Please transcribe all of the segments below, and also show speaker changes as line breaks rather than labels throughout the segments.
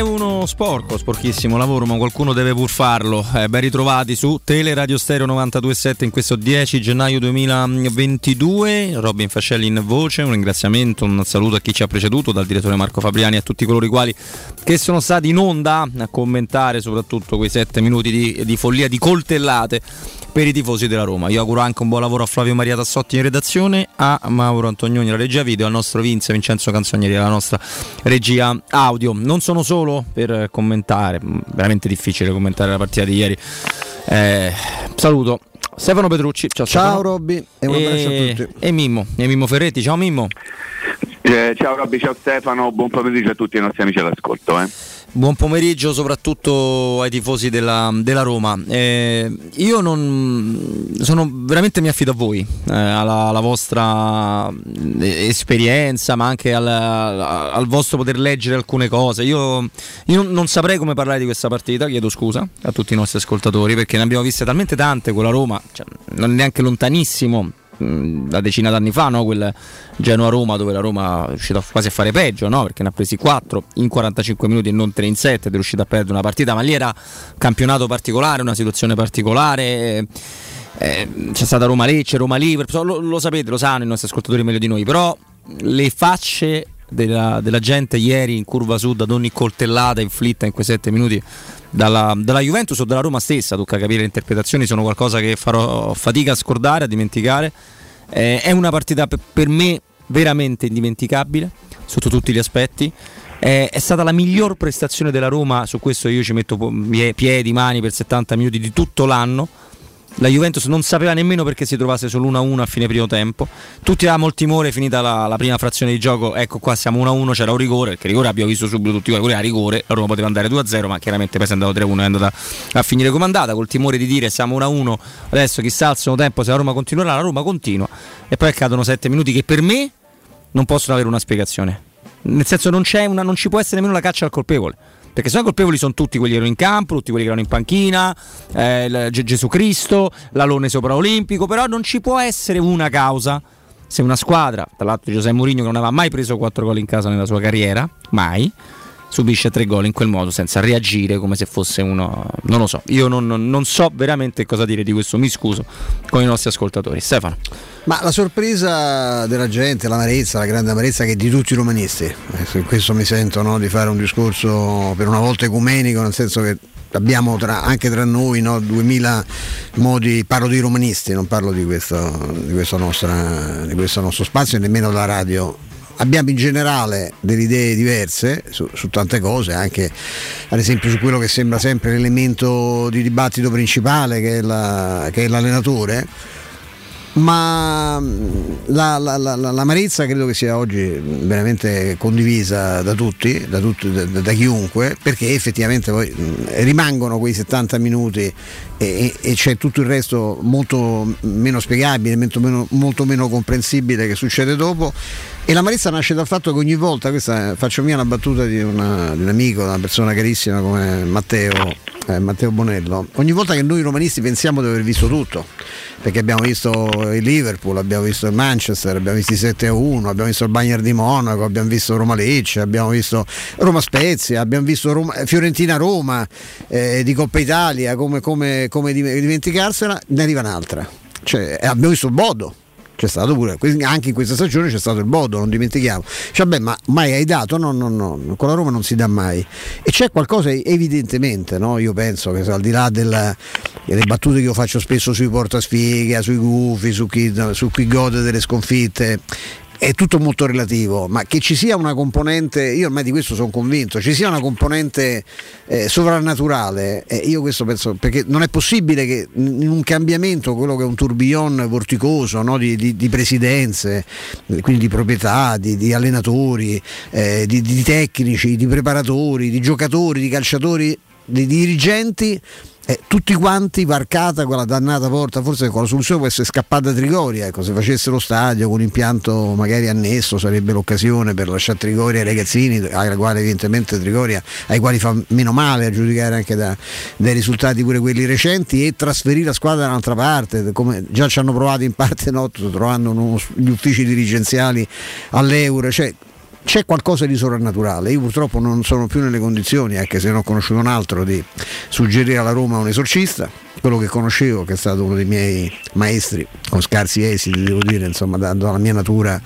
È uno sporco, sporchissimo lavoro, ma qualcuno deve pur farlo. Eh, ben ritrovati su Tele Radio Stereo 927 in questo 10 gennaio 2022. Robin Fascelli in voce, un ringraziamento, un saluto a chi ci ha preceduto, dal direttore Marco Fabriani a tutti coloro i quali che sono stati in onda a commentare soprattutto quei sette minuti di, di follia, di coltellate per i tifosi della Roma. Io auguro anche un buon lavoro a Flavio Maria Tassotti in redazione, a Mauro Antonioni la regia video, al nostro Vince Vincenzo Canzonieri la nostra regia audio. Non sono solo per commentare, veramente difficile commentare la partita di ieri. Eh, saluto Stefano Petrucci, ciao,
ciao Robby e un abbraccio a tutti.
E Mimmo, e Mimmo Ferretti, ciao Mimmo.
Eh, ciao Robby, ciao Stefano, buon pomeriggio a tutti i nostri amici all'ascolto. Eh.
Buon pomeriggio soprattutto ai tifosi della, della Roma. Eh, io non sono veramente mi affido a voi, eh, alla, alla, vostra eh, esperienza, ma anche al, al, vostro poter leggere alcune cose. Io, io, non saprei come parlare di questa partita, chiedo scusa a tutti i nostri ascoltatori perché ne abbiamo viste talmente tante con la Roma, cioè, non neanche lontanissimo una decina d'anni fa, no? quel Genoa-Roma dove la Roma è riuscita quasi a fare peggio, no? perché ne ha presi 4 in 45 minuti e non 3 in 7 ed è riuscita a perdere una partita, ma lì era campionato particolare, una situazione particolare. Eh, c'è stata Roma Lecce, Roma Liverpool, lo, lo sapete, lo sanno i nostri ascoltatori meglio di noi, però le facce della, della, gente ieri in curva sud ad ogni coltellata inflitta in quei 7 minuti dalla, dalla, Juventus o dalla Roma stessa, tocca capire le interpretazioni, sono qualcosa che farò fatica a scordare, a dimenticare. Eh, è una partita per, per me veramente indimenticabile sotto tutti gli aspetti. Eh, è stata la miglior prestazione della Roma, su questo io ci metto piedi, mani per 70 minuti di tutto l'anno la Juventus non sapeva nemmeno perché si trovasse solo 1-1 a fine primo tempo. Tutti avevamo il timore, finita la, la, prima frazione di gioco, ecco qua siamo 1-1, c'era un rigore, perché rigore abbiamo visto subito tutti quelli a rigore, la Roma poteva andare 2-0, ma chiaramente poi si è andato 3-1 e è andata a finire comandata, col timore di dire siamo 1-1, adesso chissà al secondo tempo se la Roma continuerà, la Roma continua. E poi accadono 7 minuti che per me non possono avere una spiegazione. Nel senso non, una, non ci può essere nemmeno la caccia al colpevole perché se no colpevoli sono tutti quelli che erano in campo, tutti quelli che erano in panchina, eh, Gesù Cristo, l'alone sopraolimpico, però non ci può essere una causa. Se una squadra, tra l'altro Giuseppe Mourinho che non aveva mai preso 4 gol in casa nella sua carriera, mai, subisce tre gol in quel modo senza reagire come se fosse uno non lo so. Io non, non, so veramente cosa dire di questo mi scuso con i nostri ascoltatori. Stefano.
Ma la sorpresa della gente l'amarezza la grande amarezza che è di tutti i romanisti. Eh, in questo mi sento no, di fare un discorso per una volta ecumenico nel senso che abbiamo tra, anche tra noi no, 2000 modi, parlo di romanisti, non parlo di questo, di, questo nostra, di questo nostro spazio e nemmeno la radio abbiamo in generale delle idee diverse su, su, tante cose, anche ad esempio su quello che sembra sempre l'elemento di dibattito principale che è, la, che è l'allenatore ma mm, la, la, la, l'amarezza credo che sia oggi veramente condivisa da tutti, da, tutti, da, da chiunque, perché effettivamente poi mm, rimangono quei 70 minuti e, e, c'è tutto il resto molto meno spiegabile, molto meno, molto meno comprensibile che succede dopo. E l'amarezza nasce dal fatto che ogni volta, questa faccio mia una battuta di, una, di un amico, una persona carissima come Matteo, eh, Matteo Bonello, ogni volta che noi romanisti pensiamo di aver visto tutto perché abbiamo visto il Liverpool, abbiamo visto il Manchester, abbiamo visto i 7 a 1, abbiamo visto il Bayern di Monaco, abbiamo visto Roma Lecce, abbiamo visto Roma Spezia, abbiamo visto Roma, Fiorentina Roma eh, di Coppa Italia, come, come, come dimenticarsela, ne arriva un'altra. Cioè, abbiamo visto il Bodo, c'è stato pure, anche in questa stagione c'è stato il Bodo, non dimentichiamo. Cioè, beh, ma mai hai dato? No, no, no, con la Roma non si dà mai. E c'è qualcosa evidentemente, no? io penso che al di là della, delle battute che io faccio spesso sui portasfiga, sui gufi, su chi, su chi gode delle sconfitte, è tutto molto relativo, ma che ci sia una componente, io ormai di questo sono convinto, ci sia una componente eh, sovrannaturale, eh, io questo penso, perché non è possibile che in un cambiamento, quello che è un tourbillon vorticoso no, di, di, di, presidenze, quindi di proprietà, di, di allenatori, eh, di tecnici, di preparatori, di giocatori, di calciatori, di dirigenti, eh, tutti quanti varcata quella dannata porta, forse con la soluzione può essere scappata Trigoria, ecco, se facesse lo stadio con un impianto magari annesso sarebbe l'occasione per lasciare Trigoria ai ragazzini, ai quali evidentemente Trigoria, ai quali fa meno male a giudicare anche da, dai risultati pure quelli recenti e trasferire la squadra da un'altra parte, come già ci hanno provato in parte no, trovando uno, gli uffici dirigenziali all'Euro, cioè c'è qualcosa di sovrannaturale. Io purtroppo non sono più nelle condizioni, anche se non ho conosciuto un altro, di suggerire alla Roma un esorcista quello che conoscevo, che è stato uno dei miei maestri, con scarsi esiti, devo dire, insomma, dando la mia natura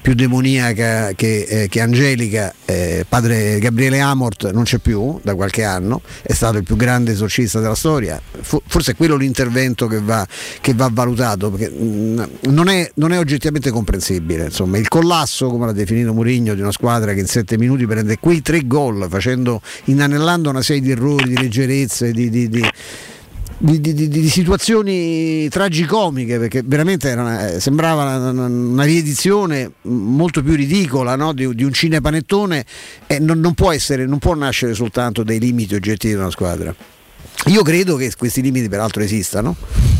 più demoniaca che, eh, che angelica, eh, padre Gabriele Amort non c'è più da qualche anno, è stato il più grande esorcista della storia, forse è quello l'intervento che va, che va valutato, perché mm, non, è, non, è, oggettivamente comprensibile, insomma, il collasso, come l'ha definito Mourinho, di una squadra che in sette minuti prende quei tre gol, facendo, inanellando una serie di errori, di leggerezze, di, di, di di, di, di, di, situazioni tragicomiche perché veramente una, eh, sembrava una, una, riedizione molto più ridicola no? di, un cinepanettone e non, non, può essere, non può nascere soltanto dai limiti oggettivi di una squadra. Io credo che questi limiti peraltro esistano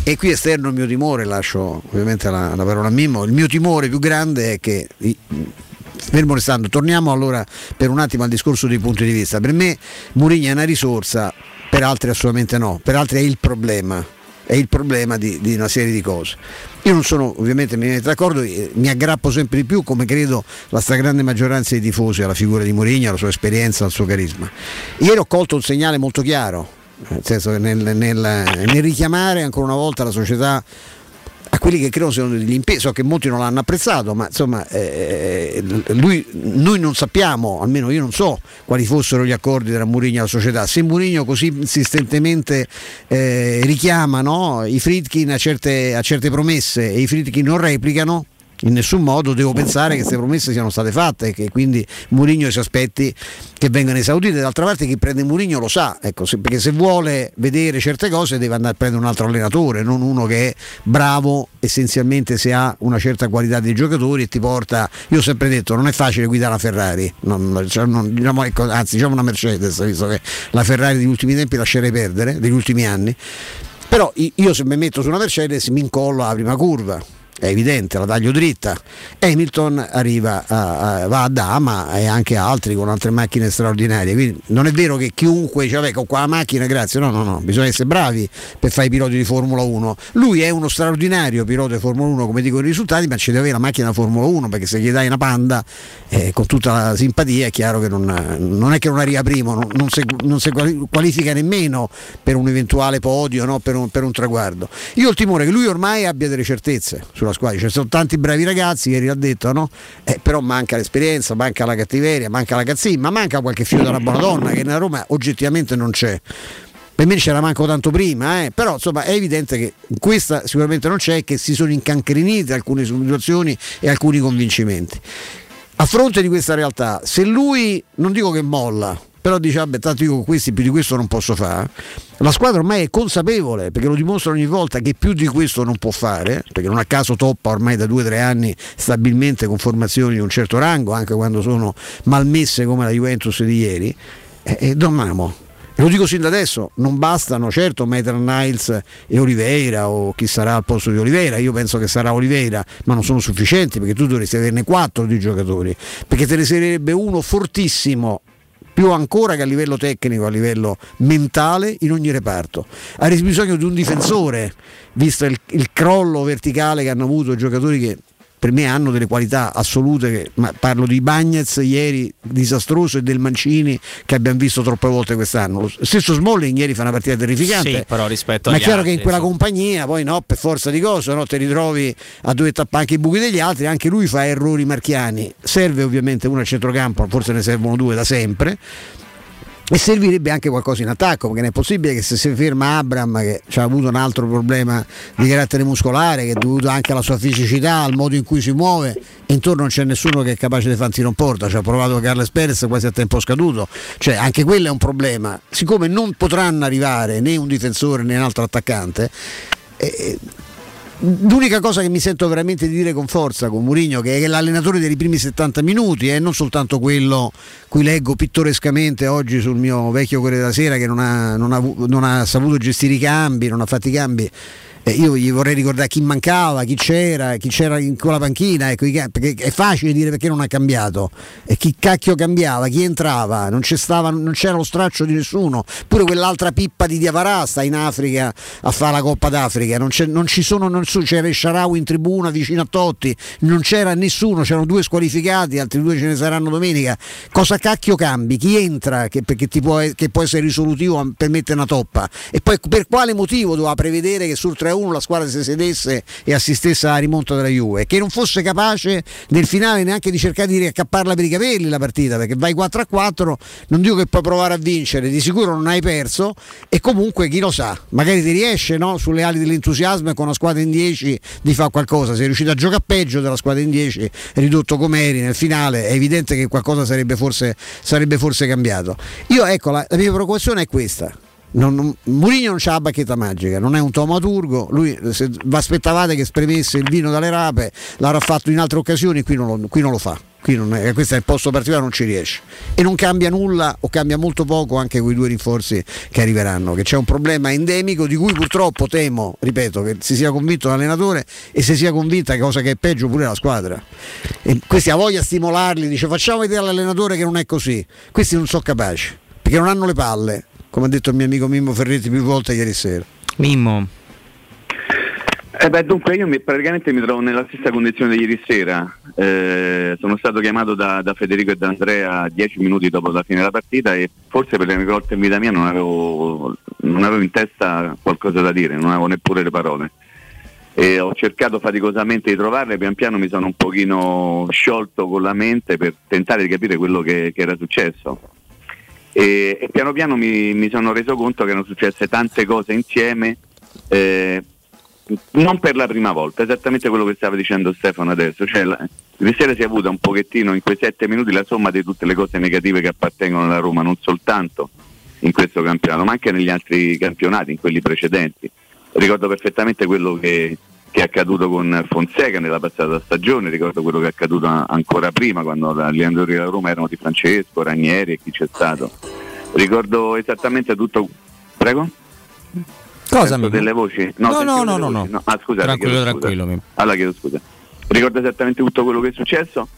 e qui esterno il mio timore, lascio ovviamente la, la parola a Mimmo, il mio timore più grande è che fermo restando, torniamo allora per un attimo al discorso dei punti di vista. Per me Murigna è una risorsa per altri assolutamente no, per altri è il problema, è il problema di, di una serie di cose. Io non sono ovviamente d'accordo, eh, mi aggrappo sempre di più, come credo la stragrande maggioranza dei tifosi, alla figura di Mourinho, alla sua esperienza, al suo carisma. Ieri ho colto un segnale molto chiaro, nel, nel, nel richiamare ancora una volta la società a quelli che credono siano degli impegni, so che molti non l'hanno apprezzato, ma insomma eh, lui, noi non sappiamo, almeno io non so quali fossero gli accordi tra Mourinho e la società. Se Mourinho così insistentemente eh, richiama no, i Fritkin a certe, a certe promesse e i Fritkin non replicano, in nessun modo devo pensare che queste promesse siano state fatte e che quindi Mourinho si aspetti che vengano esaudite. D'altra parte chi prende Mourinho lo sa, ecco, se, perché se vuole vedere certe cose deve andare a prendere un altro allenatore, non uno che è bravo essenzialmente se ha una certa qualità dei giocatori e ti porta, io ho sempre detto, non è facile guidare la Ferrari, non, cioè, non, diciamo, ecco, anzi diciamo una Mercedes, visto che la Ferrari degli ultimi tempi lascerei perdere, degli ultimi anni. Però io se mi metto su una Mercedes mi incollo alla prima curva è evidente, la taglio dritta. Hamilton arriva a, a, va a Dama e anche altri con altre macchine straordinarie. Quindi non è vero che chiunque dice vabbè con qua la macchina, grazie, no, no, no, bisogna essere bravi per fare i piloti di Formula 1. Lui è uno straordinario pilota di Formula 1, come dicono i risultati, ma ci deve avere la macchina Formula 1 perché se gli dai una panda eh, con tutta la simpatia è chiaro che non, non è che non arriva primo, non, non, si, non, si, qualifica nemmeno per un eventuale podio, no? per, un, per un traguardo. Io ho il timore che lui ormai abbia delle certezze sulla la squadra, ci sono tanti bravi ragazzi, ieri ha detto, no? Eh, però manca l'esperienza, manca la cattiveria, manca la cazzina, ma manca qualche figlio della buona donna che nella Roma oggettivamente non c'è. Per me c'era manco tanto prima, eh? però insomma è evidente che questa sicuramente non c'è, che si sono incancrenite alcune situazioni e alcuni convincimenti. A fronte di questa realtà, se lui non dico che molla, però dice vabbè tanto io con questi più di questo non posso fare la squadra ormai è consapevole perché lo dimostra ogni volta che più di questo non può fare perché non a caso toppa ormai da due o tre anni stabilmente con formazioni di un certo rango anche quando sono malmesse come la Juventus di ieri. E, e dormiamo lo dico sin da adesso, non bastano certo Maitland Niles e Oliveira o chi sarà al posto di Oliveira, io penso che sarà Oliveira, ma non sono sufficienti perché tu dovresti averne quattro di giocatori, perché te ne servirebbe uno fortissimo più ancora che a livello tecnico, a livello mentale in ogni reparto. Avresti bisogno di un difensore, visto il, il crollo verticale che hanno avuto i giocatori che per me hanno delle qualità assolute, ma parlo di Bagnez ieri disastroso e del Mancini che abbiamo visto troppe volte quest'anno. Lo stesso Smalling ieri fa una partita terrificante.
Sì, però rispetto
ma
è
chiaro
altri,
che in quella
sì.
compagnia poi no, per forza di cose, no, ti ritrovi a dover tappare anche i buchi degli altri, anche lui fa errori marchiani. Serve ovviamente uno a centrocampo, forse ne servono due da sempre e servirebbe anche qualcosa in attacco perché non è possibile che se si ferma Abram che ha avuto un altro problema di carattere muscolare che è dovuto anche alla sua fisicità al modo in cui si muove intorno non c'è nessuno che è capace di farsi non porta. Ci ha provato Carles Perez quasi a tempo scaduto. Cioè anche quello è un problema. Siccome non potranno arrivare né un difensore né un altro attaccante eh, L'unica cosa che mi sento veramente di dire con forza con Mourinho che è l'allenatore dei primi 70 minuti e eh, non soltanto quello cui leggo pittorescamente oggi sul mio vecchio Corriere della Sera che non ha, non ha, non ha saputo gestire i cambi, non ha fatto i cambi eh, io gli vorrei ricordare chi mancava, chi c'era, chi c'era in quella panchina, ecco, perché è facile dire perché non ha cambiato, e chi cacchio cambiava, chi entrava, non, stava, non c'era lo straccio di nessuno, pure quell'altra pippa di Diavarà sta in Africa a fare la Coppa d'Africa, non, non ci sono, non c'era il Sharawi in tribuna vicino a Totti, non c'era nessuno, c'erano due squalificati, altri due ce ne saranno domenica, cosa cacchio cambi? Chi entra che, può, che può essere risolutivo per mettere una toppa? E poi per quale motivo doveva prevedere che sul 3-1 la squadra si sedesse e assistesse alla rimonta della Juve? Che non fosse capace nel finale neanche di cercare di riaccapparla per i capelli la partita, perché vai 4-4, non dico che puoi provare a vincere, di sicuro non hai perso e comunque chi lo sa, magari ti riesce no? sulle ali dell'entusiasmo e con una squadra in 10 di fare qualcosa, sei riuscito a giocare peggio della squadra in 10, ridotto come eri nel finale, è evidente che qualcosa sarebbe forse, sarebbe forse cambiato. Io ecco, la, la mia preoccupazione è questa. Non, non, Murigno non ha la bacchetta magica, non è un tomaturgo, lui se vi aspettavate che spremesse il vino dalle rape, l'avrà fatto in altre occasioni, qui non lo, qui non lo fa. È, questo è il posto particolare, non ci riesce. E non cambia nulla o cambia molto poco anche con i due rinforzi che arriveranno, che c'è un problema endemico di cui purtroppo temo, ripeto, che si sia convinto l'allenatore e si sia convinta, cosa che è peggio, pure la squadra. E questi ha voglia di stimolarli, dice facciamo vedere all'allenatore che non è così. Questi non sono capaci, perché non hanno le palle come ha detto il mio amico Mimmo Ferretti più volte ieri sera.
Mimmo.
Eh beh, dunque io mi, praticamente mi trovo nella stessa condizione di ieri sera. Eh, sono stato chiamato da, da, Federico e da Andrea dieci minuti dopo la fine della partita e forse per le mie volte in vita mia non avevo, non avevo in testa qualcosa da dire, non avevo neppure le parole. E ho cercato faticosamente di trovarle, pian piano mi sono un pochino sciolto con la mente per tentare di capire quello che, che era successo e, e piano piano mi, mi, sono reso conto che erano successe tante cose insieme, eh, non per la prima volta, esattamente quello che stava dicendo Stefano adesso, cioè la, sera si è avuta un pochettino in quei sette minuti la somma di tutte le cose negative che appartengono alla Roma, non soltanto in questo campionato, ma anche negli altri campionati, in quelli precedenti. Ricordo perfettamente quello che, che è accaduto con Fonseca nella passata stagione, ricordo quello che è accaduto ancora prima quando gli allenatori della Roma erano di Francesco, Ranieri e chi c'è stato. Ricordo esattamente tutto. Prego?
Cosa?
Delle voci?
No, no, no, no, no,
no. Ah, scusate,
tranquillo, tranquillo.
Scusa. Allora chiedo scusa. Ricordo esattamente tutto quello che è successo.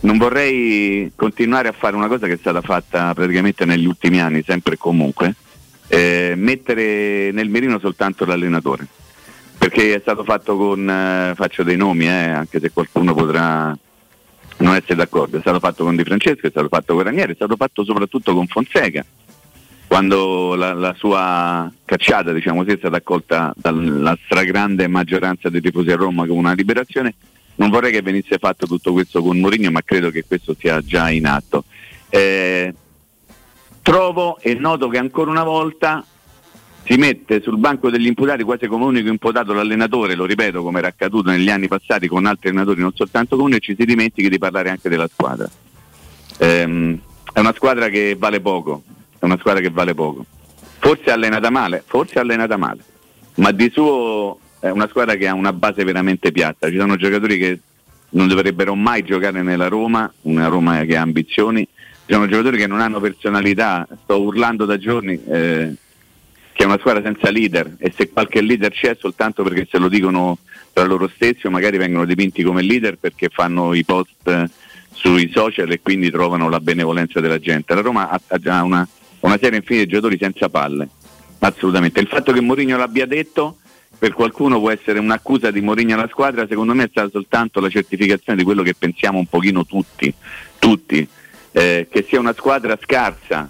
Non vorrei continuare a fare una cosa che è stata fatta praticamente negli ultimi anni, sempre e comunque, eh, mettere nel mirino soltanto l'allenatore perché è stato fatto con, eh, faccio dei nomi, eh, anche se qualcuno potrà non essere d'accordo, è stato fatto con Di Francesco, è stato fatto con Ranieri, è stato fatto soprattutto con Fonseca, quando la, la sua cacciata diciamo, è stata accolta dalla stragrande maggioranza dei tifosi a Roma come una liberazione, non vorrei che venisse fatto tutto questo con Mourinho, ma credo che questo sia già in atto. Eh, trovo e noto che ancora una volta si mette sul banco degli imputati quasi come unico imputato l'allenatore, lo ripeto come era accaduto negli anni passati con altri allenatori, non soltanto con uno, e ci si dimentichi di parlare anche della squadra. Ehm, è una squadra che vale poco, è una squadra che vale poco. Forse allenata male, forse allenata male, ma di suo è una squadra che ha una base veramente piatta. Ci sono giocatori che non dovrebbero mai giocare nella Roma, una Roma che ha ambizioni, ci sono giocatori che non hanno personalità, sto urlando da giorni. Eh, che è una squadra senza leader e se qualche leader c'è soltanto perché se lo dicono tra loro stessi o magari vengono dipinti come leader perché fanno i post sui social e quindi trovano la benevolenza della gente. La Roma ha, già una, una serie infinita di giocatori senza palle, assolutamente. Il fatto che Mourinho l'abbia detto per qualcuno può essere un'accusa di Mourinho alla squadra, secondo me è stata soltanto la certificazione di quello che pensiamo un pochino tutti, tutti eh, che sia una squadra scarsa,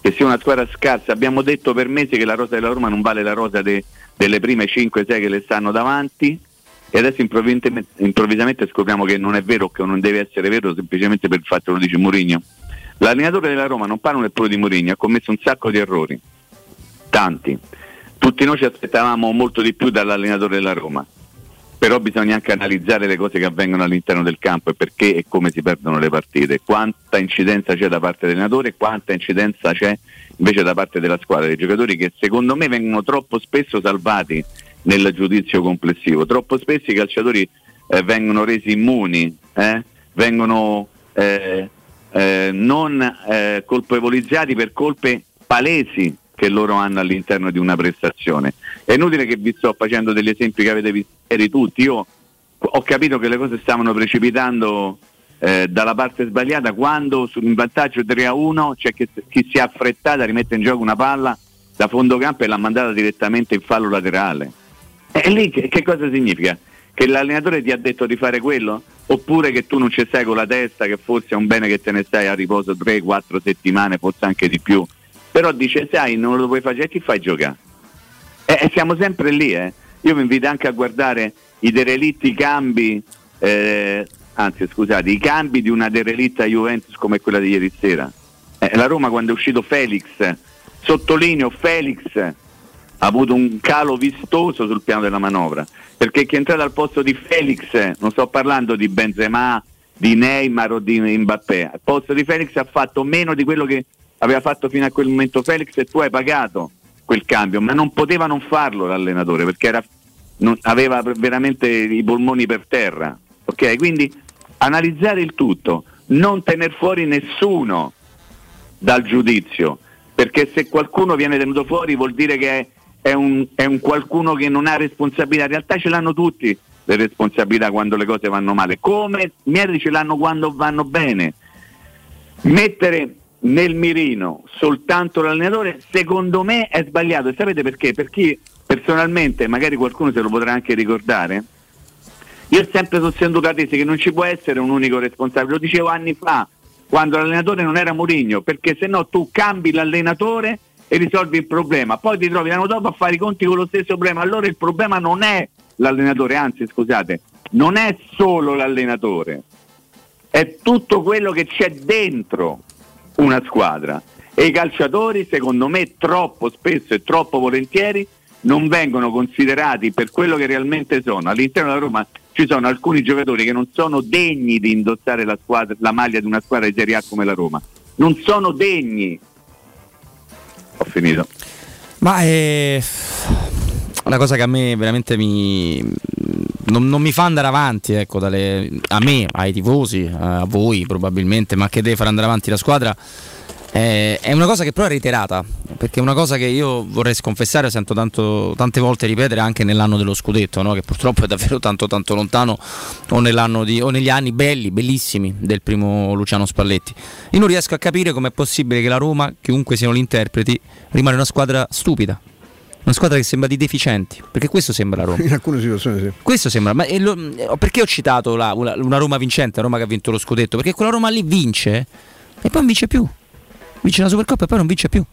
che sia una squadra scarsa. Abbiamo detto per mesi che la rosa della Roma non vale la rosa de, delle prime 5-6 che le stanno davanti e adesso improvvisamente, scopriamo che non è vero, che non deve essere vero semplicemente per il fatto che lo dice Mourinho. L'allenatore della Roma, non parlo neppure di Mourinho, ha commesso un sacco di errori, tanti. Tutti noi ci aspettavamo molto di più dall'allenatore della Roma però bisogna anche analizzare le cose che avvengono all'interno del campo e perché e come si perdono le partite, quanta incidenza c'è da parte dell'allenatore e quanta incidenza c'è invece da parte della squadra, dei giocatori che secondo me vengono troppo spesso salvati nel giudizio complessivo, troppo spesso i calciatori eh, vengono resi immuni, eh? vengono eh, eh non eh, colpevolizzati per colpe palesi che loro hanno all'interno di una prestazione. È inutile che vi sto facendo degli esempi che avete visto tutti, io ho capito che le cose stavano precipitando eh, dalla parte sbagliata quando in vantaggio 3 a 1 c'è chi, chi si è affrettata a rimettere in gioco una palla da fondo campo e l'ha mandata direttamente in fallo laterale. E lì che, che cosa significa? Che l'allenatore ti ha detto di fare quello? Oppure che tu non ci stai con la testa, che forse è un bene che te ne stai a riposo 3-4 settimane, forse anche di più. Però dice, sai, non lo puoi fare, chi fai giocare? E, e siamo sempre lì, eh. Io vi invito anche a guardare i derelitti cambi, eh, anzi scusate, i cambi di una derelitta Juventus come quella di ieri sera. Eh, la Roma quando è uscito Felix, sottolineo Felix, ha avuto un calo vistoso sul piano della manovra, perché chi è entrato al posto di Felix, non sto parlando di Benzema, di Neymar o di Mbappé, al posto di Felix ha fatto meno di quello che aveva fatto fino a quel momento Felix e tu hai pagato quel cambio, ma non poteva non farlo l'allenatore perché era non, aveva veramente i polmoni per terra. Okay? Quindi analizzare il tutto, non tener fuori nessuno dal giudizio, perché se qualcuno viene tenuto fuori vuol dire che è, è, un, è un qualcuno che non ha responsabilità, in realtà ce l'hanno tutti le responsabilità quando le cose vanno male, come Mieri ce l'hanno quando vanno bene. Mettere nel mirino soltanto l'allenatore secondo me è sbagliato. E sapete perché? Perché personalmente, magari qualcuno se lo potrà anche ricordare, io sempre sostenuto la tesi che non ci può essere un unico responsabile, lo dicevo anni fa, quando l'allenatore non era Mourinho, perché se no tu cambi l'allenatore e risolvi il problema, poi ti trovi l'anno dopo a fare i conti con lo stesso problema, allora il problema non è l'allenatore, anzi scusate, non è solo l'allenatore, è tutto quello che c'è dentro una squadra e i calciatori secondo me troppo spesso e troppo volentieri non vengono considerati per quello che realmente sono. All'interno della Roma ci sono alcuni giocatori che non sono degni di indossare la, squadra, la maglia di una squadra di Serie A come la Roma. Non sono degni. Ho finito.
Ma è una cosa che a me veramente mi, non, non, mi fa andare avanti, ecco, dalle, a me, ai tifosi, a voi probabilmente, ma che deve far andare avanti la squadra eh, è una cosa che però è reiterata, perché è una cosa che io vorrei sconfessare, sento tanto, tante volte ripetere anche nell'anno dello scudetto, no? che purtroppo è davvero tanto tanto lontano, o, di, o, negli anni belli, bellissimi del primo Luciano Spalletti. Io non riesco a capire com'è possibile che la Roma, chiunque siano gli interpreti, rimane una squadra stupida. Una squadra che sembra di deficienti, perché questo sembra Roma.
In alcune situazioni sì.
Questo sembra, ma lo, perché ho citato la, una, una Roma vincente, la Roma che ha vinto lo scudetto? Perché quella Roma lì vince e poi non vince più vince la Supercoppa e poi non vince più.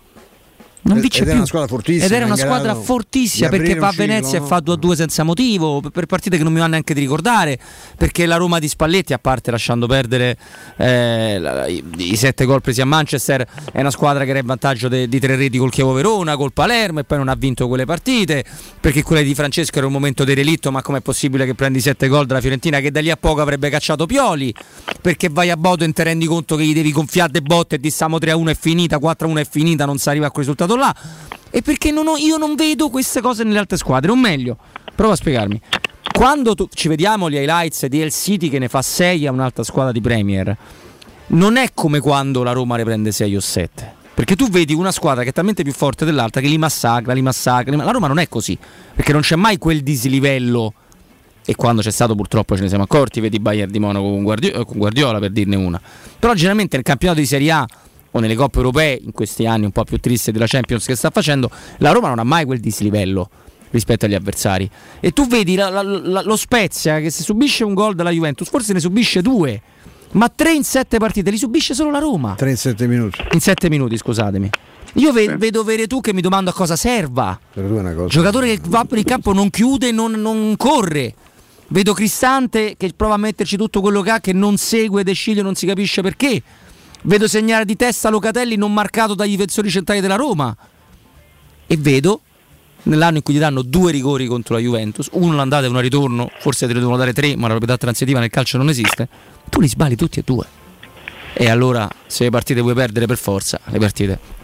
Non vince
ed
più.
Era una squadra fortissima,
Ed era una squadra fortissima perché va a Venezia no? e fa 2 a 2 senza motivo, per partite che non mi va neanche di ricordare, perché la Roma di Spalletti, a parte lasciando perdere eh, la, i, i, sette gol presi a Manchester, è una squadra che era in vantaggio de, di tre reti col Chievo Verona, col Palermo e poi non ha vinto quelle partite, perché quella di Francesco era un momento di relitto, ma com'è possibile che prendi sette gol dalla Fiorentina che da lì a poco avrebbe cacciato Pioli, perché vai a Bodo e ti rendi conto che gli devi gonfiare de botte e diciamo 3 a 1 è finita, 4 a 1 è finita, non si arriva a quel risultato là e perché non ho, io non vedo queste cose nelle altre squadre, o meglio, prova a spiegarmi. Quando tu, ci vediamo gli highlights di El City che ne fa 6 a un'altra squadra di Premier, non è come quando la Roma ne prende 6 o 7. Perché tu vedi una squadra che è talmente più forte dell'altra che li massacra, li massacra. La Roma non è così, perché non c'è mai quel dislivello. E quando c'è stato purtroppo ce ne siamo accorti, vedi Bayern di Monaco con Guardiola, con Guardiola per dirne una. Però generalmente nel campionato di Serie A o nelle coppe europee in questi anni un po' più tristi della Champions che sta facendo, la Roma non ha mai quel dislivello rispetto agli avversari. E tu vedi la, la, la, lo Spezia che se subisce un gol dalla Juventus, forse ne subisce due, ma tre in sette partite li subisce solo la Roma.
Tre in sette minuti.
In sette minuti, scusatemi. Io ve- vedo tu che mi domando a cosa serva.
Cosa.
Giocatore che va per il campo, non chiude, non, non corre. Vedo Cristante che prova a metterci tutto quello che ha, che non segue De Sciglio, non si capisce perché. Vedo segnare di testa Locatelli non marcato dagli difensori centrali della Roma. E vedo nell'anno in cui ti danno due rigori contro la Juventus, uno l'andata e uno ritorno, forse te ne devono dare tre, ma la proprietà transitiva nel calcio non esiste. Tu li sbagli tutti e due. E allora, se le partite vuoi perdere per forza, le partite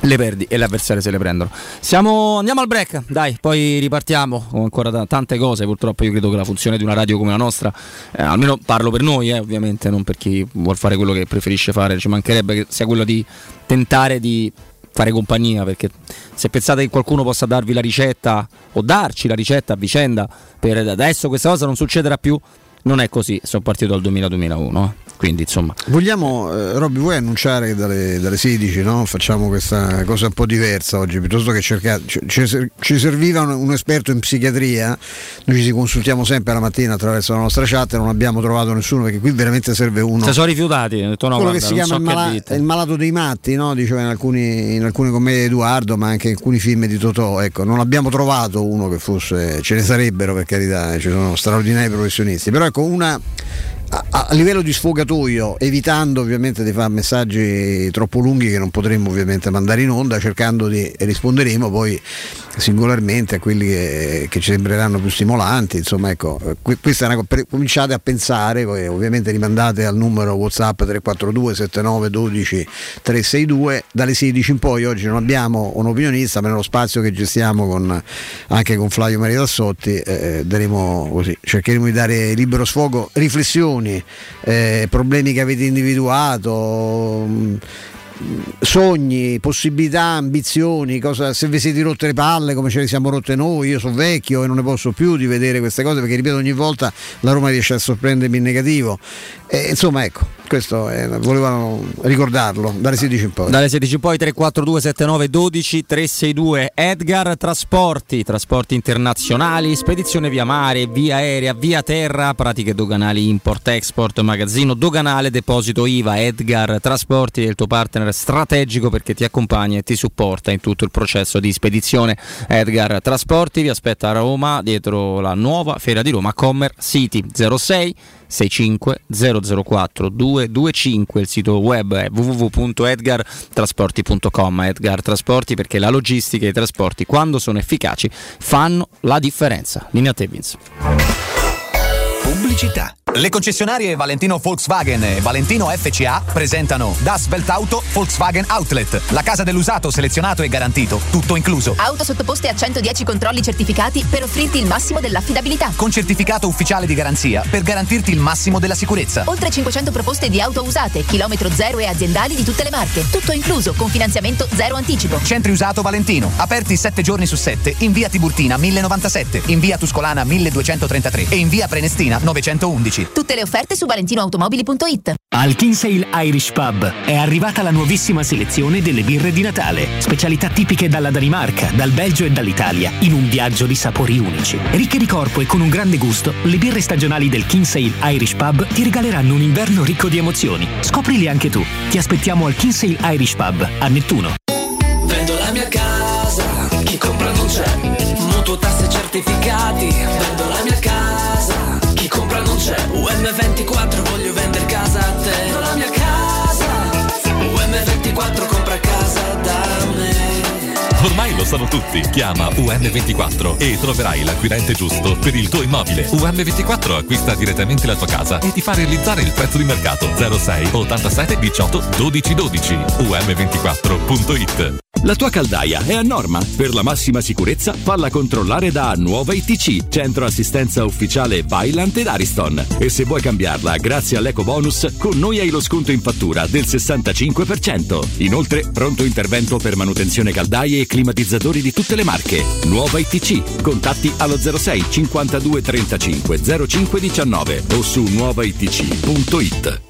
le perdi e le avversarie se le prendono. Siamo, andiamo al break, dai, poi ripartiamo con ancora t- tante cose. Purtroppo io credo che la funzione di una radio come la nostra, eh, almeno parlo per noi, eh, ovviamente, non per chi vuole fare quello che preferisce fare, ci mancherebbe che sia quello di tentare di fare compagnia perché se pensate che qualcuno possa darvi la ricetta o darci la ricetta a vicenda per adesso questa cosa non succederà più non è così sono partito dal 2000-2001 eh. Quindi insomma.
Vogliamo, eh, Robby, vuoi annunciare che dalle, dalle 16 no? facciamo questa cosa un po' diversa oggi, piuttosto che cercare. Ci, ci serviva un, un, esperto in psichiatria, noi ci consultiamo sempre la mattina attraverso la nostra chat e non abbiamo trovato nessuno perché qui veramente serve uno.
Si sono rifiutati,
detto
no,
quello guarda, che si chiama so il, mala- il, malato dei matti, no? diceva in, alcuni, in alcune commedie di Edoardo, ma anche in alcuni film di Totò. Ecco, non abbiamo trovato uno che fosse, ce ne sarebbero per carità, ci sono straordinari professionisti, però ecco una a, a, livello di sfogatoio, evitando ovviamente di fare messaggi troppo lunghi che non potremmo ovviamente mandare in onda, cercando di risponderemo poi singolarmente a quelli che, che ci sembreranno più stimolanti. Insomma, ecco, questa è una cosa, cominciate a pensare, poi ovviamente rimandate al numero WhatsApp 342 79 12 362, dalle 16 in poi oggi non abbiamo un opinionista, ma nello spazio che gestiamo con, anche con Flavio Maria Tassotti, eh, daremo così, cercheremo di dare libero sfogo, riflessioni eh, problemi che avete individuato, mh, sogni, possibilità, ambizioni, cosa, se vi siete rotte le palle come ce le siamo rotte noi, io sono vecchio e non ne posso più di vedere queste cose perché ripeto ogni volta la Roma riesce a sorprendermi in negativo. E, insomma ecco, questo è, volevano ricordarlo dalle 16 in poi.
Dalle 16 in poi 342 79 12 362 Edgar Trasporti, trasporti internazionali, spedizione via mare, via aerea, via terra, pratiche doganali import export, magazzino doganale, deposito IVA, Edgar Trasporti è il tuo partner strategico perché ti accompagna e ti supporta in tutto il processo di spedizione. Edgar Trasporti vi aspetta a Roma dietro la nuova Fiera di Roma Commer City 06 65 004 225 il sito web è www.edgartrasporti.com Edgar Trasporti perché la logistica e i trasporti quando sono efficaci fanno la differenza. Linea te Vince
pubblicità le concessionarie Valentino Volkswagen e Valentino FCA presentano Das Auto Volkswagen Outlet, la casa dell'usato selezionato e garantito, tutto incluso.
Auto sottoposte a 110 controlli certificati per offrirti il massimo dell'affidabilità.
Con certificato ufficiale di garanzia per garantirti il massimo della sicurezza.
Oltre 500 proposte di auto usate, chilometro zero e aziendali di tutte le marche. Tutto incluso, con finanziamento zero anticipo.
Centri usato Valentino, aperti 7 giorni su 7, in via Tiburtina 1097, in via Tuscolana 1233 e in via Prenestina 911.
Tutte le offerte su valentinoautomobili.it.
Al Kinsale Irish Pub è arrivata la nuovissima selezione delle birre di Natale. Specialità tipiche dalla Danimarca, dal Belgio e dall'Italia, in un viaggio di sapori unici. Ricche di corpo e con un grande gusto, le birre stagionali del Kinsale Irish Pub ti regaleranno un inverno ricco di emozioni. Scoprili anche tu. Ti aspettiamo al Kinsale Irish Pub a Nettuno.
Vendo la mia casa, chi compra non c'è. Mutuo tasse certificati, vendo la mia casa compra non c'è UM24
Sanno tutti. Chiama UM24 e troverai l'acquirente giusto per il tuo immobile. UM24 acquista direttamente la tua casa e ti fa realizzare il prezzo di mercato 06 87 18 12 12. UM24.it
la tua caldaia è a norma. Per la massima sicurezza, falla controllare da Nuova ITC, centro assistenza ufficiale Bailant ed Ariston. E se vuoi cambiarla grazie all'eco bonus, con noi hai lo sconto in fattura del 65%. Inoltre, pronto intervento per manutenzione caldaie e climatizzatori di tutte le marche. Nuova ITC. Contatti allo 06 52 35 05 19 o su nuovaitc.it.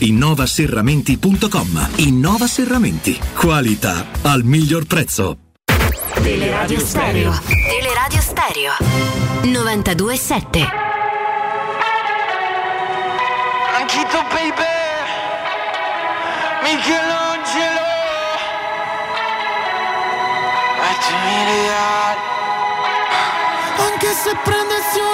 innovaserramenti.com. Innova Serramenti. Qualità al miglior prezzo.
Teleradio Stereo. Teleradio Stereo. 92.7.
Anchito baby. Michelangelo. Anche se prendessi un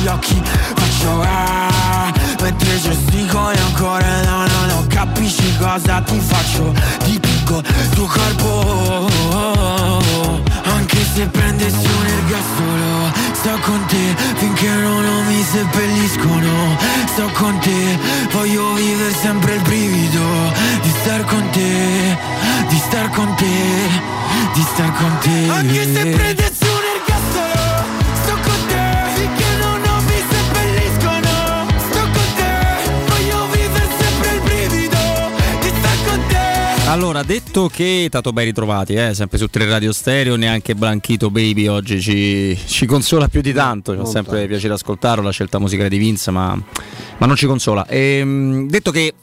gli occhi, faccio ah, mentre gestico e ancora no no no, capisci cosa ti faccio, ti picco tuo corpo. Anche se prendessi un ergastolo Sto con te finché non, non mi seppelliscono Sto con te, voglio vivere sempre il brivido Di star con te, di star con te, di star con te Anche se prendessi
Allora, detto che tanto ben ritrovati, eh, sempre su tre radio stereo, neanche Blanchito Baby oggi ci, ci consola più di tanto, ci fa sempre piacere ascoltarlo, la scelta musicale di Vince, ma, ma non ci consola. Ehm, detto che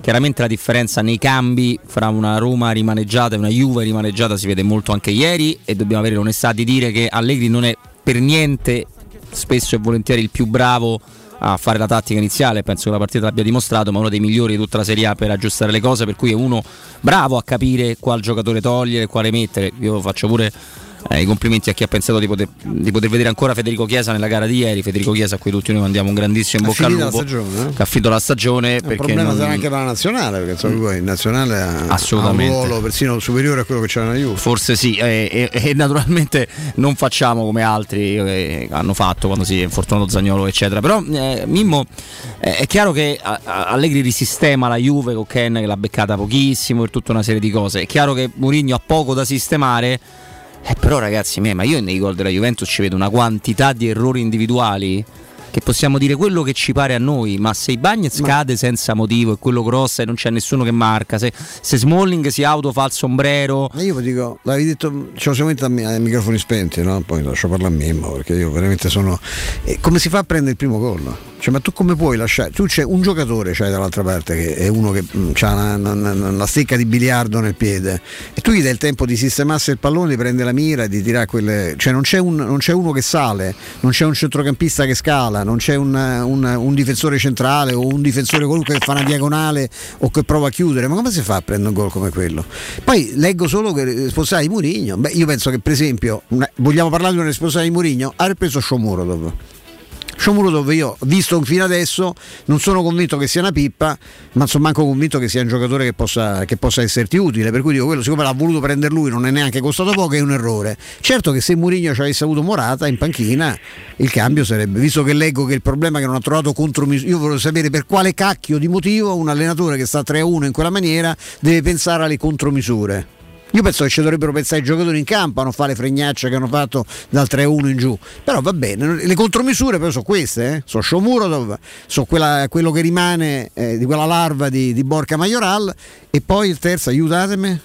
chiaramente la differenza nei cambi fra una Roma rimaneggiata e una Juve rimaneggiata si vede molto anche ieri e dobbiamo avere l'onestà di dire che Allegri non è per niente spesso e volentieri il più bravo a fare la tattica iniziale, penso che la partita l'abbia dimostrato, ma uno dei migliori di tutta la Serie A per aggiustare le cose, per cui è uno bravo a capire qual giocatore togliere, quale mettere. Io faccio pure eh, i complimenti a chi ha pensato di poter, di poter vedere ancora Federico Chiesa nella gara di ieri. Federico Chiesa a cui tutti noi mandiamo un grandissimo in bocca al lupo.
stagione, eh?
Che ha finito la stagione
Il problema
non-
sarà anche per la nazionale, perché insomma, poi il nazionale ha, ha un ruolo persino superiore a quello che c'era nella Juve.
Forse sì, e, e- e naturalmente non facciamo come altri eh, hanno fatto quando si è infortunato Zagnolo, eccetera. Però eh, Mimmo eh, è chiaro che Allegri risistema la Juve con Ken che l'ha beccata pochissimo per tutta una serie di cose. È chiaro che Mourinho ha poco da sistemare. Eh, però ragazzi, ma io nei gol della Juventus ci vedo una quantità di errori individuali che possiamo dire quello che ci pare a noi, ma se i Bagnets cade senza motivo e quello grossa e non c'è nessuno che marca, se, se Smalling si autofa al sombrero,
Ma io vi dico, l'avevi detto, ce lo siamo detto ai microfoni spenti, no? Poi lascio parlare a Mimmo, perché io veramente sono. eh, come si fa a prendere il primo gol? Cioè, ma tu come puoi lasciare? Tu c'è un giocatore c'hai dall'altra parte che è uno che ha una, una- una- una stecca di biliardo nel piede e tu gli dai il tempo di sistemarsi il pallone, di prendere la mira e di tirare quelle. Cioè non c'è, un- non c'è uno che sale, non c'è un centrocampista che scala, non c'è un, un- un difensore centrale o un difensore qualunque che fa una diagonale o che prova a chiudere. Ma come si fa a prendere un gol come quello? Poi leggo solo che responsabile di Murigno. Beh, io penso che per esempio, una- vogliamo parlare di un responsabile di Murigno, ha preso Shomurodov. Shomurodov io, visto fino adesso, non sono convinto che sia una pippa, ma sono manco convinto che sia un giocatore che possa, che possa esserti utile. Per cui dico, quello siccome l'ha voluto prendere lui, non è neanche costato poco, è un errore. Certo che se Mourinho ci avesse avuto Morata in panchina, il cambio sarebbe, visto che leggo che il problema è che non ha trovato contromisure, io volevo sapere per quale cacchio di motivo un allenatore che sta 3-1 in quella maniera deve pensare alle contromisure. Io penso che ci dovrebbero pensare i giocatori in campo a non fare le fregnacce che hanno fatto dal 3-1 in giù. Però va bene, le contromisure però sono queste, eh? sono Shomurodov, sono quella- quello che rimane eh, di quella larva di, di Borca Majoral e poi il terzo, aiutatemi.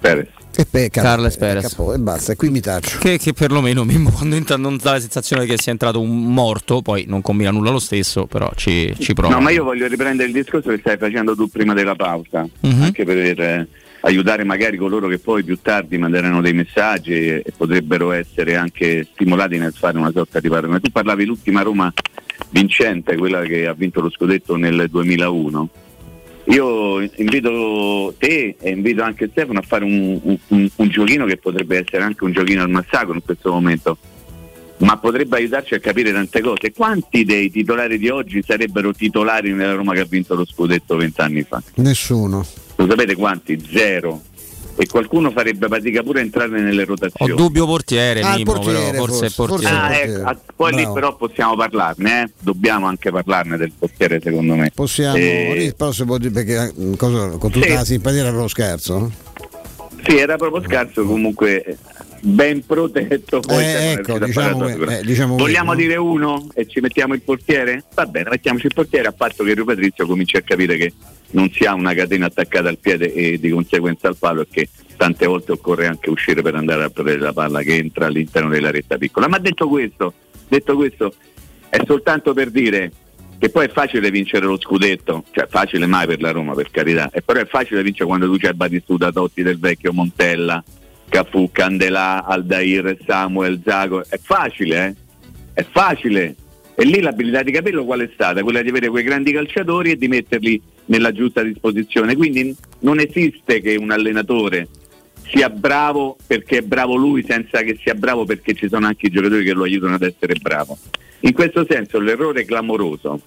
Perez.
E pecca.
Carles Perez.
E basta, e qui mi taccio.
che, che perlomeno quando entra non dà la sensazione che sia entrato un morto, poi non combina nulla lo stesso, però ci, ci prova.
No, ma io voglio riprendere il discorso che stai facendo tu prima della pausa,
Mhm.
anche per eh, aiutare magari coloro che poi più tardi manderanno dei messaggi e, potrebbero essere anche stimolati nel fare una sorta di paragone. Tu parlavi l'ultima Roma vincente, quella che ha vinto lo scudetto nel 2001. Io invito te e invito anche Stefano a fare un- un- un giochino che potrebbe essere anche un giochino al massacro in questo momento ma potrebbe aiutarci a capire tante cose. Quanti dei titolari di oggi sarebbero titolari nella Roma che ha vinto lo scudetto vent'anni fa?
Nessuno.
Lo sapete quanti? Zero. E qualcuno farebbe fatica pure a entrare nelle
Ho
rotazioni.
dubbio portiere,
Ah,
Mimmo,
portiere,
però forse, è
forse,
portiere.
Ah, ecco, poi lì
Bravo.
però possiamo parlarne, eh? dobbiamo anche parlarne del portiere secondo me.
Possiamo,
Eh,
lì però si può dire perché eh, cosa- con tutta
Sì.
la simpatia era proprio scherzo. no?
Sì, era proprio scarso comunque eh, ben protetto. Poi
Eh,
siamo
ecco, diciamo
fare la
que-
sopra.
eh, diciamo
Vogliamo
quello, no?
dire uno e ci mettiamo il portiere? Va bene, mettiamoci il portiere a patto che Rio Patrizio cominci a capire che non si ha una catena attaccata al piede e di conseguenza al palo che tante volte occorre anche uscire per andare a prendere la palla che entra all'interno della retta piccola. Ma detto questo, detto questo è soltanto per dire che poi è facile vincere lo scudetto, cioè facile mai per la Roma per carità, e però è facile vincere quando tu c'hai Batistuta, Totti del vecchio Montella, Cafu, Candelà, Aldair, Samuel, Zago, è facile, eh? È facile. E lì l'abilità di capirlo qual è stata? Quella di avere quei grandi calciatori e di metterli nella giusta disposizione. Quindi non esiste che un allenatore sia bravo perché è bravo lui senza che sia bravo perché ci sono anche i giocatori che lo aiutano ad essere bravo. In questo senso l'errore clamoroso,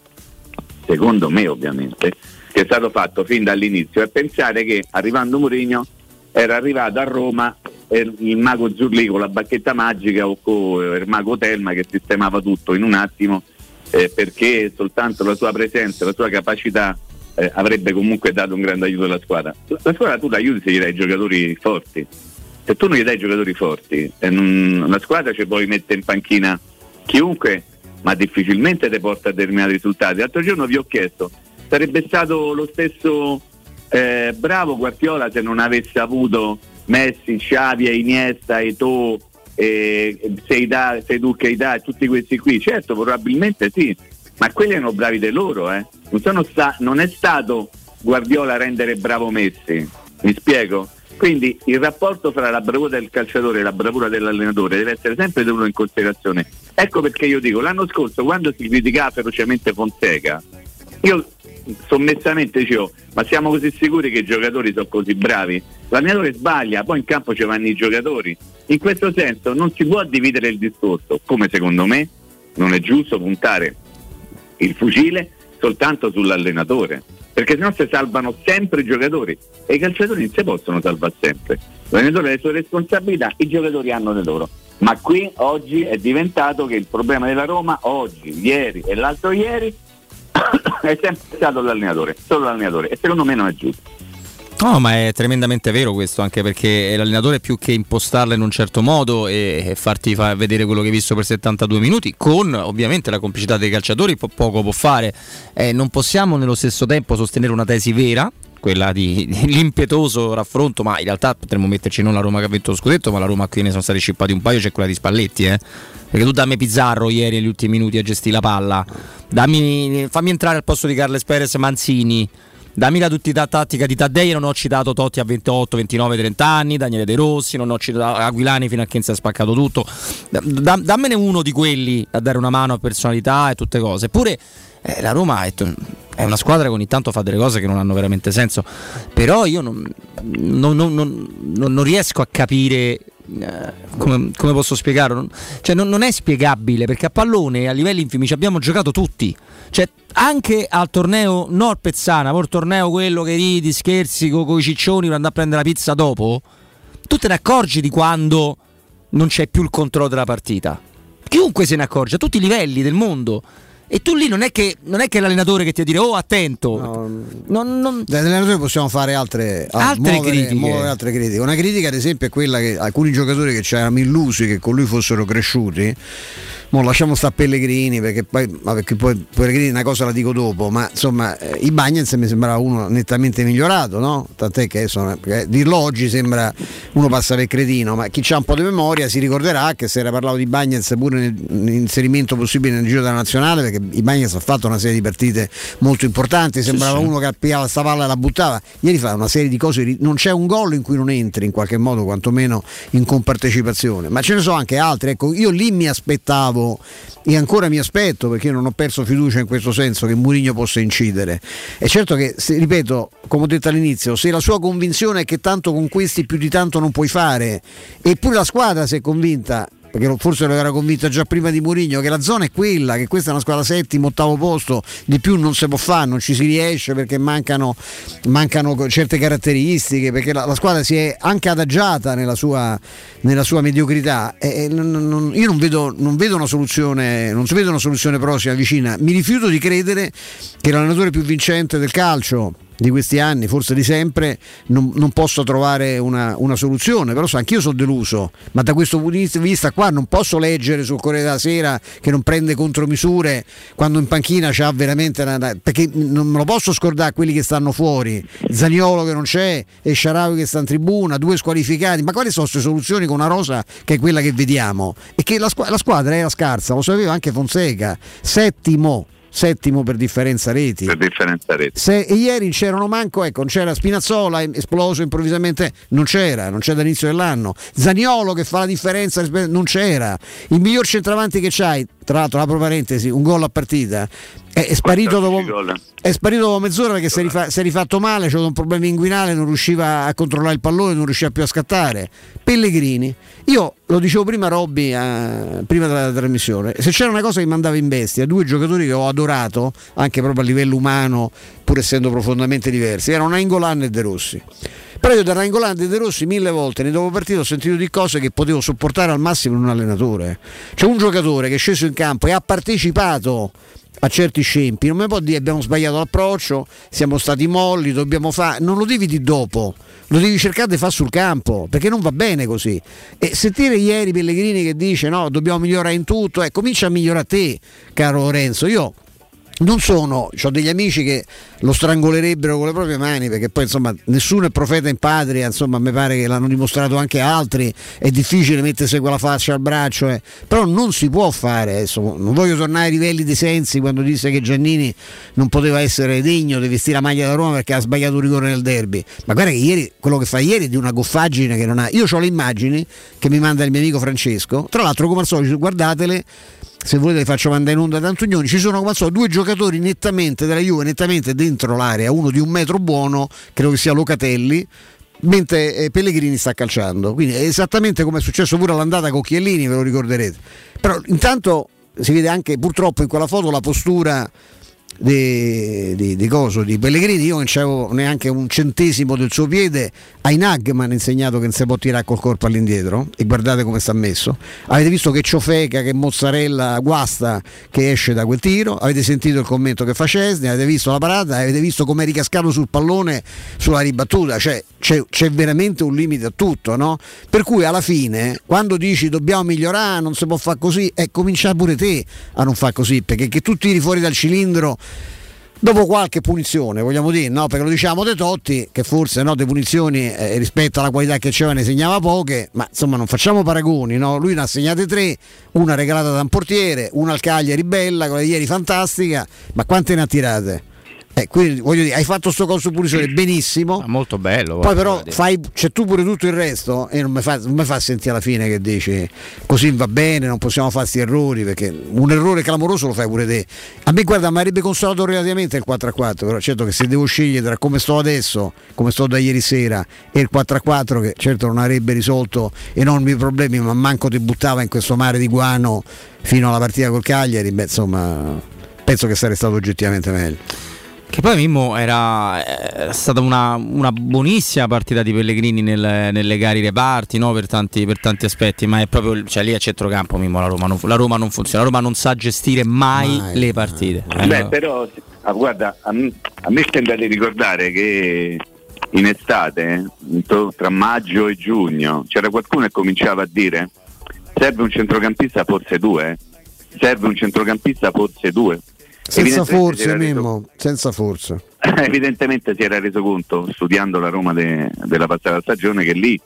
secondo me ovviamente, che è stato fatto fin dall'inizio è pensare che arrivando Mourinho era arrivato a Roma il mago Zurli con la bacchetta magica o con il mago Telma che sistemava tutto in un attimo eh, perché soltanto la sua presenza, la sua capacità eh, avrebbe comunque dato un grande aiuto alla squadra. La squadra tu la aiuti se gli dai giocatori forti. Se tu non gli dai giocatori forti, eh, non, la squadra ci puoi mettere in panchina chiunque ma difficilmente ti porta a determinati risultati. L'altro giorno vi ho chiesto, sarebbe stato lo stesso eh, bravo Guardiola se non avesse avuto Messi, Xavi, Iniesta, Eto'o, eh, Seidà, Keita e tutti questi qui? Certo, probabilmente sì, ma quelli erano bravi di loro, eh. non, sta- non è stato Guardiola a rendere bravo Messi, mi spiego? Quindi il rapporto fra la bravura del calciatore e la bravura dell'allenatore deve essere sempre tenuto in considerazione. Ecco perché io dico, l'anno scorso quando si criticava ferocemente Fonseca, io sommessamente dicevo, ma siamo così sicuri che i giocatori sono così bravi? L'allenatore sbaglia, poi in campo ci vanno i giocatori. In questo senso non si può dividere il discorso, come secondo me non è giusto puntare il fucile soltanto sull'allenatore perché sennò si salvano sempre i giocatori e i calciatori non si possono salvare sempre. L'allenatore ha le sue responsabilità, i giocatori hanno le loro. Ma qui oggi è diventato che il problema della Roma, oggi, ieri e l'altro ieri, è sempre stato l'allenatore, solo l'allenatore e secondo me non è giusto.
No, ma è tremendamente vero questo, anche perché l'allenatore più che impostarla in un certo modo e, farti fa vedere quello che hai visto per 72 minuti, con ovviamente la complicità dei calciatori, po- poco può fare. Eh, non possiamo nello stesso tempo sostenere una tesi vera, quella di, di l'impietoso raffronto, ma in realtà potremmo metterci non la Roma che ha vinto lo scudetto, ma la Roma qui ne sono stati scippati un paio, c'è quella di Spalletti, eh. Perché tu dammi Pizzarro ieri negli ultimi minuti a gestire la palla, dammi, fammi entrare al posto di Carles Perez Manzini la tuttità tattica di Taddei, non ho citato Totti a 28, 29, 30 anni, Daniele De Rossi, non ho citato Aguilani fino a che si è spaccato tutto. Da, dammene uno di quelli a dare una mano a personalità e tutte cose. Eppure eh, la Roma è, è, una squadra che ogni tanto fa delle cose che non hanno veramente senso. Però io non, non, non, non riesco a capire eh, come, come, posso spiegarlo? Cioè, non, non, è spiegabile perché a pallone a livelli infimi ci abbiamo giocato tutti. Cioè, anche al torneo Nord Pezzana, il torneo quello che ridi, scherzi con i ciccioni per andare a prendere la pizza dopo, tu te ne accorgi di quando non c'è più il controllo della partita. Chiunque se ne accorge, a tutti i livelli del mondo. E tu lì non è che, non è che l'allenatore che ti dire oh attento. No,
non, non... Dall'allenatore possiamo fare altre,
altre, muovere, critiche.
Muovere altre critiche. Una critica ad esempio è quella che alcuni giocatori che ci eravamo illusi che con lui fossero cresciuti Mo lasciamo stare Pellegrini perché poi, perché poi Pellegrini una cosa la dico dopo, ma insomma eh, i Bagnets mi sembrava uno nettamente migliorato, no? Tant'è che sono, dirlo oggi sembra uno passa per cretino, ma chi ha un po' di memoria si ricorderà che si era parlato di Bagnets pure nell'inserimento possibile nel giro della nazionale perché i Bagnets ha fatto una serie di partite molto importanti, sembrava sì, sì. uno che pigliava sta palla e la buttava. Ieri fa una serie di cose, non c'è un gol in cui non entri in qualche modo, quantomeno in compartecipazione, ma ce ne sono anche altri. Ecco, io lì mi aspettavo e ancora mi aspetto perché io non ho perso fiducia in questo senso che Mourinho possa incidere. È certo che, se, ripeto, come ho detto all'inizio, se la sua convinzione è che tanto con questi più di tanto non puoi fare, eppure la squadra si è convinta perché forse lo era convinto già prima di Mourinho che la zona è quella, che questa è una squadra settimo, ottavo posto, di più non si può fare, non ci si riesce perché mancano, mancano certe caratteristiche, perché la, la, squadra si è anche adagiata nella sua, nella sua mediocrità. E, non, non, io non vedo, non vedo, una soluzione, non si vede una soluzione prossima, vicina. Mi rifiuto di credere che l'allenatore più vincente del calcio di questi anni, forse di sempre, non, non posso trovare una, una, soluzione. Però so, anch'io sono deluso, ma da questo punto di vista qua non posso leggere sul Corriere della Sera che non prende contromisure quando in panchina c'ha veramente una, perché non me lo posso scordare quelli che stanno fuori, Zaniolo che non c'è e Sharawi che sta in tribuna, due squalificati, ma quali sono queste soluzioni con una rosa che è quella che vediamo? E che la, la squadra era scarsa, lo sapeva anche Fonseca, settimo settimo per differenza reti.
Per differenza reti.
Se, ieri c'erano manco, ecco, non c'era Spinazzola, esploso improvvisamente, non c'era, non c'è dall'inizio dell'anno. Zaniolo che fa la differenza, non c'era. Il miglior centravanti che c'hai, tra l'altro, apro parentesi, un gol a partita, è, è sparito dopo, è sparito dopo mezz'ora perché si è, rifa- si è rifatto male, c'era un problema inguinale, non riusciva a controllare il pallone, non riusciva più a scattare. Pellegrini, io lo dicevo prima Robby, eh, prima della trasmissione, se c'era una cosa che mi andava in bestia, due giocatori che ho adorato, anche proprio a livello umano, pur essendo profondamente diversi, erano Nainggolan e De Rossi. Però io da Nainggolan e De Rossi mille volte nei dopo partito ho sentito di cose che potevo sopportare al massimo in un allenatore. C'è un giocatore che è sceso in campo e ha partecipato a certi scempi, non mi può dire abbiamo sbagliato l'approccio, siamo stati molli, dobbiamo fare, non lo devi di dopo, lo devi cercare di fare sul campo, perché non va bene così. E sentire ieri Pellegrini che dice no, dobbiamo migliorare in tutto, eh, comincia a migliorare te, caro Lorenzo. Io non sono, ho degli amici che lo strangolerebbero con le proprie mani perché poi insomma nessuno è profeta in patria, insomma mi pare che l'hanno dimostrato anche altri, è difficile mettersi quella faccia al braccio, eh. però non si può fare adesso, non voglio tornare ai livelli dei sensi quando disse che Giannini non poteva essere degno di vestire la maglia da Roma perché ha sbagliato un rigore nel derby, ma guarda che ieri, quello che fa ieri è di una goffaggine che non ha, io ho le immagini che mi manda il mio amico Francesco, tra l'altro come al solito guardatele se volete faccio mandare in onda da Antonioni, ci sono come al due giocatori nettamente della Juve, nettamente dentro l'area, uno di un metro buono, credo che sia Locatelli, mentre eh, Pellegrini sta calciando. Quindi è esattamente come è successo pure all'andata con Chiellini, ve lo ricorderete. Però intanto si vede anche purtroppo in quella foto la postura di, di, di, coso, di Pellegrini, io non c'avevo neanche un centesimo del suo piede. Ainag mi hanno insegnato che non si può tirare col corpo all'indietro e guardate come sta messo. Avete visto che ciofeca, che mozzarella guasta che esce da quel tiro, avete sentito il commento che fa Cesni, avete visto la parata, avete visto come è ricascato sul pallone sulla ribattuta, cioè c'è, c'è veramente un limite a tutto, no? Per cui alla fine, quando dici dobbiamo migliorare, non si può fare così, eh, comincia pure te a non fare così, perché che tu tiri fuori dal cilindro dopo qualche punizione, vogliamo dire, no? perché lo diciamo De Totti, che forse no, de punizioni eh, rispetto alla qualità che c'era ne segnava poche, ma insomma non facciamo paragoni, no? lui ne ha segnate tre, una regalata da un portiere, una al Cagliari bella, quella di ieri fantastica, ma quante ne ha tirate? Eh, quindi voglio dire, hai fatto sto coso punizione benissimo.
Ma molto bello.
Poi però fai, c'è tu pure tutto il resto e non mi fa, non mi fa sentire alla fine che dici così va bene, non possiamo fare questi errori perché un errore clamoroso lo fai pure te. A me guarda, mi avrebbe consolato relativamente il 4 a 4, però certo che se devo scegliere tra come sto adesso, come sto da ieri sera e il 4 a 4 che certo non avrebbe risolto enormi problemi, ma manco ti buttava in questo mare di guano fino alla partita col Cagliari, beh insomma penso che sarebbe stato oggettivamente meglio.
Che poi Mimmo era, era stata una, una, buonissima partita di Pellegrini nel, nelle gare reparti no? per, tanti, per, tanti, aspetti, ma è proprio cioè, lì a centrocampo Mimmo la Roma, non, la Roma non funziona, la Roma non sa gestire mai, mai le partite.
Mai. Beh, però ah, guarda, a me, a me sembra di ricordare che in estate, tra maggio e giugno, c'era qualcuno che cominciava a dire serve un centrocampista forse due, serve un centrocampista forse due
senza forze, Mimmo, senza forze.
Evidentemente si era reso conto, studiando la Roma de, della passata stagione, che lì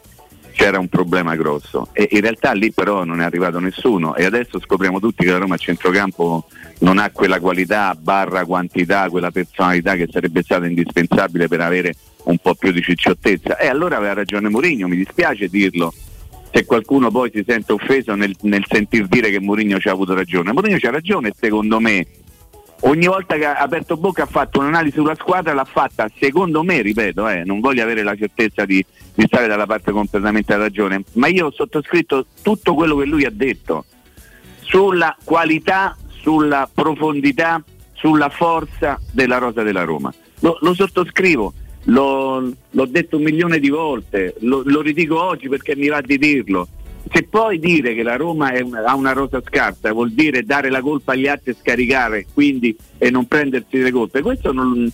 c'era un problema grosso. E in realtà lì però non è arrivato nessuno. E adesso scopriamo tutti che la Roma a centrocampo non ha quella qualità barra quantità, quella personalità che sarebbe stata indispensabile per avere un po' più di cicciottezza. E allora aveva ragione Mourinho, mi dispiace dirlo. Se qualcuno poi si sente offeso nel, nel sentir dire che Mourinho ci ha avuto ragione. Mourinho c'ha ragione secondo me ogni volta che ha aperto bocca ha fatto un'analisi sulla squadra, l'ha fatta secondo me, ripeto, eh, non voglio avere la certezza di, di, stare dalla parte completamente da ragione, ma io ho sottoscritto tutto quello che lui ha detto sulla qualità, sulla profondità, sulla forza della rosa della Roma. Lo, lo sottoscrivo, lo, l'ho detto un milione di volte, lo, lo ridico oggi perché mi va di dirlo se poi dire che la Roma una, ha una rosa scarsa vuol dire dare la colpa agli altri e scaricare quindi e non prendersi le colpe, questo non,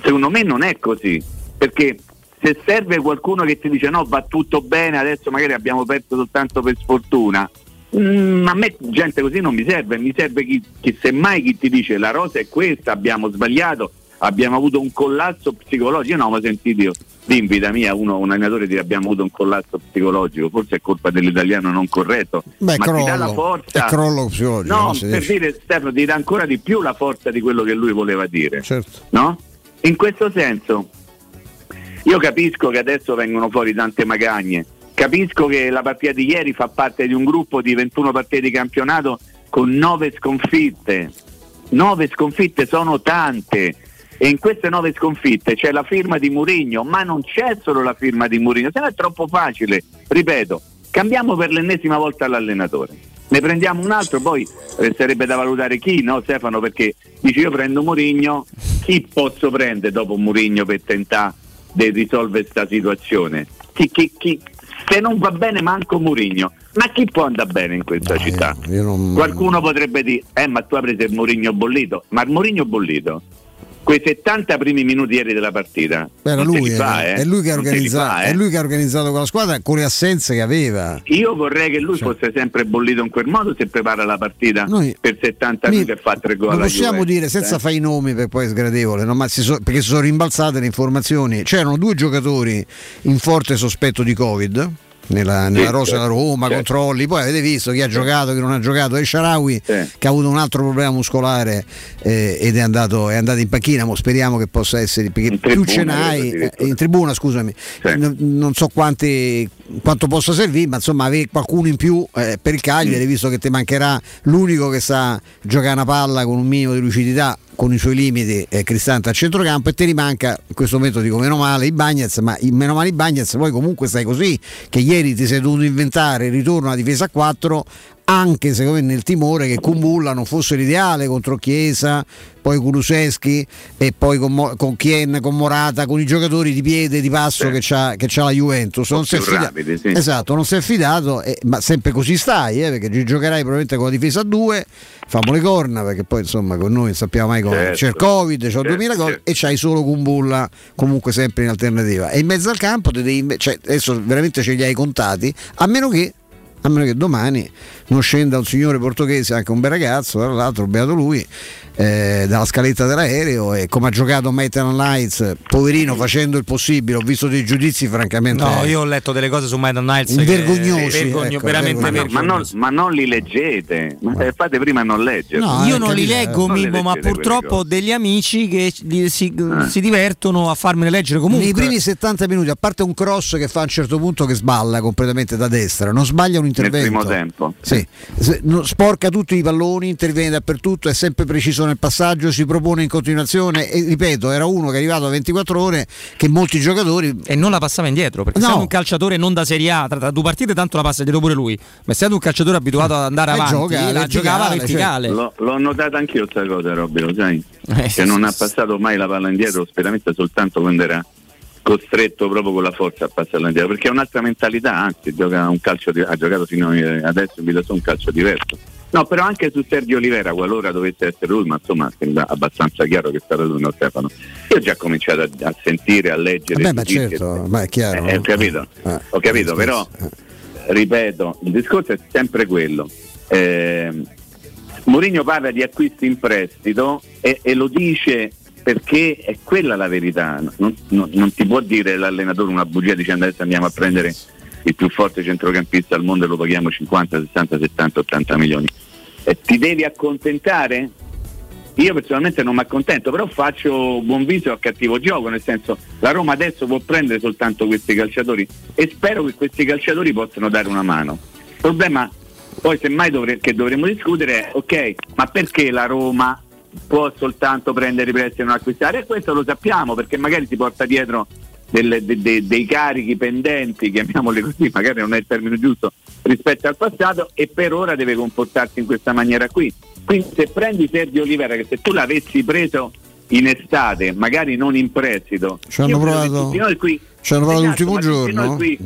secondo me non è così, perché se serve qualcuno che ti dice no va tutto bene, adesso magari abbiamo perso soltanto per sfortuna, mm, a me gente così non mi serve, mi serve chi, chi semmai chi ti dice la rosa è questa, abbiamo sbagliato, abbiamo avuto un collasso psicologico, io non ho mai sentito lì in vita mia uno, un allenatore dice abbiamo avuto un collasso psicologico, forse è colpa dell'italiano non corretto,
Beh,
ma
crollo,
ti dà la forza.
è crollo psicologico,
No, per
dice.
dire Stefano ti dà ancora di più la forza di quello che lui voleva dire.
Certo.
No? In questo senso io capisco che adesso vengono fuori tante magagne, capisco che la partita di ieri fa parte di un gruppo di 21 partite di campionato con 9 sconfitte. 9 sconfitte sono tante e in queste 9 sconfitte c'è la firma di Murigno, ma non c'è solo la firma di Murigno, se no è troppo facile. Ripeto, cambiamo per l'ennesima volta l'allenatore. Ne prendiamo un altro, poi resterebbe da valutare chi, no Stefano? Perché dici io prendo Murigno, chi posso prendere dopo Murigno per tentare di risolvere questa situazione? Chi, chi- chi- se non va bene manco Murigno, ma chi può andare bene in questa città?
Io non-
Qualcuno potrebbe dire, eh ma tu hai preso il Murigno bollito, ma il Murigno bollito, quei 70 primi minuti ieri della partita,
Era
non te
lui,
fa,
eh,
eh.
è, lui che ha organizzato,
fa,
è
eh.
lui che ha organizzato quella squadra con le assenze che aveva.
Io vorrei che lui fosse sempre bollito in quel modo se prepara la partita per 70 minuti e fa tre gol
Lo possiamo
Juventus,
dire senza
eh.
fare i nomi per poi è sgradevole, no? Ma si so- perché si sono rimbalzate le informazioni. C'erano due giocatori in forte sospetto di Covid. Nella, nella
Sì,
rosa della
certo,
Roma,
certo.
controlli, poi avete visto chi ha giocato, chi non ha giocato, e Sharawi che ha avuto un altro problema muscolare eh, ed è andato, è andato in panchina, mo speriamo che possa essere, perché più
tribuna,
ce n'hai, eh, in tribuna scusami, non, non so quanti, quanto possa servire, ma insomma avere qualcuno in più eh, per il Cagliari,
Mm.
visto che ti mancherà l'unico che sa giocare una palla con un minimo di lucidità con i suoi limiti è Cristante a centrocampo e ti rimanca in questo momento dico meno male i Bagnets ma meno male i Bagnets poi comunque stai così che ieri ti sei dovuto inventare il ritorno alla difesa a 4 anche secondo me nel timore che Kumbulla non fosse l'ideale contro Chiesa poi Kuluseschi e poi con, Mo- con Chien, con Morata con i giocatori di piede di passo che, c'ha, che c'ha la Juventus non si è fida-
rapidi, sì.
esatto non si è fidato eh, ma sempre così stai eh, perché gi- giocherai probabilmente con la difesa a 2 famo le corna perché poi insomma con noi non sappiamo mai come
Certo.
c'è il covid c'ho
Certo,
2000 gol
certo.
e c'hai solo Kumbulla comunque sempre in alternativa e in mezzo al campo devi, cioè, adesso veramente ce li hai contati a meno che a meno che domani non scenda un signore portoghese, anche un bel ragazzo, tra l'altro, beato lui, eh, dalla scaletta dell'aereo e come ha giocato Maitland Lights, poverino facendo il possibile, ho visto dei giudizi francamente
No, io ho letto delle cose su Maiden Nights
Vergognosi,
vergogno-
ecco,
veramente
Ma, no,
vergognosi.
ma non, ma non li leggete, ma eh, fate prima a non leggere.
Io non li leggo,
Non le
Mimmo, ma purtroppo ho degli amici che li- si,
Ah.
si divertono a farmene leggere comunque.
Nei primi 70 minuti, a parte un cross che fa a un certo punto che sballa completamente da destra, non sbaglia un intervento.
primo tempo.
Sì. No, sporca tutti i palloni, interviene dappertutto, è sempre preciso nel passaggio, si propone in continuazione e ripeto, era uno che è arrivato a 24 ore che molti giocatori
E non la passava indietro, perché
No.
essendo un calciatore non da Serie A, tra, tra due partite tanto la passa indietro pure lui, ma essendo un calciatore abituato ad andare
Eh,
avanti,
gioca
la giocava verticale.
L'ho, l'ho notata anch'io sta cosa, Robby, lo sai?
Eh,
che non ha passato mai la palla indietro, speramento soltanto quando era costretto proprio con la forza a passarla indietro, perché è un'altra mentalità, anzi gioca un calcio di- ha giocato fino adesso in Villa un calcio diverso. No, però anche su Sergio Olivera, qualora dovesse essere lui, ma insomma sembra abbastanza chiaro che è stato lui, no Stefano. Io ho già cominciato a, a sentire, a leggere.
Vabbè, ma certo, ma è chiaro.
eh, ho capito,
Eh,
ho capito,
eh,
però ripeto, il discorso è sempre quello. Eh, Mourinho parla di acquisti in prestito e, e lo dice perché è quella la verità. Non, non- non ti può dire l'allenatore una bugia dicendo adesso andiamo a prendere il più forte centrocampista al mondo e lo paghiamo 50, 60, 70, 80 milioni. E ti devi accontentare? Io personalmente non mi accontento, però faccio buon viso a cattivo gioco, nel senso la Roma adesso può prendere soltanto questi calciatori e spero che questi calciatori possano dare una mano. Il problema poi semmai dovre- che dovremmo discutere è ok, ma perché la Roma può soltanto prendere i prestiti e non acquistare? E questo lo sappiamo perché magari si porta dietro delle- de- de- dei carichi pendenti, chiamiamoli così, magari non è il termine giusto, rispetto al passato e per ora deve comportarsi in questa maniera qui. Quindi se prendi Sergio Olivera, che se tu l'avessi preso in estate, magari non in prestito,
Ci hanno provato-
qui-
ci hanno provato
Esatto,
l'ultimo giorno?
qui-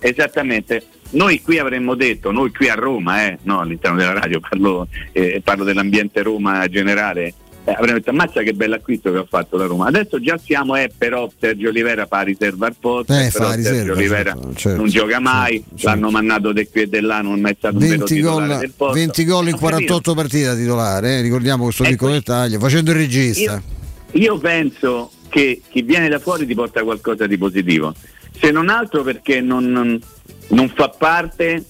Esattamente. Noi qui avremmo detto, noi qui a Roma, eh, no all'interno della radio, parlo, eh, parlo dell'ambiente Roma generale, eh, avremmo detto ammazza che bell'acquisto che ha fatto la Roma. Adesso già siamo, eh, però Sergio Olivera fa riserva al posto,
Eh,
però
fa
Sergio
riserva,
Olivera
certo, certo,
non gioca mai, l'hanno mandato di qui e di là, non è mai stato un vero
20
titolare
gol,
del posto.
20 gol in
Ho capito.
48 partite da titolare, eh, ricordiamo questo piccolo dettaglio, facendo il regista.
Io penso che chi viene da fuori ti porta qualcosa di positivo, se non altro perché non, non- non fa parte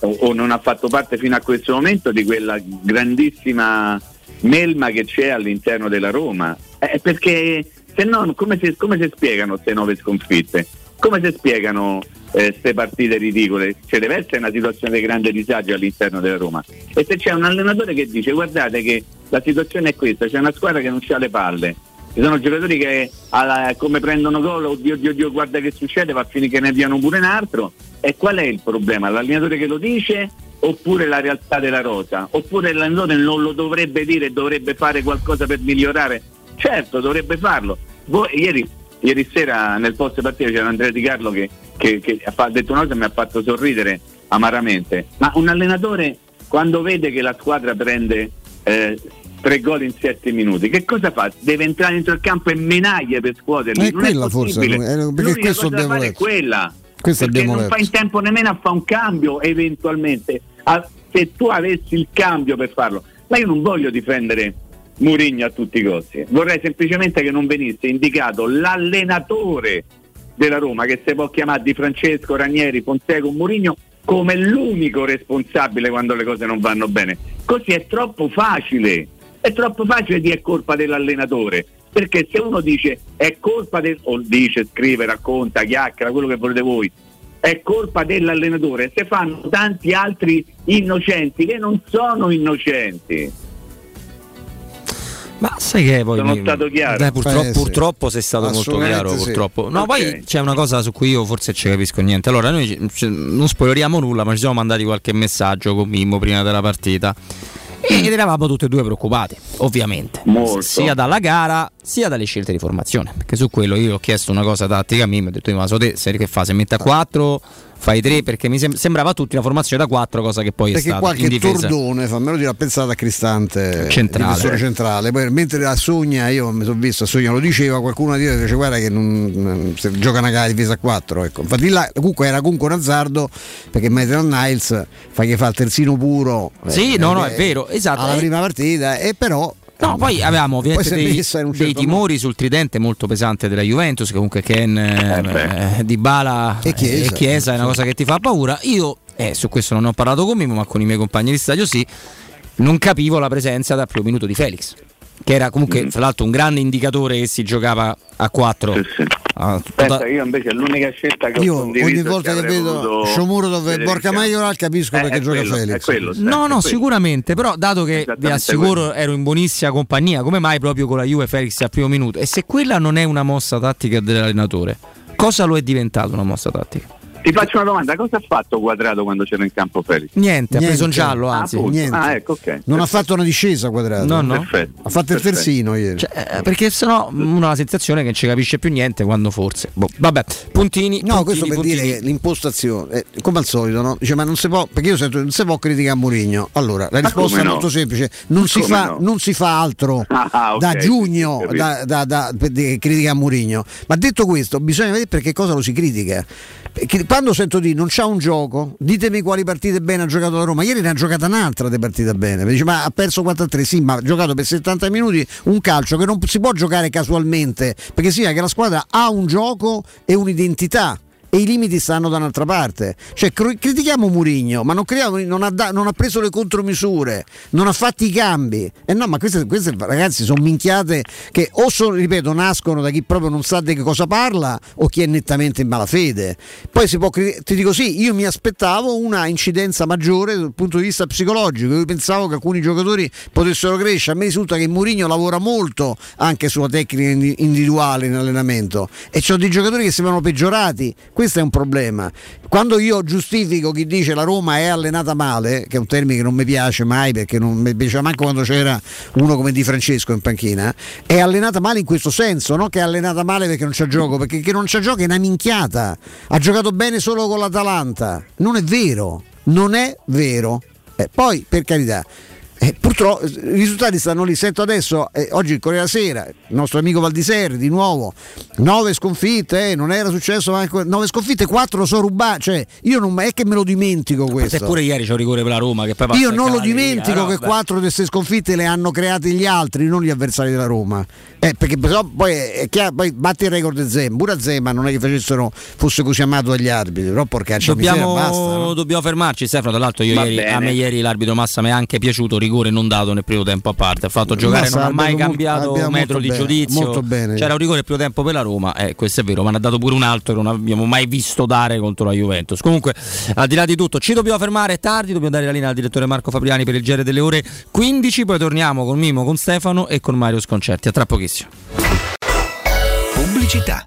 o, o non ha fatto parte fino a questo momento di quella grandissima melma che c'è all'interno della Roma. Eh, perché se no come si, come si spiegano queste nove sconfitte? Come si spiegano queste partite ridicole? Ci deve essere una situazione di grande disagio all'interno della Roma. E se c'è un allenatore che dice guardate che la situazione è questa, c'è una squadra che non ha le palle, ci sono giocatori che alla- come prendono gol, oddio, oddio, oddio, guarda che succede, va a finire che ne abbiano pure un altro. E qual è il problema? L'allenatore che lo dice oppure la realtà della rosa? Oppure l'allenatore non lo dovrebbe dire e dovrebbe fare qualcosa per migliorare? Certo, dovrebbe farlo. Voi- ieri, ieri sera nel post partita c'era Andrea Di Carlo che, che- che ha detto una cosa che mi ha fatto sorridere amaramente. Ma un allenatore quando vede che la squadra prende eh, tre gol in sette minuti, che cosa fa? Deve entrare dentro il campo e menaglie per scuoterli.
È
non
quella
è
forse, eh, perché questo
cosa da
abbiamo
fare è quella.
Questo
perché non fa
letto.
in tempo nemmeno a fare un cambio eventualmente. Ah, se tu avessi il cambio per farlo, ma io non voglio difendere Murigno a tutti i costi, vorrei semplicemente che non venisse indicato l'allenatore della Roma che si può chiamare Di Francesco, Ranieri, Fonseca, Murigno come l'unico responsabile quando le cose non vanno bene. Così è troppo facile, è troppo facile dire è colpa dell'allenatore. Perché se uno dice è colpa del, o dice, scrive, racconta, chiacchiera, quello che volete voi, è colpa dell'allenatore, se fanno tanti altri innocenti che non sono innocenti.
Ma sai che poi
Sono
mi-
stato chiaro?
Dai, purtroppo,
Eh, sì.
purtroppo sei stato molto chiaro.
sì.
Purtroppo. No,
Ok.
poi c'è una cosa su cui io forse ci capisco niente. Allora, noi non spoileriamo nulla, ma ci siamo mandati qualche messaggio con Mimmo prima della partita. Ed eravamo tutti e due preoccupati, ovviamente.
Molto.
Sia dalla gara sia dalle scelte di formazione. Perché su quello io ho chiesto una cosa tattica a Mimmo, ho detto: ma so te, sai che fa? Se mette a 4, fai 3, perché mi sem- sembrava a tutti una formazione da 4, cosa che poi è
Perché
stata in
qualche tordone, fammelo dire, ha pensato a Cristante
Centrale.
difensore centrale. Poi mentre a Sogna, io mi sono visto, a Sogna lo diceva, qualcuno di dice guarda che non, se gioca una gara difesa a 4. Ecco. Infatti là comunque era comunque un azzardo perché Maitland Niles fa che fa il terzino puro.
Sì,
eh,
no, no,
eh,
è vero, esatto.
Alla
Eh,
prima partita, e però.
No, poi avevamo ovviamente
Poi
dei,
un
dei
certo
timori sul tridente molto pesante della Juventus, che comunque Ken eh, Di Bala
E Chiesa.
e Chiesa è una cosa che ti fa paura. Io, eh, su questo non ne ho parlato con Mimo, ma con i miei compagni di stadio sì, non capivo la presenza dal primo minuto di Felix, che era comunque
Mm.
tra l'altro un grande indicatore che si giocava a 4.
Aspetta, io invece l'unica scelta che
Io
ho
ogni volta che vedo dove
vedere
Borca. Maioral capisco
Eh,
perché gioca
quello,
Felix.
quello,
No, no,
quello.
sicuramente, però dato che vi assicuro ero in buonissima compagnia, come mai proprio con la Juve Felix al primo minuto? E se quella non è una mossa tattica dell'allenatore, cosa lo è diventato una mossa tattica?
Ti faccio una domanda, cosa ha fatto Quadrato quando c'era in campo Felix?
Niente, ha
Niente.
preso un giallo,
Ah,
anzi.
appunto.
Niente.
Ah, ecco, ok.
Non ha fatto una discesa quadrata.
No, no.
Perfetto.
Ha fatto il
Perfetto.
terzino ieri.
Cioè, eh, perché sennò uno ha la sensazione che non ci capisce più niente quando forse. Boh, vabbè, puntini.
No,
puntini,
questo per
puntini.
dire che l'impostazione, eh, come al solito, no? Dice, ma non si può, perché io sento, non si può criticare Mourinho. Allora, la risposta è
no?
molto semplice: non si, fa,
no?
non si fa altro
Ah, ok,
da giugno da, da, da- per dire- criticare Mourinho. Ma detto questo, bisogna vedere per che cosa lo si critica. Perché quando sento dire non c'ha un gioco, ditemi quali partite bene ha giocato la Roma. Ieri ne ha giocata un'altra di partita bene. Dice, ma ha perso 4-3, sì, ma ha giocato per 70 minuti un calcio che non si può giocare casualmente, perché sia che la squadra ha un gioco e un'identità. E i limiti stanno da un'altra parte. Cioè, cri- critichiamo Murigno, ma non, crediamo- non ha non ha preso le contromisure, non ha fatto i cambi. E no, ma queste, queste, ragazzi sono minchiate che o sono, ripeto, nascono da chi proprio non sa di che cosa parla o chi è nettamente in malafede. Poi si può ti dico sì, io mi aspettavo una incidenza maggiore dal punto di vista psicologico. Io pensavo che alcuni giocatori potessero crescere. A me risulta che Mourinho lavora molto anche sulla tecnica indi- individuale in allenamento e ci sono dei giocatori che sembrano peggiorati. Questo è un problema. Quando io giustifico chi dice la Roma è allenata male, che è un termine che non mi piace mai perché non mi piaceva manco quando c'era uno come Di Francesco in panchina, è allenata male in questo senso, non che è allenata male perché non c'è gioco, perché che non c'è gioco è una minchiata. Ha giocato bene solo con l'Atalanta. Non è vero, non è vero. Eh, poi, per carità, Eh, purtroppo i risultati stanno lì. Sento adesso, eh, oggi il Corriere della Sera, il nostro amico Valdiserri di nuovo, nove sconfitte, eh, non era successo manco, nove sconfitte, quattro sono rubate. Cioè, io non è che me lo dimentico questo.
Eppure ieri c'è un rigore per la Roma che poi
Io non lo
via,
dimentico
no?
che
Beh.
quattro di queste sconfitte le hanno create gli altri, non gli avversari della Roma. Eh, perché però poi è chiaro, poi batti il record di Zema. Pure a Zema non è che facessero, fosse così amato dagli arbitri, però miseria
Dobbiamo,
basta. no?
dobbiamo fermarci, Stefano. Tra l'altro, io ieri, a me ieri l'arbitro Massa mi è anche piaciuto. Rigore non dato nel primo tempo a parte. Ha fatto giocare,
Massa
non ha mai cambiato
molto-
un metro di
bene,
giudizio.
molto bene.
C'era un rigore il primo tempo per la Roma, eh, questo è vero, ma ne ha dato pure un altro che non abbiamo mai visto dare contro la Juventus. Comunque, al di là di tutto, ci dobbiamo fermare è tardi. Dobbiamo dare la linea al direttore Marco Fabriani per il GR delle ore 15. Poi torniamo con Mimo, con Stefano e con Mario Sconcerti. A tra pochissimo.
Pubblicità.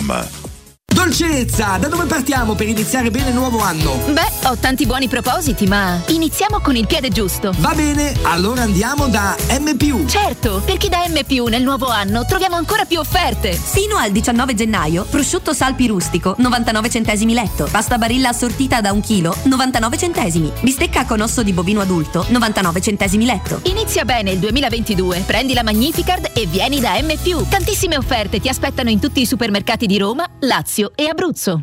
www.radioscoop.com.
Dolcezza, da dove partiamo per iniziare bene il nuovo anno?
Beh, ho tanti buoni propositi, ma iniziamo con il piede giusto.
Va bene, allora andiamo da M.
Certo, perché da M nel nuovo anno troviamo ancora più offerte.
Fino al 19 gennaio, prosciutto salpi rustico, 99 centesimi letto. Pasta barilla assortita da un chilo, 99 centesimi. Bistecca con osso di bovino adulto, 99 centesimi letto.
Inizia bene il 2022, prendi la Magnificard e vieni da M. Tantissime offerte ti aspettano in tutti i supermercati di Roma, Lazio e Abruzzo.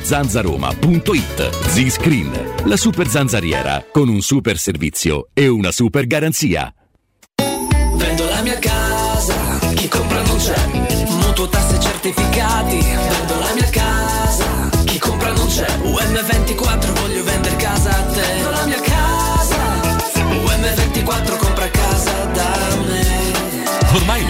zanzaroma.it. Z-Screen, la super zanzariera, con un super servizio e una super garanzia.
Vendo la mia casa, chi compra non c'è. Mutuo tasse certificati. Vendo la mia casa, chi compra non c'è. UM24 voglio vendere casa a te. Vendo la mia casa, UM24 compra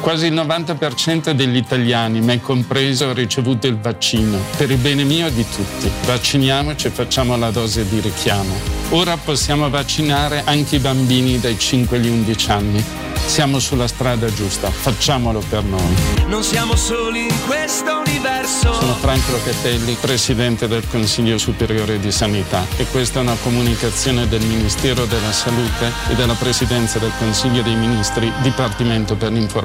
Quasi il 90% degli italiani, me compreso, ha ricevuto il vaccino. Per il bene mio e di tutti. Vacciniamoci e facciamo la dose di richiamo. Ora possiamo vaccinare anche i bambini dai 5 agli 11 anni. Siamo sulla strada giusta, facciamolo per noi.
Non siamo soli in questo universo.
Sono Franco Locatelli, Presidente del Consiglio Superiore di Sanità e questa è una comunicazione del Ministero della Salute e della Presidenza del Consiglio dei Ministri, Dipartimento per l'informazione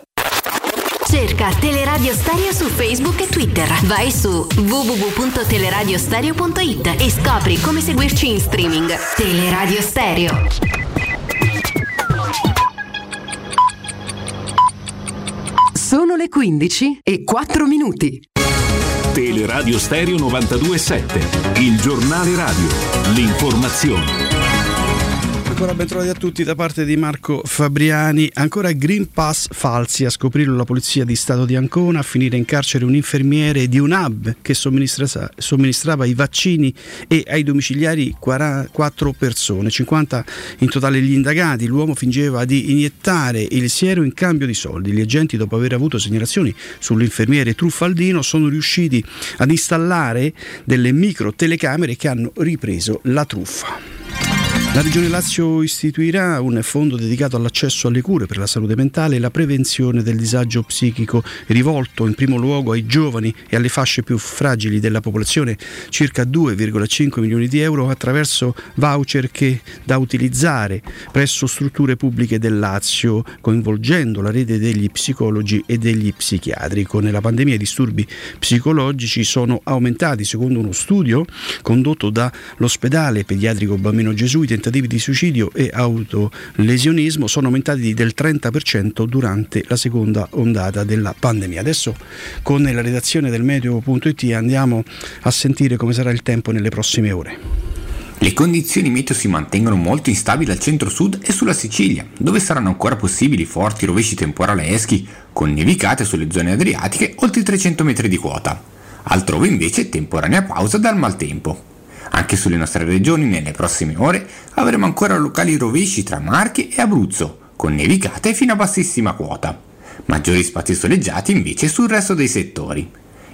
Cerca Teleradio Stereo su Facebook e Twitter. Vai su www.teleradiostereo.it e scopri come seguirci in streaming. Teleradio Stereo.
Sono le 15 e 4 minuti.
Teleradio Stereo 927, il giornale radio, l'informazione.
Ancora ben a tutti da parte di Marco Fabriani. Ancora Green Pass falsi a scoprirlo la polizia di Stato di Ancona, a finire in carcere un infermiere di un hub che somministra- somministrava i vaccini e ai domiciliari 44 persone, 50 in totale gli indagati. L'uomo fingeva di iniettare il siero in cambio di soldi. Gli agenti, dopo aver avuto segnalazioni sull'infermiere truffaldino, sono riusciti ad installare delle micro telecamere che hanno ripreso la truffa. La Regione Lazio istituirà un fondo dedicato all'accesso alle cure per la salute mentale e la prevenzione del disagio psichico, rivolto in primo luogo ai giovani e alle fasce più fragili della popolazione, circa 2,5 milioni di euro attraverso voucher che da utilizzare presso strutture pubbliche del Lazio, coinvolgendo la rete degli psicologi e degli psichiatri. Con la pandemia i disturbi psicologici sono aumentati, secondo uno studio condotto dall'ospedale pediatrico Bambino Gesù, i tentativi di suicidio e autolesionismo sono aumentati del 30% durante la seconda ondata della pandemia. Adesso con la redazione del meteo.it andiamo a sentire come sarà il tempo nelle prossime ore.
Le condizioni meteo si mantengono molto instabili al centro-sud e sulla Sicilia, dove saranno ancora possibili forti rovesci temporaleschi con nevicate sulle zone adriatiche oltre i 300 metri di quota. Altrove invece temporanea pausa dal maltempo. Anche sulle nostre regioni nelle prossime ore avremo ancora locali rovesci tra Marche e Abruzzo, con nevicate fino a bassissima quota. Maggiori spazi soleggiati invece sul resto dei settori.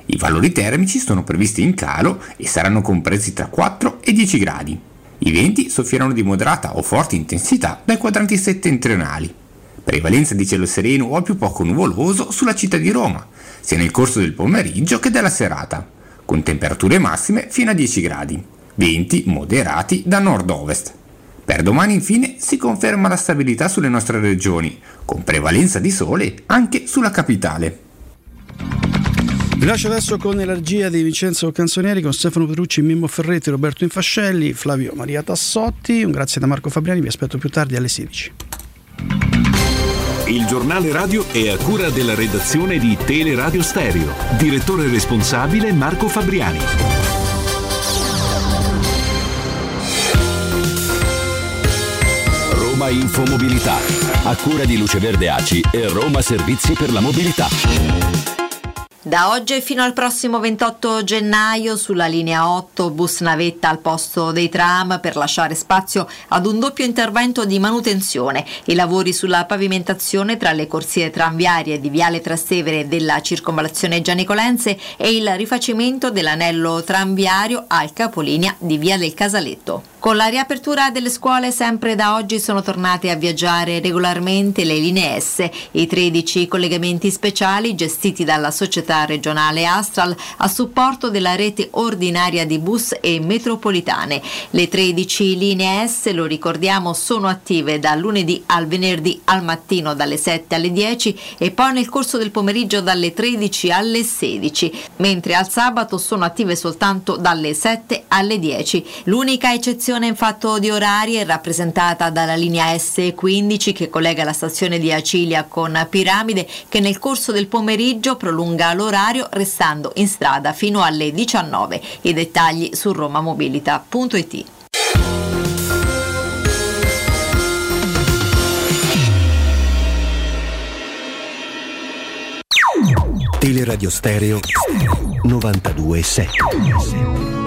I valori termici sono previsti in calo e saranno compresi tra 4 e 10 gradi. I venti soffieranno di moderata o forte intensità dai quadranti settentrionali. Prevalenza di cielo sereno o più poco nuvoloso sulla città di Roma, sia nel corso del pomeriggio che della serata, con temperature massime fino a 10 gradi venti moderati da nord-ovest. Per domani infine si conferma la stabilità sulle nostre regioni, con prevalenza di sole anche sulla capitale.
Vi lascio adesso con l'energia di Vincenzo Canzonieri, con Stefano Petrucci, Mimmo Ferretti, Roberto Infascelli, Flavio Maria Tassotti. Un grazie da Marco Fabriani, vi aspetto più tardi alle 16.
Il giornale radio è a cura della redazione di Teleradio Stereo. Direttore responsabile Marco Fabriani.
Roma Infomobilità, a cura di Luce Verde Aci e Roma Servizi per la Mobilità.
Da oggi fino al prossimo 28 gennaio sulla linea 8 bus navetta al posto dei tram per lasciare spazio ad un doppio intervento di manutenzione. I lavori sulla pavimentazione tra le corsie tranviarie di Viale Trastevere della circonvallazione Gianicolense e il rifacimento dell'anello tranviario al capolinea di Via del Casaletto. Con la riapertura delle scuole sempre da oggi sono tornate a viaggiare regolarmente le linee S, i 13 collegamenti speciali gestiti dalla società regionale Astral a supporto della rete ordinaria di bus e metropolitane. Le 13 linee S, lo ricordiamo, sono attive dal lunedì al venerdì al mattino dalle 7 alle 10 e poi nel corso del pomeriggio dalle 13 alle 16, mentre al sabato sono attive soltanto dalle 7 alle 10. L'unica eccezione in fatto di orari è rappresentata dalla linea S15 che collega la stazione di Acilia con Piramide che nel corso del pomeriggio prolunga l'orario restando in strada fino alle 19. I dettagli su romamobilita.it.
Teleradio Stereo 92.7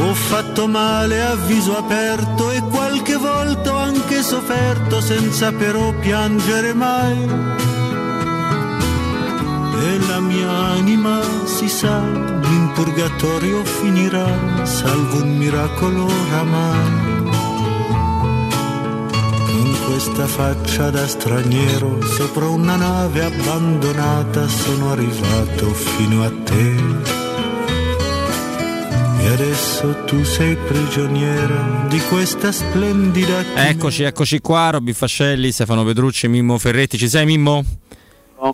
Ho fatto male a viso aperto e qualche volta ho anche sofferto senza però piangere mai. E la mia anima si sa, in purgatorio finirà, salvo un miracolo oramai. Questa faccia da straniero, sopra una nave abbandonata, sono arrivato fino a te. E adesso tu sei prigioniera di questa splendida
Eccoci, eccoci qua, Robby Fascelli, Stefano Petrucci e Mimmo Ferretti. Ci sei Mimmo?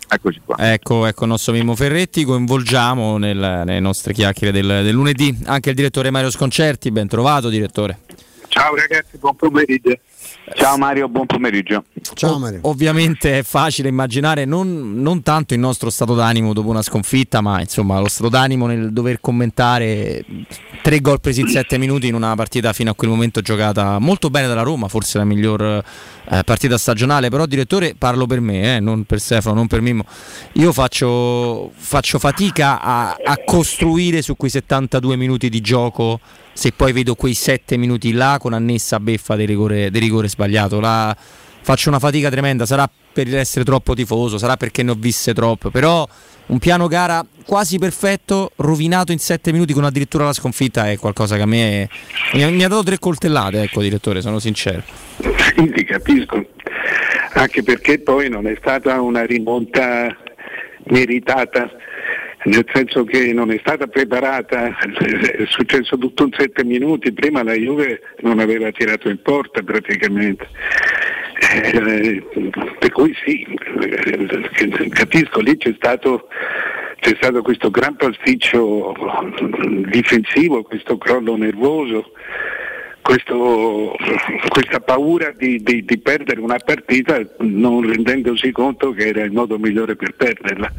Eccoci qua.
Ecco, ecco il nostro Mimmo Ferretti, coinvolgiamo nel- nelle nostre chiacchiere del, del lunedì anche il direttore Mario Sconcerti, ben trovato direttore.
Ciao ragazzi, buon pomeriggio. Ciao Mario, buon pomeriggio.
Ciao Mario. Ovviamente è facile immaginare non, non tanto il nostro stato d'animo dopo una sconfitta, ma insomma lo stato d'animo nel dover commentare tre gol presi in sette minuti in una partita fino a quel momento giocata molto bene dalla Roma, forse la miglior eh, partita stagionale. Però direttore parlo per me, eh, non per Stefano, non per Mimmo. Io faccio, faccio fatica a, a costruire su quei 72 minuti di gioco se poi vedo quei 7 minuti là con annessa beffa del rigore, del rigore sbagliato. La, faccio una fatica tremenda, sarà per essere troppo tifoso, sarà perché ne ho viste troppo, però un piano gara quasi perfetto, rovinato in 7 minuti con addirittura la sconfitta è qualcosa che a me mi ha, mi ha dato tre coltellate, ecco direttore, sono sincero.
Sì, capisco, anche perché poi non è stata una rimonta meritata, nel senso che non è stata preparata, è successo tutto in sette minuti, prima la Juve non aveva tirato in porta praticamente. Eh, per cui sì, capisco, lì c'è stato, c'è stato questo gran pasticcio difensivo, questo crollo nervoso, questo- questa paura di, di- di perdere una partita non rendendosi conto che era il modo migliore per perderla.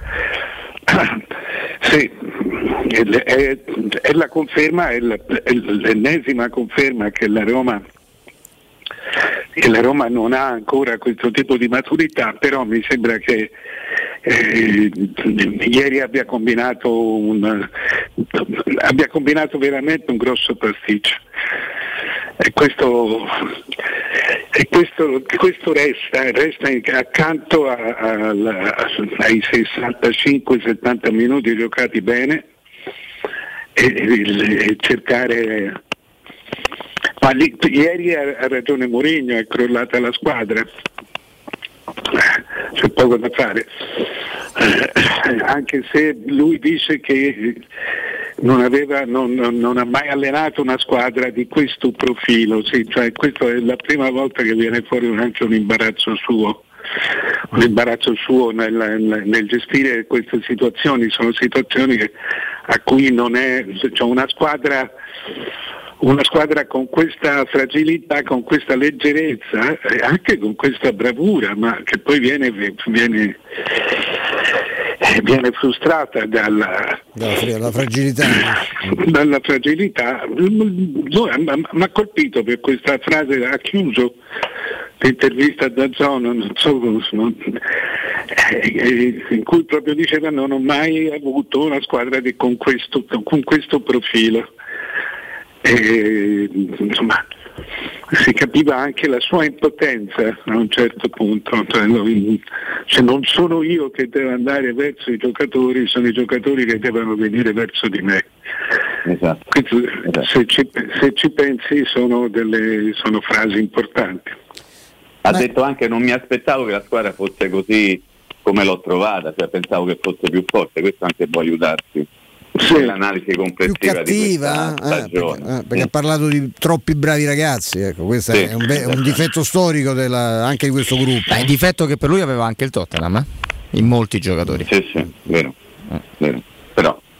Sì, è, è- la conferma, è, l'ennesima conferma che la Roma che la Roma non ha ancora questo tipo di maturità, però mi sembra che eh, ieri abbia combinato, un, abbia combinato veramente un grosso pasticcio. E questo, e questo, questo resta, resta accanto a- alla- ai 65-70 minuti giocati bene e, e- e cercare ma lì- ieri ha ragione Mourinho, è crollata la squadra, c'è poco da fare, Eh, anche se lui dice che non, aveva, non- non- ha mai allenato una squadra di questo profilo, sì, cioè questa è la prima volta che viene fuori anche un imbarazzo suo. Un imbarazzo suo nel, nel- gestire queste situazioni, sono situazioni a cui non è, cioè una squadra una squadra con questa fragilità, con questa leggerezza e anche con questa bravura, ma che poi viene, viene, viene frustrata dalla,
dalla fragilità.
dalla fragilità. Mi ha colpito per questa frase, ha chiuso l'intervista da Zona, non so, non- eh, eh, in cui proprio diceva non ho mai avuto una squadra di- con, questo, con questo profilo. E, insomma, si capiva anche la sua impotenza a un certo punto, cioè, non, cioè, non sono io che devo andare verso i giocatori, sono i giocatori che devono venire verso di me. Questo, Se, ci, se ci pensi sono, delle, sono frasi importanti.
Ha detto anche non mi aspettavo che la squadra fosse così come l'ho trovata, cioè pensavo che fosse più forte, questo anche può aiutarsi nell'analisi
più
complessiva di
cattiva
questa
eh, perché, eh, perché ha parlato di troppi bravi ragazzi ecco, questo
Sì.
è un, be- un difetto storico della- anche di questo gruppo
Beh, difetto che per lui aveva anche il Tottenham, eh? in molti giocatori.
Sì, sì, vero, vero.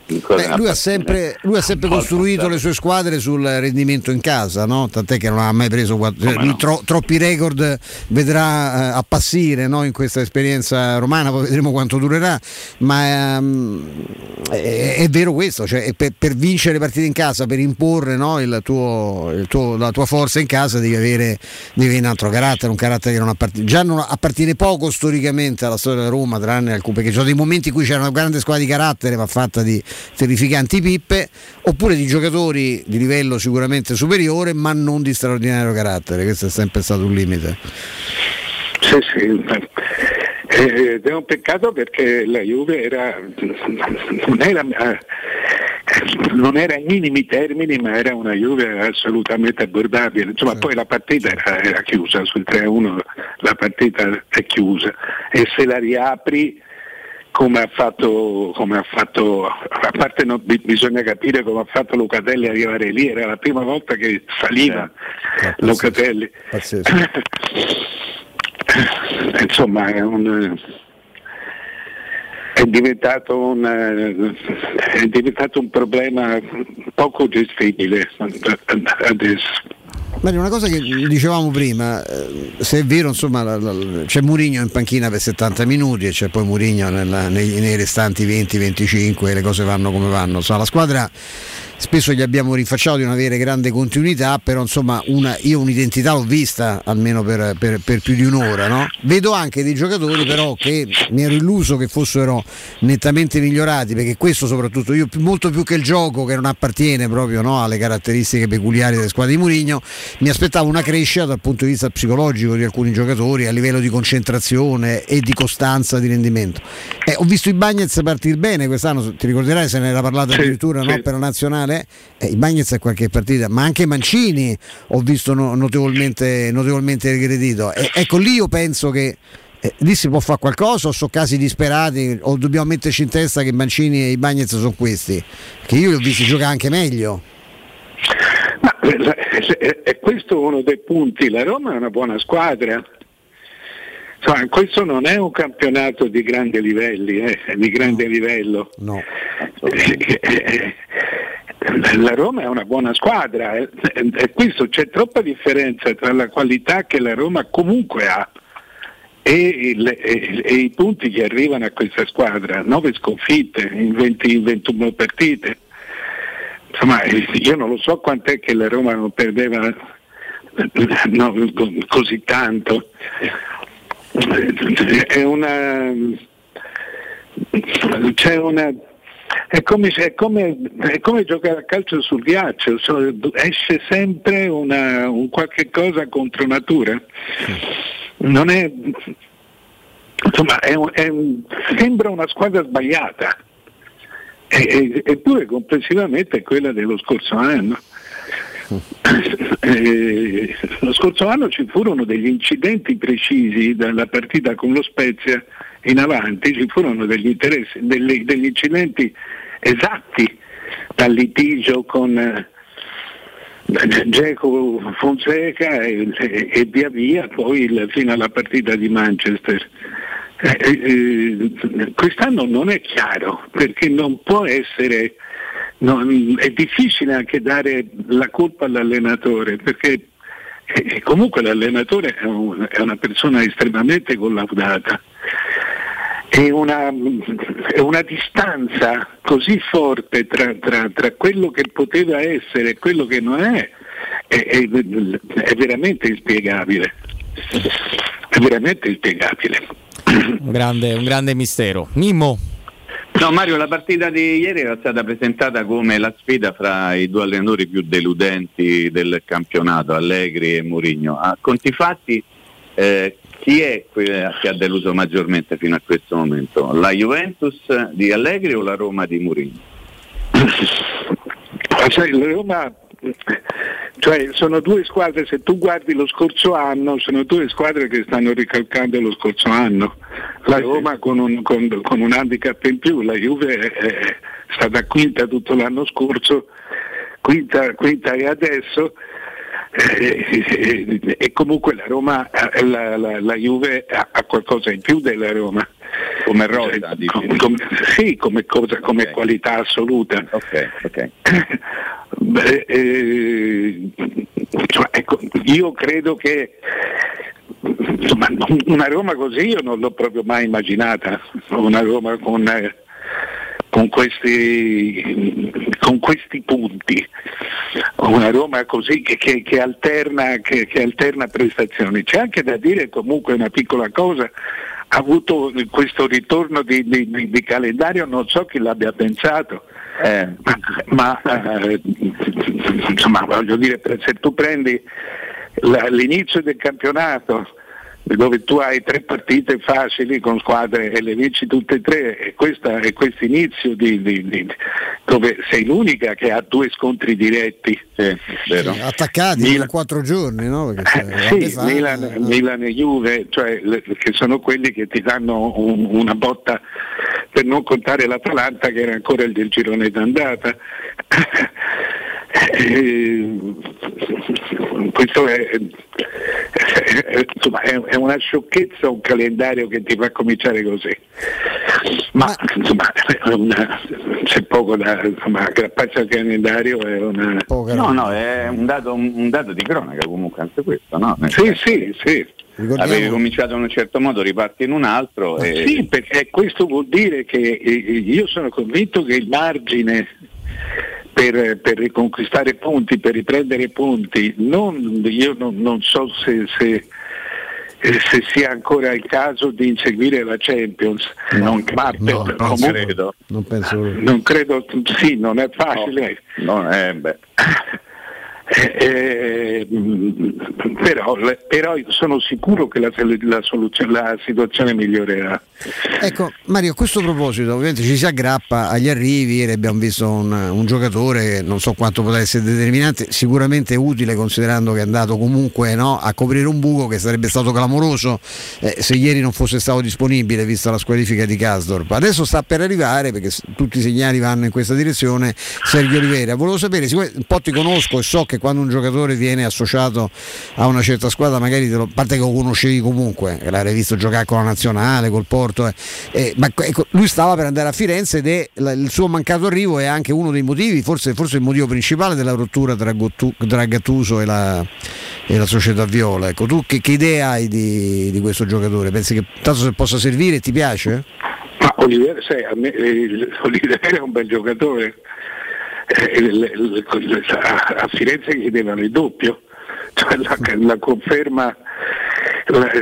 Beh, lui, ha sempre, lui ha sempre costruito le sue squadre sul rendimento in casa, no? tant'è che non ha mai preso lui
no?
tro- troppi record vedrà eh, appassire no? in questa esperienza romana, poi vedremo quanto durerà, ma ehm, è, è vero questo, cioè, per, per vincere le partite in casa, per imporre no? il tuo, il tuo- la tua forza in casa devi avere, devi avere un altro carattere, un carattere che non appartiene, già non appartiene poco storicamente alla storia della Roma, tranne alcune, perché ci sono dei momenti in cui c'era una grande squadra di carattere ma fatta di terrificanti pippe, oppure di giocatori di livello sicuramente superiore ma non di straordinario carattere, questo è sempre stato un limite.
Sì, sì. Eh, Ed è un peccato perché la Juve era, non, era, eh, non era ai minimi termini, ma era una Juve assolutamente abbordabile. Insomma, poi la partita era, era chiusa, sul 3-1 la partita è chiusa e se la riapri come ha fatto, come ha fatto a parte no, bi- bisogna capire come ha fatto Locatelli arrivare lì, era la prima volta che saliva Locatelli. Insomma è un è diventato un, eh, è diventato un problema poco gestibile adesso.
Mario, una cosa che dicevamo prima, eh, se è vero, insomma, la- la- c'è Murigno in panchina per 70 minuti e c'è poi Murigno nei, nei restanti 20-25 e le cose vanno come vanno. Insomma, la squadra spesso gli abbiamo rinfacciato di non avere grande continuità, però insomma una- io un'identità l'ho vista almeno per, per- per più di un'ora. no? Vedo anche dei giocatori però che mi ero illuso che fossero nettamente migliorati, perché questo soprattutto io molto più che il gioco che non appartiene proprio no, alle caratteristiche peculiari delle squadre di Murigno, mi aspettavo una crescita dal punto di vista psicologico di alcuni giocatori a livello di concentrazione e di costanza di rendimento. Eh, ho visto i Bagnets partire bene quest'anno, ti ricorderai se ne era parlato
Sì,
addirittura no,
sì.
per la nazionale, eh, i Bagnets a qualche partita, ma anche Mancini ho visto no- notevolmente, notevolmente regredito. E, ecco lì io penso che eh, lì si può fare qualcosa o sono casi disperati o dobbiamo metterci in testa che Mancini e i Bagnets sono questi, che io li ho visti giocare anche meglio.
Ma eh, è, è questo uno dei punti, la Roma è una buona squadra. Insomma, questo non è un campionato di grandi livelli, eh, di grande livello.
No.
La Roma è una buona squadra eh, e questo c'è troppa differenza tra la qualità che la Roma comunque ha e, il- e- e i punti che arrivano a questa squadra, 9 sconfitte in 20 in 21 partite. Insomma, eh, io non lo so quant'è che la Roma non perdeva eh, no, co- così tanto. Una c'è una è come, è come- è come giocare a calcio sul ghiaccio, so- esce sempre una- un qualche cosa contro natura. Non è, insomma, è è sembra una squadra sbagliata, eppure complessivamente è quella dello scorso anno. Eh, lo scorso anno ci furono degli incidenti precisi dalla partita con lo Spezia in avanti, ci furono degli, degli, degli incidenti esatti dal litigio con eh, Geco Fonseca e, e- e via via poi il- fino alla partita di Manchester. Eh, eh, quest'anno non è chiaro perché non può essere, non- è difficile anche dare la colpa all'allenatore perché eh, comunque l'allenatore è, un- è una persona estremamente collaudata e una, è una distanza così forte tra, tra- tra quello che poteva essere e quello che non è, è, è- è veramente inspiegabile. È veramente inspiegabile.
Un grande, un grande mistero. Mimmo.
No Mario, la partita di ieri era stata presentata come la sfida fra i due allenatori più deludenti del campionato, Allegri e Mourinho. A conti fatti, eh, chi è che ha deluso maggiormente fino a questo momento? La Juventus di Allegri o la Roma di Mourinho?
La Roma, cioè, sono due squadre, se tu guardi lo scorso anno, sono due squadre che stanno ricalcando lo scorso anno. La Roma con un, con- con un handicap in più, la Juve è, è stata quinta tutto l'anno scorso, quinta, quinta e adesso. eh, E, e comunque la Roma, eh, la, la- la Juve ha, ha qualcosa in più della Roma.
Come rosa,
com- com- sì, come, cosa, come qualità assoluta.
Ok, ok.
Beh, eh, insomma, ecco, io credo che insomma, una Roma così io non l'ho proprio mai immaginata, una Roma con, eh, con questi, con questi punti, una Roma così che, che- che alterna, che- che alterna prestazioni. C'è anche da dire comunque una piccola cosa, avuto questo ritorno di, di- di- calendario, non so chi l'abbia pensato. ma eh, insomma voglio dire se tu prendi l'inizio del campionato dove tu hai tre partite facili con squadre e le vinci tutte e tre e questo questo inizio di, di- di- dove sei l'unica che ha due scontri diretti
Attaccati in quattro giorni, no? Perché la
sì, Milan, Milan e Juve, cioè, le- che sono quelli che ti danno un- una botta per non contare l'Atalanta che era ancora il del girone d'andata. Eh, questo è, insomma, è- è una sciocchezza un calendario che ti fa cominciare così. Ma insomma è una- c'è poco da insomma, aggrapparsi al calendario è una.
No, no, è un dato, un dato di cronaca comunque anche questo, no? Nel
Sì,
senso
sì, sì.
Avevi cominciato in un certo modo, riparti in un altro. E...
Sì, perché questo vuol dire che eh, io sono convinto che il margine per, per riconquistare punti, per riprendere punti, non- io non, non so se, se- eh, se sia ancora il caso di inseguire la Champions, non, ma
no,
per-
non
comunque-
credo.
Non penso.
non credo, sì, non è facile.
No, eh, beh.
Eh, però, però sono sicuro che la, la la situazione migliorerà.
Ecco, Mario, a questo proposito, ovviamente ci si aggrappa agli arrivi, ieri abbiamo visto un, un giocatore non so quanto potrà essere determinante, sicuramente utile considerando che è andato comunque no, a coprire un buco che sarebbe stato clamoroso eh, se ieri non fosse stato disponibile vista la squalifica di Kasdorp. Adesso sta per arrivare, perché tutti i segnali vanno in questa direzione, Sergio Olivera. Volevo sapere, un po' ti conosco e so che quando un giocatore viene associato a una certa squadra, magari te lo, a parte che lo conoscevi comunque, l'avrei visto giocare con la nazionale, col Porto, eh, eh, ma ecco, lui stava per andare a Firenze ed è la- il suo mancato arrivo è anche uno dei motivi, forse, forse il motivo principale della rottura tra, Gottu- tra Gattuso e la, e la società Viola. Ecco, tu che, che idea hai di, di questo giocatore? Pensi che tanto se possa servire ti piace?
Ma Oliviera, sai, me, eh, Oliviera è un bel giocatore. Eh, a, Firenze chiedevano il doppio, cioè la, la conferma,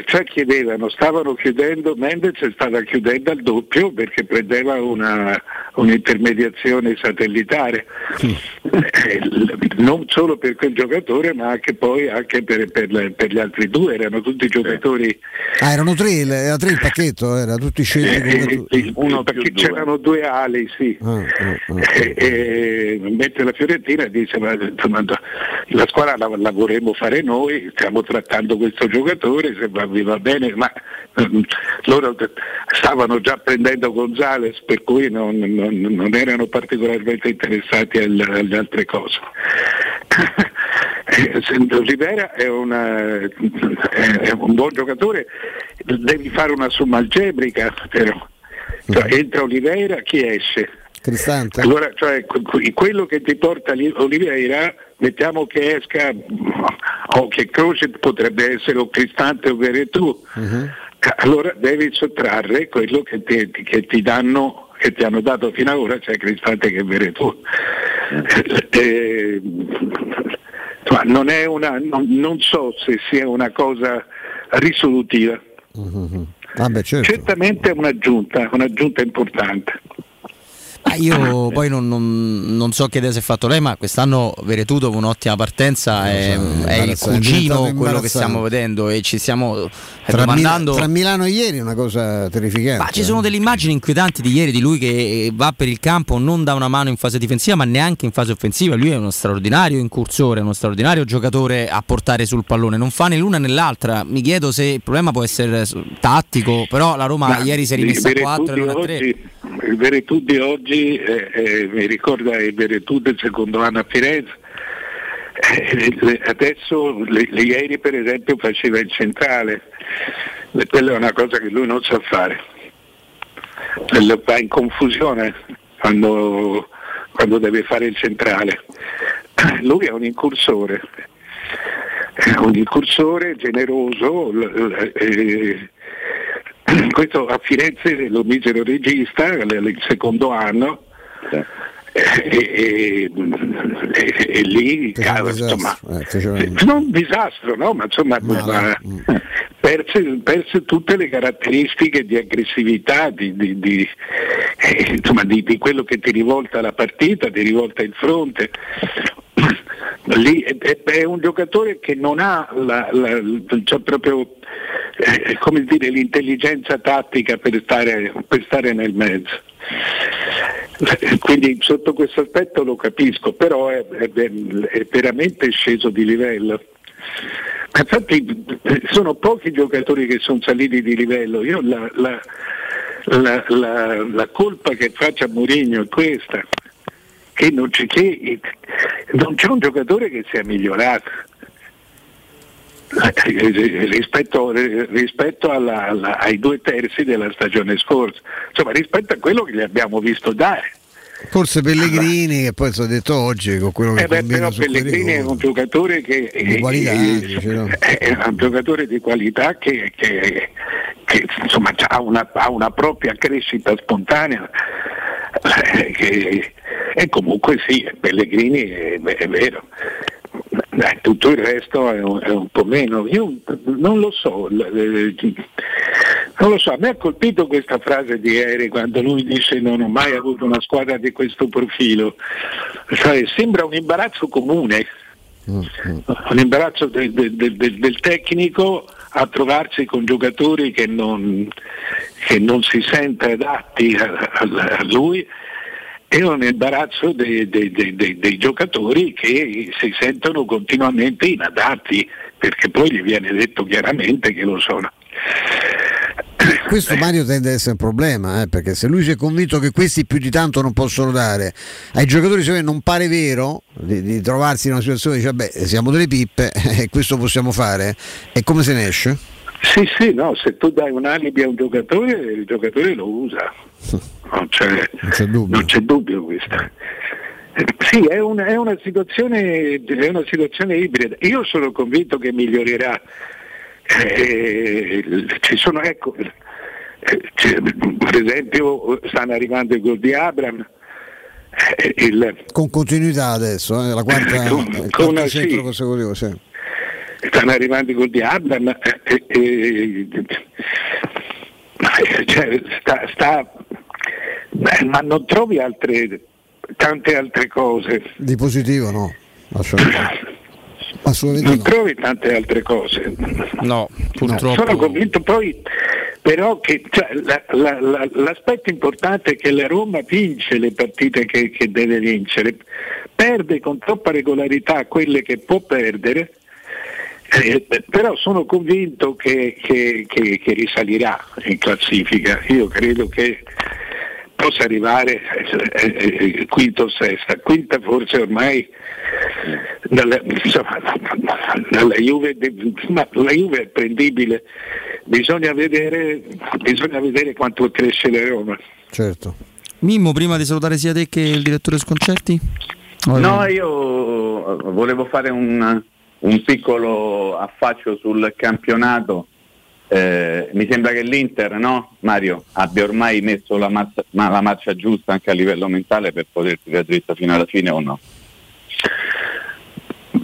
cioè chiedevano, stavano chiudendo, Mendes stava chiudendo al doppio perché prendeva una, un'intermediazione satellitare, Eh, l- non solo per quel giocatore ma anche poi anche per, per per gli altri due, erano tutti giocatori
Ah, erano tre, il- era tre il pacchetto, era tutti scelti
eh, eh, uno perché c'erano due ali, sì.
Ah, ah, ah.
Eh, eh, mentre la Fiorentina dice ma, insomma, la squadra la, la vorremmo fare noi, stiamo trattando questo giocatore, se va, vi va bene, ma mm, loro stavano già prendendo Gonzales per cui non, non- non erano particolarmente interessati al- alle altre cose. Eh, Rivera è, una- è un buon giocatore, devi fare una somma algebrica però. Cioè, entra Oliveira, chi esce?
Cristante?
Allora, cioè, que- que- quello che ti porta Oliveira, mettiamo che esca o che Croce potrebbe essere o Cristante o Veretù, allora devi sottrarre quello che ti, che ti danno che ti hanno dato fino ad ora, cioè Cristante che Veretù. Eh, insomma, non, è una, non, non so se sia una cosa risolutiva.
Vabbè, certo.
Certamente è un'aggiunta, un'aggiunta importante.
Ah, io poi non, non- non so che idea si è fatto lei, ma quest'anno Veretù dopo un'ottima partenza è, è il
imbarazzante, è
cugino quello che stiamo vedendo e ci stiamo eh,
Tra, Mil-
domandando.
tra Milano e ieri è una cosa terrificante.
Ma ci sono delle immagini inquietanti di ieri di lui che va per il campo, non dà una mano in fase difensiva, ma neanche in fase offensiva. Lui è uno straordinario incursore, uno straordinario giocatore a portare sul pallone. Non fa né l'una né l'altra. Mi chiedo se il problema può essere tattico, però la Roma
Ma
ieri si è rimessa a
Veretù
4 e non a 3.
oggi- Il Veretù di oggi eh, eh, mi ricorda il Veretù del secondo anno a Firenze. Eh, adesso ieri per esempio faceva il centrale, E quella è una cosa che lui non sa fare. va in confusione quando, quando deve fare il centrale. Lui è un incursore, è un incursore generoso, eh, questo a Firenze lo misero regista, il secondo anno, e, e- e- e lì cavolo, insomma, non un disastro, no? ma insomma ma- perse, perse tutte le caratteristiche di aggressività, di, di- di- eh, insomma, di quello che ti rivolta la partita, ti rivolta il fronte. Lì è, un giocatore che non ha la- la- c'ha proprio eh, dire, l'intelligenza tattica per stare, per stare nel mezzo. Quindi sotto questo aspetto lo capisco, però è, è- è veramente sceso di livello. Infatti sono pochi giocatori che sono saliti di livello. Io la- la- la- la colpa che faccio a Mourinho è questa, che non c'è, che non c'è un giocatore che sia migliorato. Eh, rispetto, rispetto alla- alla- ai due terzi della stagione scorsa, insomma rispetto a quello che gli abbiamo visto dare.
Forse Pellegrini, che poi sono detto oggi con quello che
Eh beh, però Pellegrini è un giocatore che
Di qualità,
eh,
dice, no?
è un giocatore di qualità che, che- che, insomma, ha, una, ha una propria crescita spontanea. che- e comunque sì, Pellegrini è, è vero. Tutto il resto è un, è un po' meno. Io non lo so, eh, non lo so, a me ha colpito questa frase di ieri quando lui dice non ho mai avuto una squadra di questo profilo. Cioè, sembra un imbarazzo comune, un imbarazzo del, del- del- del tecnico a trovarsi con giocatori che non, che non si sente adatti a, a- a lui e un imbarazzo dei, dei- dei- dei- dei giocatori che si sentono continuamente inadatti perché poi gli viene detto chiaramente che lo sono.
Questo Mario tende ad essere un problema, eh, perché se lui si è convinto che questi più di tanto non possono dare, ai giocatori me non pare vero di, di trovarsi in una situazione di dire vabbè siamo delle pippe e questo possiamo fare, e come se ne esce?
Sì, sì, no, se tu dai un alibi a un giocatore, il giocatore lo usa, non c'è, non c'è dubbio questo. Eh, Sì, è una, è una è una situazione ibrida. Io sono convinto che migliorerà. Eh, ci sono, ecco, eh, per esempio stanno arrivando i gol di Abram, eh, il,
Con continuità adesso, eh, la quarta,
Con-
il
con- sì.
consecutivo, sì.
stanno arrivando i gol di Abram, eh, eh, eh, cioè, sta, sta- ma non trovi altre, tante altre cose.
Di positivo no, assolutamente. Assolutamente
Non
no.
trovi tante altre cose.
No, purtroppo.
Sono convinto poi però che cioè, la- la- la- l'aspetto importante è che la Roma vince le partite che, che deve vincere, perde con troppa regolarità quelle che può perdere, eh, però sono convinto che, che- che- che risalirà in classifica. Io credo che possa arrivare eh, eh, eh, quinto o sesta, quinta forse ormai dalla, insomma, dalla Juve, ma la Juve è prendibile, bisogna vedere, bisogna vedere quanto cresce la Roma.
Certo.
Mimmo, prima di salutare sia te che il direttore Sconcerti?
No, io volevo fare un, un piccolo affaccio sul campionato. Eh, mi sembra che l'Inter, no, Mario, abbia ormai messo la, mazza- ma- la marcia giusta anche a livello mentale per poter tirare dritta fino alla fine o no?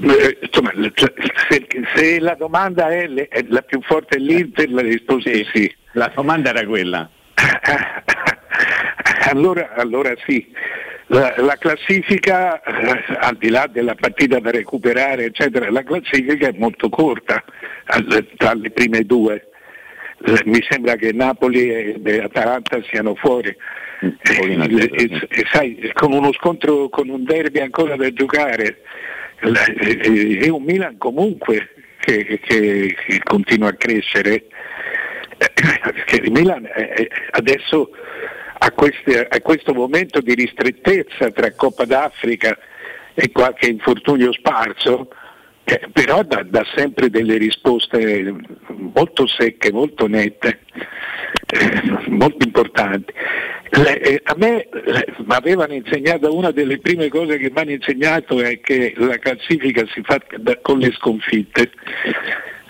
Eh, insomma, cioè, se, se la domanda è, le- è la più forte è l'Inter, la risposta è sì.
La domanda era quella.
allora, allora sì. La, la classifica, eh, al di là della partita da recuperare, eccetera, la classifica è molto corta tra le prime due. Eh, Mi sembra che Napoli e, Atalanta siano fuori. Eh, e- e- e sai, con uno scontro, con un derby ancora da giocare, la- e, e- e un Milan comunque che, che- che continua a crescere. Eh, Perché il Milan è- è- adesso a, queste- a questo momento di ristrettezza tra Coppa d'Africa e qualche infortunio sparso, eh, però dà, dà sempre delle risposte molto secche, molto nette, eh, molto importanti. Le- eh, a me mi avevano insegnato, una delle prime cose che mi hanno insegnato è che la classifica si fa da- con le sconfitte.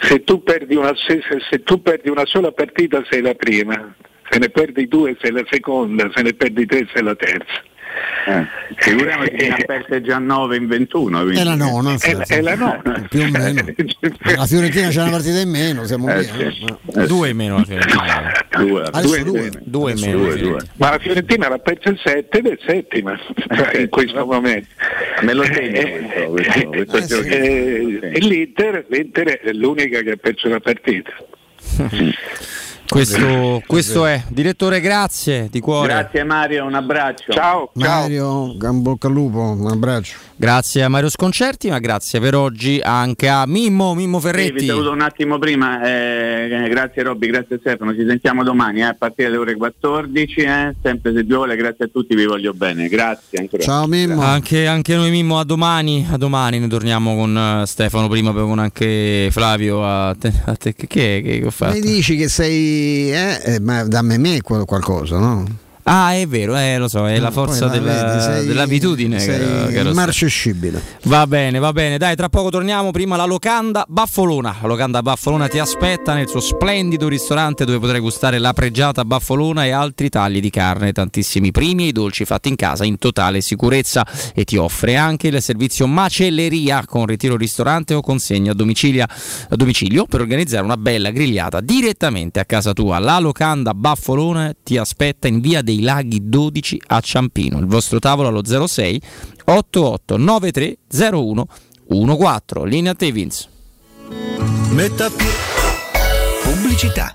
Se tu, una, se- se tu perdi una sola partita sei la prima, se ne perdi due sei la seconda, se ne perdi tre sei la terza.
Eh, figuriamoci che ne ha perse già 9 in 21. quindi-
È la nona,
È, la- è la nona.
più o meno. La Fiorentina c'è una partita in meno, siamo
Eh,
via.
sì.
no?
Due in meno la Fiorentina.
Due,
Adesso due.
Due in meno.
due,
sì.
due.
Ma la Fiorentina l'ha persa il 7 ed è settima in questo momento.
Me lo segno questo, questo, questo
Eh, eh, e l'Inter, l'Inter è l'unica che ha perso la partita.
Questo, questo è. Direttore, grazie di cuore.
Grazie Mario, un abbraccio.
Ciao.
Mario, bocca al lupo, un abbraccio.
Grazie a Mario Sconcerti, ma grazie per oggi anche a Mimmo, Mimmo
Sì, vi
Ferretti.
saluto un attimo prima, eh, grazie Robby, grazie Stefano, ci sentiamo domani eh, a partire dalle ore 14, eh, sempre se Dio vuole, grazie a tutti, vi voglio bene, grazie ancora.
Ciao Mimmo.
Anche, anche noi Mimmo a domani, a domani ne torniamo con eh, Stefano prima poi con anche Flavio a te, a te- che, che, che ho fatto?
Mi dici che sei, eh, eh, ma dammi me qual- qualcosa, no?
Ah è vero, eh, lo so, è la forza
Poi la
della-
vedi, sei-
dell'abitudine
sei
caro-
immarcescibile.
Va bene, va bene, dai, tra poco torniamo. Prima la locanda Baffolona. La locanda Baffolona ti aspetta nel suo splendido ristorante dove potrai gustare la pregiata Baffolona e altri tagli di carne, tantissimi primi e dolci fatti in casa in totale sicurezza. E ti offre anche il servizio macelleria con ritiro ristorante o consegna a domicilio, a domicilio per organizzare una bella grigliata direttamente a casa tua. La locanda Baffolona ti aspetta in via dei Laghi 12 a Ciampino. Il vostro tavolo allo 06 88 93 01 14. Linea te Vince.
Metta più.
Pubblicità.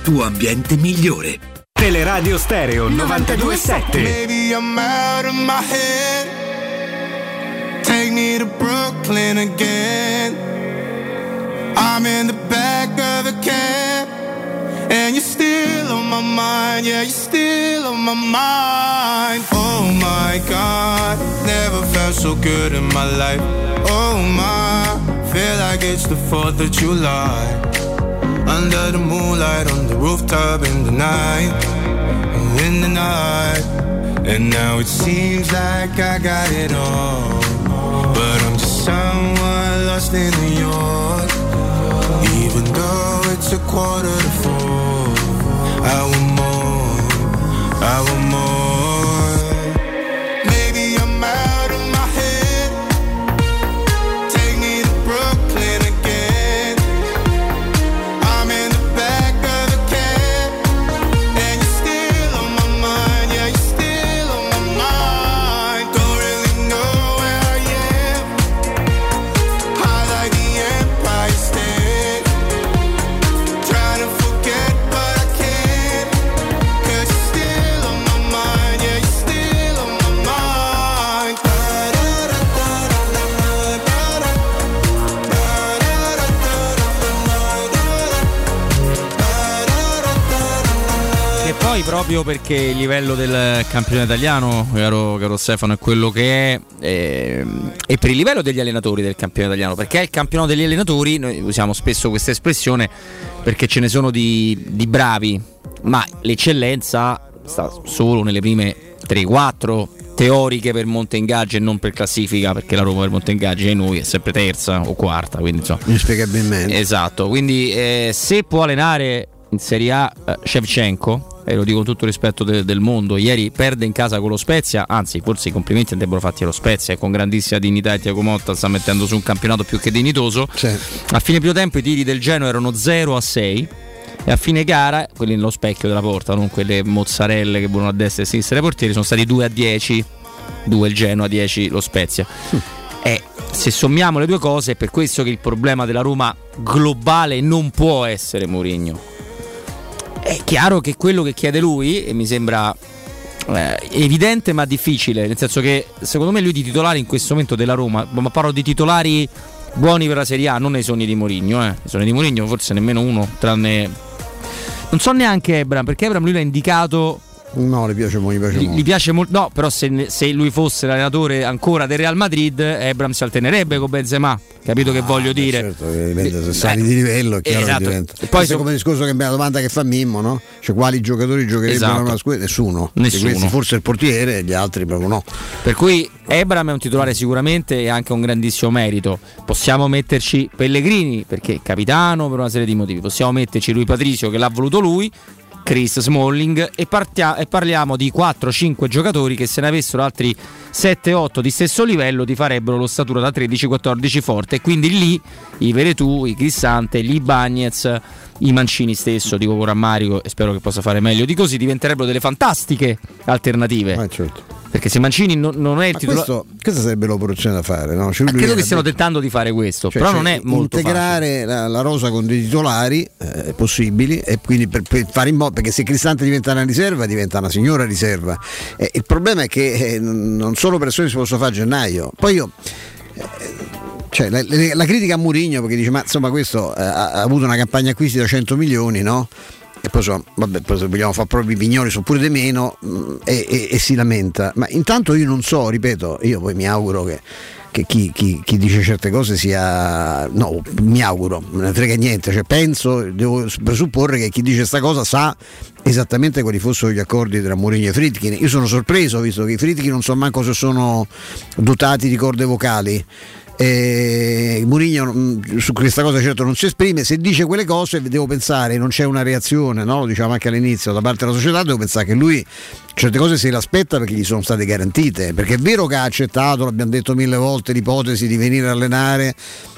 tuo ambiente migliore.
Teleradio Stereo 927.
Maybe I'm out of my head. Take me to Brooklyn again. I'm in the back of the cab. And you're still on my mind. Yeah, you're still on my mind. Oh my God. Never felt so good in my life. Oh my. Feel like it's the 4th of July. Under the moonlight, on the rooftop in the night, in the night. And now it seems like I got it all. But I'm just someone lost in New York. Even though it's a quarter to four, I want more, I want more.
Proprio perché il livello del campione italiano, caro, caro Stefano, è quello che è, ehm, e per il livello degli allenatori del campione italiano, perché è il campionato degli allenatori, noi usiamo spesso questa espressione perché ce ne sono di, di bravi, ma l'eccellenza sta solo nelle prime 3-4 teoriche per monte ingaggi e non per classifica, perché la Roma per monte ingaggi e noi è sempre terza o quarta, quindi insomma...
Inspiegabilmente.
Esatto, quindi eh, se può allenare in Serie A eh, Shevchenko, e lo dico con tutto il rispetto de- del mondo, ieri perde in casa con lo Spezia, anzi forse i complimenti andrebbero fatti allo Spezia, e con grandissima dignità e Tiago Motta sta mettendo su un campionato più che dignitoso. A fine primo tempo i tiri del Genoa erano 0 a 6 e a fine gara, quelli nello specchio della porta, non quelle mozzarelle che volano a destra e a sinistra dei portieri, sono stati 2 a 10, 2 il Genoa, 10 lo Spezia. E se sommiamo le due cose è per questo che il problema della Roma globale non può essere Mourinho. È chiaro che quello che chiede lui, e mi sembra eh, evidente ma difficile, nel senso che secondo me lui di titolari in questo momento della Roma, ma parlo di titolari buoni per la Serie A, non nei sogni di Mourinho, eh. I sogni di Mourinho forse nemmeno uno, tranne... Non so neanche Ebram, perché Ebram lui l'ha indicato
No, le piace, gli piace
gli,
molto.
gli piace molto. No, però se, se lui fosse l'allenatore ancora del Real Madrid, Ebram si alternerebbe con Benzema. Capito che voglio dire?
Certo, dipende se sali di livello, è chiaro
esatto.
diventa.
E
Poi è come discorso che la domanda che fa Mimmo, no? Cioè quali giocatori giocherebbero
Esatto.
una squadra? Nessuno.
Nessuno.
questi forse il portiere e gli altri proprio no.
Per cui Ebram è un titolare sicuramente e anche un grandissimo merito. Possiamo metterci Pellegrini perché è capitano per una serie di motivi. Possiamo metterci lui Patricio che l'ha voluto lui. Chris Smalling e, partia- e parliamo di 4-5 giocatori che se ne avessero altri 7-8 di stesso livello ti farebbero l'ossatura da 13-14 forte. E quindi lì i Veretù, i Cristante, gli Bagnez, i Mancini stesso, dico con rammarico e spero che possa fare meglio di così, diventerebbero delle fantastiche alternative. Perché se Mancini non, non è il titolare...
questo, questa sarebbe l'operazione da fare, no? Cioè,
credo che stiano
detto-
tentando di fare questo,
cioè,
però
cioè,
non è molto
integrare la, la rosa con dei titolari eh, possibili e quindi per, per fare in modo perché se Cristante diventa una riserva diventa una signora riserva. Eh, il problema è che eh, non solo pressioni si possono fare a gennaio poi io eh, cioè, la, la- critica a Murigno perché dice ma insomma questo eh, ha, avuto una campagna acquisti da 100 milioni no? e poi, insomma, vabbè, poi se vogliamo fare proprio i pignoli sono pure di meno mh, e, e- e si lamenta ma intanto io non so ripeto io poi mi auguro che che chi, chi- chi dice certe cose sia no mi auguro non ne frega niente cioè penso devo presupporre che chi dice questa cosa sa esattamente quali fossero gli accordi tra Mourinho e Fritkin io sono sorpreso visto che i Fritkin non so manco se sono dotati di corde vocali Mourinho mh, su questa cosa certo non si esprime, se dice quelle cose devo pensare, non c'è una reazione, no? lo diciamo anche all'inizio da parte della società, devo pensare che lui certe cose se le aspetta perché gli sono state garantite, perché è vero che ha accettato, l'abbiamo detto mille volte, l'ipotesi di venire a allenare,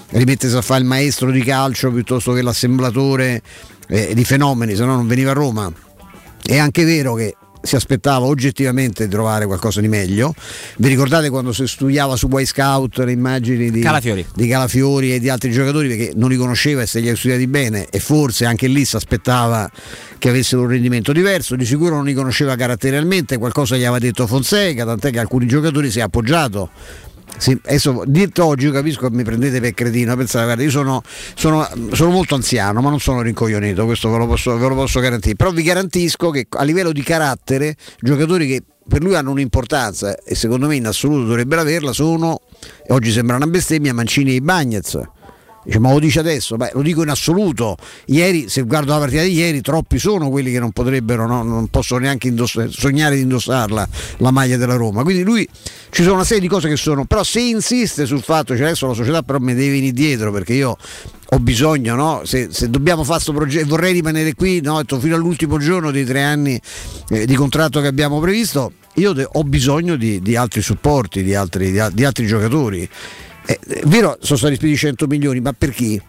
rimettersi a fare il maestro di calcio piuttosto che l'assemblatore eh, di fenomeni, se no non veniva a Roma. È anche vero che si aspettava oggettivamente di trovare qualcosa di meglio. Vi ricordate quando si studiava su Boy Scout le immagini di
Calafiori.
di Calafiori e di altri giocatori perché non li conosceva e se li ha studiati bene e forse anche lì si aspettava che avessero un rendimento diverso, di sicuro non li conosceva caratterialmente, qualcosa gli aveva detto Fonseca, tant'è che alcuni giocatori si è appoggiato sì, adesso detto oggi capisco che mi prendete per cretino, pensate, guarda, io sono, sono, sono molto anziano, ma non sono rincoglionito, questo ve lo, posso, ve lo posso garantire. Però vi garantisco che a livello di carattere, giocatori che per lui hanno un'importanza e secondo me in assoluto dovrebbero averla sono, oggi sembra una bestemmia, Mancini e Bagnez. Dice, ma lo dice adesso? Beh, lo dico in assoluto. Ieri, se guardo la partita di ieri, troppi sono quelli che non potrebbero, no? non possono neanche indoss- sognare di indossarla la maglia della Roma. Quindi lui ci sono una serie di cose che sono. Però se insiste sul fatto, cioè adesso la società però mi deve venire dietro perché io ho bisogno, no? se, se, dobbiamo fare questo progetto, vorrei rimanere qui no? fino all'ultimo giorno dei tre anni eh, di contratto che abbiamo previsto, io de- ho bisogno di, di altri supporti, di altri, di, di altri giocatori. È vero, sono stati spesi 100 milioni, ma per chi?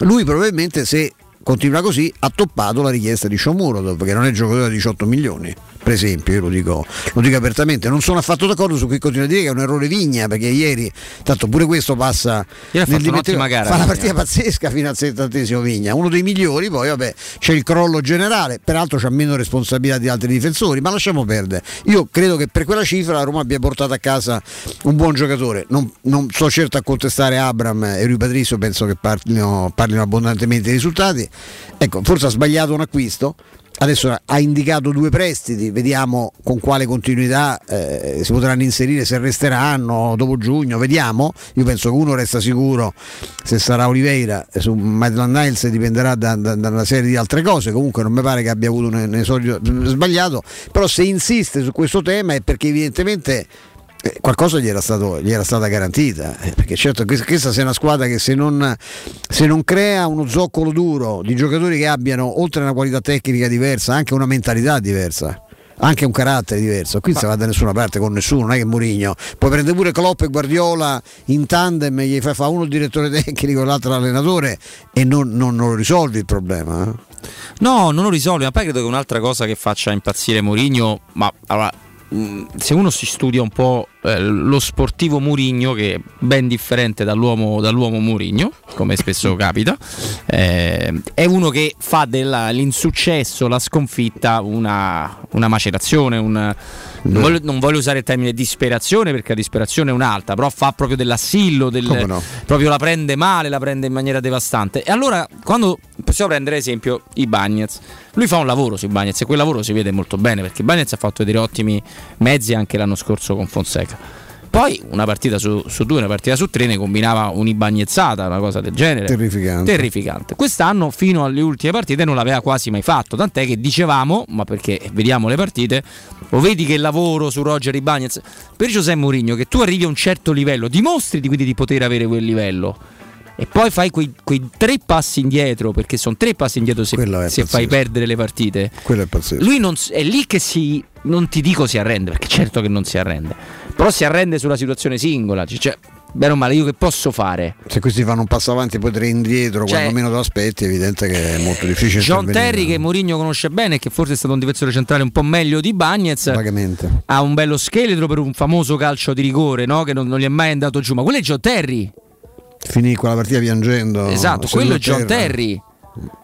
Lui probabilmente se continua così ha toppato la richiesta di Shomurodov, perché non è giocatore da 18 milioni. Per esempio, io lo dico, lo dico apertamente, non sono affatto d'accordo su chi continua a dire che è un errore vigna, perché ieri, tanto pure questo passa
Ieri
nel dimenticatoio,
gara,
fa una partita pazzesca fino al settantesimo Vigna, uno dei migliori, poi vabbè c'è il crollo generale, peraltro c'ha meno responsabilità di altri difensori, ma lasciamo perdere. Io credo che per quella cifra la Roma abbia portato a casa un buon giocatore. Non, non sto certo a contestare Abram e Rui Patrizio, penso che parlino, parlino abbondantemente dei risultati. Ecco, forse ha sbagliato un acquisto. Adesso ha indicato due prestiti, vediamo con quale continuità eh, si potranno inserire, se resteranno dopo giugno, vediamo. Io penso che uno resta sicuro se sarà Oliveira, e su Maitland Niles dipenderà da, da- da una serie di altre cose, comunque non mi pare che abbia avuto un, un esordio sbagliato, però se insiste su questo tema è perché evidentemente eh, qualcosa gli era, stato- gli era stata garantita eh, perché certo questa, questa sia una squadra che se non, se non crea uno zoccolo duro di giocatori che abbiano oltre a una qualità tecnica diversa anche una mentalità diversa anche un carattere diverso qui non si va da nessuna parte con nessuno non è che Mourinho puoi prendere pure Klopp e Guardiola in tandem gli fai fa uno il direttore tecnico e l'altro l'allenatore e non, non- non lo risolvi il problema eh.
No, non lo risolve, ma poi credo che un'altra cosa che faccia impazzire Mourinho, ma allora, se uno si studia un po' eh, lo sportivo Mourinho, che è ben differente dall'uomo, dall'uomo Mourinho, come spesso capita, eh, è uno che fa dell'insuccesso, la sconfitta, una, una macerazione, un- non, voglio, non voglio usare il termine disperazione perché la disperazione è un'altra, però fa proprio dell'assillo, del,
no?
proprio la prende male, la prende in maniera devastante. E allora, quando possiamo prendere ad esempio i Bagnets, lui fa un lavoro sui Bagnets e quel lavoro si vede molto bene perché Bagnets ha fatto vedere ottimi mezzi anche l'anno scorso con Fonseca. Poi una partita su, su due, una partita su tre ne combinava un'ibagnezzata, una cosa del genere.
Terrificante.
Terrificante. Quest'anno, fino alle ultime partite, non l'aveva quasi mai fatto. Tant'è che dicevamo, ma perché vediamo le partite, o vedi che lavoro su Roger Ibagnez. Per Giuseppe Mourinho, che tu arrivi a un certo livello, dimostri quindi di poter avere quel livello. E poi fai quei, quei tre passi indietro, perché sono tre passi indietro se, se fai perdere le partite.
quello è pazzesco
Lui non è lì che si. Non ti dico si arrende, perché certo che non si arrende. Però si arrende sulla situazione singola. Cioè, bene o male, io che posso fare?
se questi fanno un passo avanti e poi tre indietro
Cioè-
quando meno te lo aspetti è evidente che è molto difficile
John. Terry, che Mourinho conosce bene, e che forse è stato un difensore centrale un po' meglio di Bagnez,
vagamente
ha un bello scheletro per un famoso calcio di rigore, no? Che non, non gli è mai andato giù. Ma quello è John Terry.
finì quella partita piangendo
esatto, quello è John
terra.
Terry.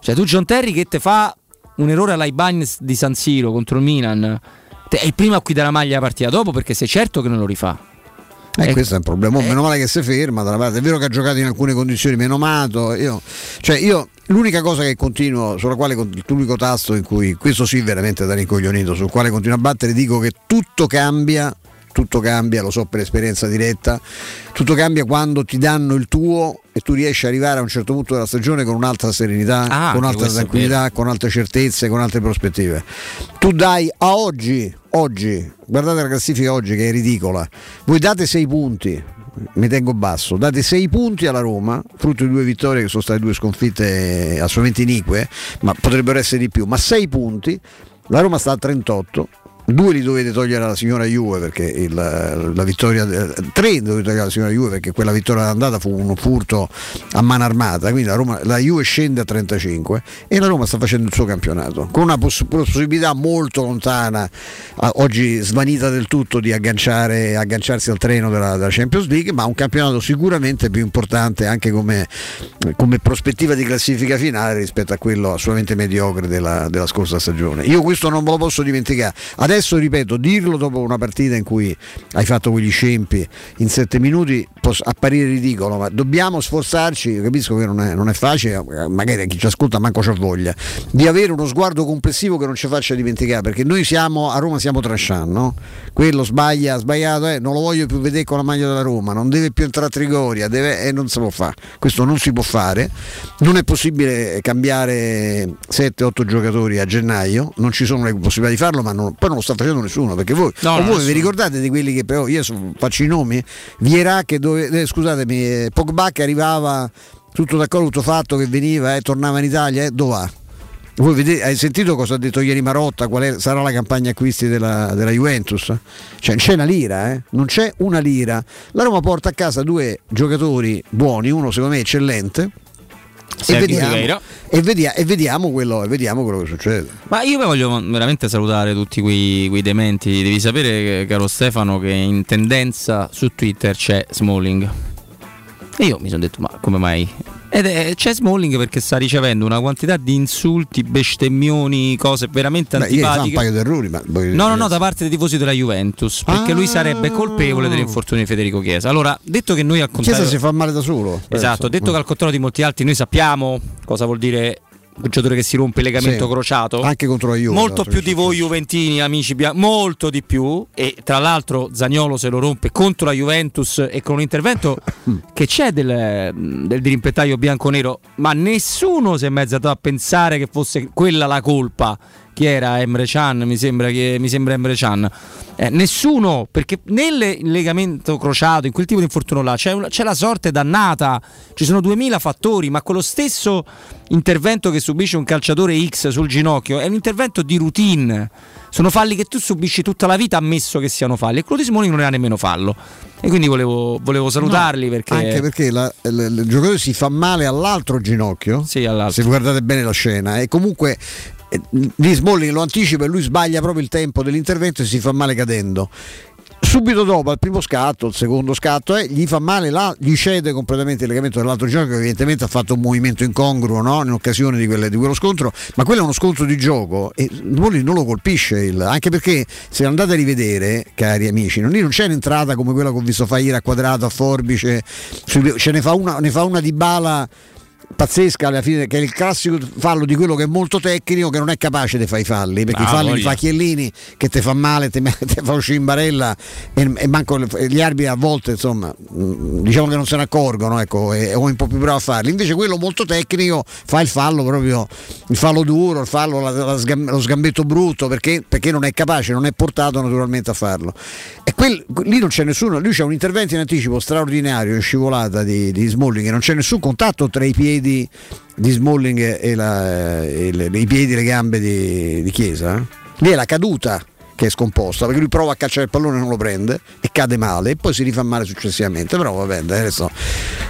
Cioè, tu, John Terry, che te fa un errore alla Ibagnez di San Siro contro il Milan, te- è il primo a cui dà la maglia la partita dopo perché sei certo che non lo rifà.
Eh,
Ecco.
questo è un problema. Meno male che si ferma. dalla parte. È vero che ha giocato in alcune condizioni menomato. Io, cioè io, l'unica cosa che continuo, sulla quale l'unico tasto in cui questo sì veramente da rincoglionito, sul quale continuo a battere, dico che tutto cambia. Tutto cambia, lo so per esperienza diretta. Tutto cambia quando ti danno il tuo e tu riesci ad arrivare a un certo punto della stagione con un'altra serenità,
Ah,
con un'altra tranquillità, con altre certezze, con altre prospettive. Tu dai a oggi, oggi, guardate la classifica oggi che è ridicola. Voi date 6 punti, mi tengo basso, date 6 punti alla Roma, frutto di due vittorie che sono state due sconfitte assolutamente inique, ma potrebbero essere di più, ma 6 punti, la Roma sta a 38, due li dovete togliere alla signora Juve perché il, la vittoria tre dovete togliere alla signora Juve perché quella vittoria d'andata fu un furto a mano armata. Quindi la, Roma, la Juve scende a 35 e la Roma sta facendo il suo campionato con una poss- possibilità molto lontana a, oggi svanita del tutto di agganciarsi al treno della, della, Champions League ma un campionato sicuramente più importante anche come, come prospettiva di classifica finale rispetto a quello assolutamente mediocre della, della scorsa stagione. Io questo non me lo posso dimenticare. Adesso adesso ripeto, dirlo dopo una partita in cui hai fatto quegli scempi in sette minuti può apparire ridicolo, ma dobbiamo sforzarci, capisco che non è, non è facile, magari a chi ci ascolta manco c'ha voglia, di avere uno sguardo complessivo che non ci faccia dimenticare, perché noi siamo a Roma siamo Trascian, no? Quello sbaglia, sbagliato, eh, non lo voglio più vedere con la maglia della Roma, non deve più entrare a Trigoria, deve, e eh, non si può fare. Questo non si può fare, non è possibile cambiare 7-8 giocatori a gennaio, non ci sono le possibilità di farlo, ma non, poi non lo sta facendo nessuno perché voi,
No,
voi vi ricordate di quelli che però io so- faccio i nomi Vierà che dove, eh, scusatemi eh, Pogba che arrivava tutto d'accordo tutto fatto che veniva e tornava in Italia eh, dove va? Voi vedete, hai sentito cosa ha detto ieri Marotta? Qual è- sarà la campagna acquisti della, della Juventus? Cioè, non c'è una lira, eh? non c'è una lira. La Roma porta a casa due giocatori buoni, uno secondo me eccellente. E vediamo, e, vedia- e vediamo quello, e vediamo quello che succede.
Ma io voglio veramente salutare tutti quei, quei dementi. Devi sapere, caro Stefano, che in tendenza su Twitter c'è Smalling. E io mi sono detto, ma come mai? Ed è, c'è Smalling perché sta ricevendo una quantità di insulti, bestemmioni, cose veramente
Beh, fa un
antipatiche.
paio di errori, ma
No, no, no, da parte dei tifosi della Juventus, perché lui sarebbe colpevole dell'infortunio di Federico Chiesa. Allora, detto che noi al contrario
Chiesa si fa male da solo.
Esatto,
penso.
detto che al contrario di molti altri noi sappiamo cosa vuol dire un giocatore che si rompe il legamento
Sì,
crociato.
Anche contro la Juve.
molto più di voi Juventini, amici bianchi, molto di più e tra l'altro Zagnolo se lo rompe contro la Juventus e con un intervento che c'è del, del dirimpettaio bianco-nero, ma nessuno si è mezzato a pensare che fosse quella la colpa. Chi era Emre Can? Mi sembra, che, mi sembra Emre Can. Eh, nessuno, perché nel legamento crociato, in quel tipo di infortunio là, c'è, una- c'è la sorte dannata, ci sono 2000 fattori, ma quello stesso intervento che subisce un calciatore X sul ginocchio è un intervento di routine. Sono falli che tu subisci tutta la vita, ammesso che siano falli. E quello di Smalling non era nemmeno fallo. E quindi volevo, volevo salutarli perché.
Anche perché la- il, il giocatore si fa male all'altro ginocchio.
Sì, all'altro.
Se guardate bene la scena. E comunque lì Smalling lo anticipa e lui sbaglia proprio il tempo dell'intervento e si fa male cadendo. Subito dopo, al primo scatto, il secondo scatto, eh, gli fa male là, gli cede completamente il legamento dell'altro ginocchio, che evidentemente ha fatto un movimento incongruo no? in occasione di, quelle- di quello scontro, ma quello è uno scontro di gioco e Smalling non lo colpisce, il- anche perché se andate a rivedere, cari amici, non, non c'è un'entrata come quella che ho visto fare ieri a quadrato, a forbice, ce ne fa una, ne fa una di bala pazzesca alla fine che è il classico fallo di quello che è molto tecnico che non è capace di fare i falli. Perché
Ah,
i falli li
voglia.
fa Chiellini che ti fa male ti fa uscire in barella e, e manco gli arbitri a volte insomma mh, diciamo che non se ne accorgono ecco e, o un po' più bravo a farli. Invece quello molto tecnico fa il fallo proprio il fallo duro il fallo la- la sgam- lo sgambetto brutto perché, perché non è capace non è portato naturalmente a farlo. E quel- lì non c'è nessuno lì c'è un intervento in anticipo straordinario in scivolata di, di Smalling e non c'è nessun contatto tra i piedi di Smalling e, la- e le- i piedi e le gambe di, di Chiesa eh. lì è la caduta che è scomposta perché lui prova a cacciare il pallone e non lo prende e cade male e poi si rifà male successivamente però vabbè dai, adesso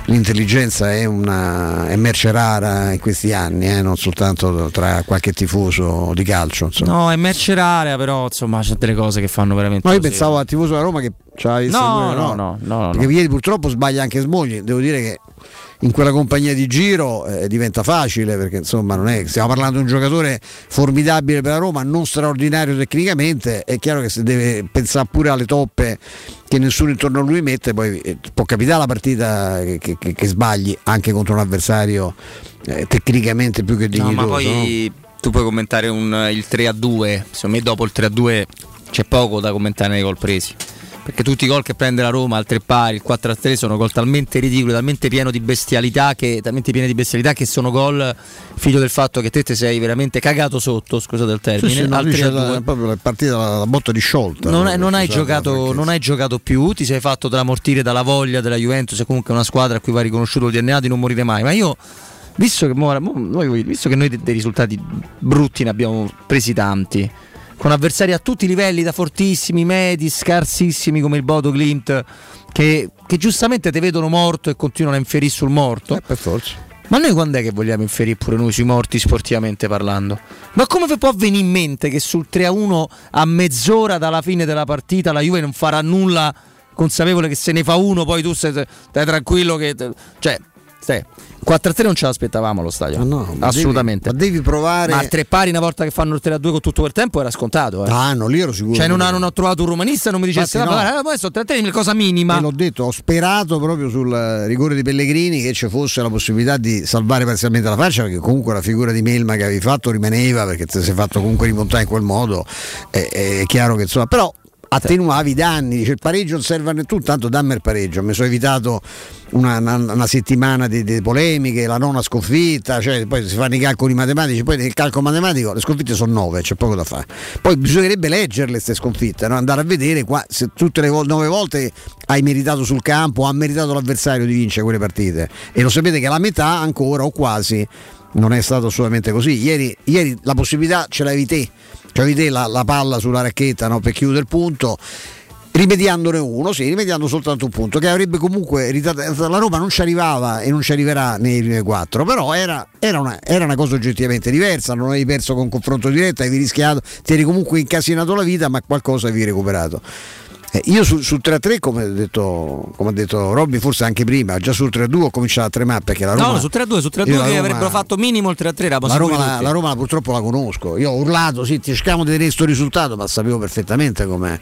l'intelligenza è una è merce rara in questi anni eh, non soltanto tra qualche tifoso di calcio insomma.
No, è merce rara, però insomma c'è delle cose che fanno veramente.
No, io
così.
pensavo al tifoso della Roma che c'ha visto
No,
pure,
no, no, no, no,
Perché
no.
ieri purtroppo sbaglia anche Smogli. Devo dire che in quella compagnia di giro eh, diventa facile perché insomma non è stiamo parlando di un giocatore formidabile per la Roma, non straordinario tecnicamente. È chiaro che se deve pensare pure alle toppe che nessuno intorno a lui mette, poi eh, può capitare la partita che, che- che- che sbagli anche contro un avversario eh, tecnicamente più che
No,
dignitoso.
ma poi tu puoi commentare un- il 3 a 2. Secondo me dopo il 3 a 2 c'è poco da commentare nei gol presi. Perché tutti i gol che prende la Roma al tre pari, il 4 a 3 sono gol talmente ridicoli, talmente pieno di bestialità che, talmente pieni di bestialità che sono gol figlio del fatto che te ti sei veramente cagato sotto, scusate il termine.
Sì, sì, no,
al
dice
3 a
la,
2.
proprio la partita la, la botta di sciolta.
Non, hai- non hai giocato, non hai giocato più, ti sei fatto tramortire dalla voglia della Juventus, è comunque una squadra a cui va riconosciuto il DNA di non morire mai. Ma io, visto che, mo- mo- noi, visto che noi de- dei risultati brutti ne abbiamo presi tanti, con avversari a tutti i livelli, da fortissimi, medi, scarsissimi come il Bodo Klimt, che, che giustamente ti vedono morto e continuano a inferire sul morto.
per forza.
Ma noi quando è che vogliamo inferire pure noi sui morti sportivamente parlando? Ma come vi può venire in mente che sul 3-1 a mezz'ora dalla fine della partita la Juve non farà nulla consapevole che se ne fa uno poi tu stai, stai tranquillo che... Cioè, stai, 4-3 non ce l'aspettavamo allo stadio.
ma
Assolutamente.
devi- ma devi provare-
Ma a tre pari una volta che fanno il 3-2 con tutto quel tempo era scontato. Eh.
Ah, no, lì ero sicuro.
Cioè non, non ho trovato un romanista non mi dicesse
no.
"Ah, guarda, adesso 3-3 è cosa minima.
Te l'ho detto, ho sperato proprio sul rigore di Pellegrini che ci fosse la possibilità di salvare parzialmente la faccia, perché comunque la figura di Melma che avevi fatto rimaneva, perché ti sei fatto comunque rimontare in quel modo. È, è chiaro che insomma, però attenuavi i danni, dice il pareggio non serve a nessuno, tanto dammi il pareggio, mi sono evitato una, una- una settimana di, di polemiche, la nona sconfitta, cioè poi si fanno i calcoli matematici, poi nel calcolo matematico le sconfitte sono nove, c'è poco da fare. Poi bisognerebbe leggerle queste sconfitte, no? andare a vedere qua, se tutte le nove volte hai meritato sul campo, ha meritato l'avversario di vincere quelle partite e lo sapete che la metà ancora o quasi non è stato assolutamente così. Ieri, ieri la possibilità ce l'avevi te, c'avevi te la, la palla sulla racchetta no, per chiudere il punto. Rimediandone uno, sì, rimediando soltanto un punto che avrebbe comunque ritardato. La Roma non ci arrivava e non ci arriverà nei primi quattro, però era, era una, era una cosa oggettivamente diversa. Non avevi perso con confronto diretto, avevi rischiato, ti eri comunque incasinato la vita, ma qualcosa avevi recuperato. Eh, io sul, sul 3-3, come ha detto, come ha detto Robby, forse anche prima, già sul 3-2 ho cominciato a tremare perché la Roma.
no, su 3-2, su 3-2
io la
che
Roma-
avrebbero fatto minimo il 3-3 era
la Roma, la, la Roma purtroppo la conosco. Io ho urlato, sì, ti cerchiamo di vedere questo risultato, ma sapevo perfettamente com'è.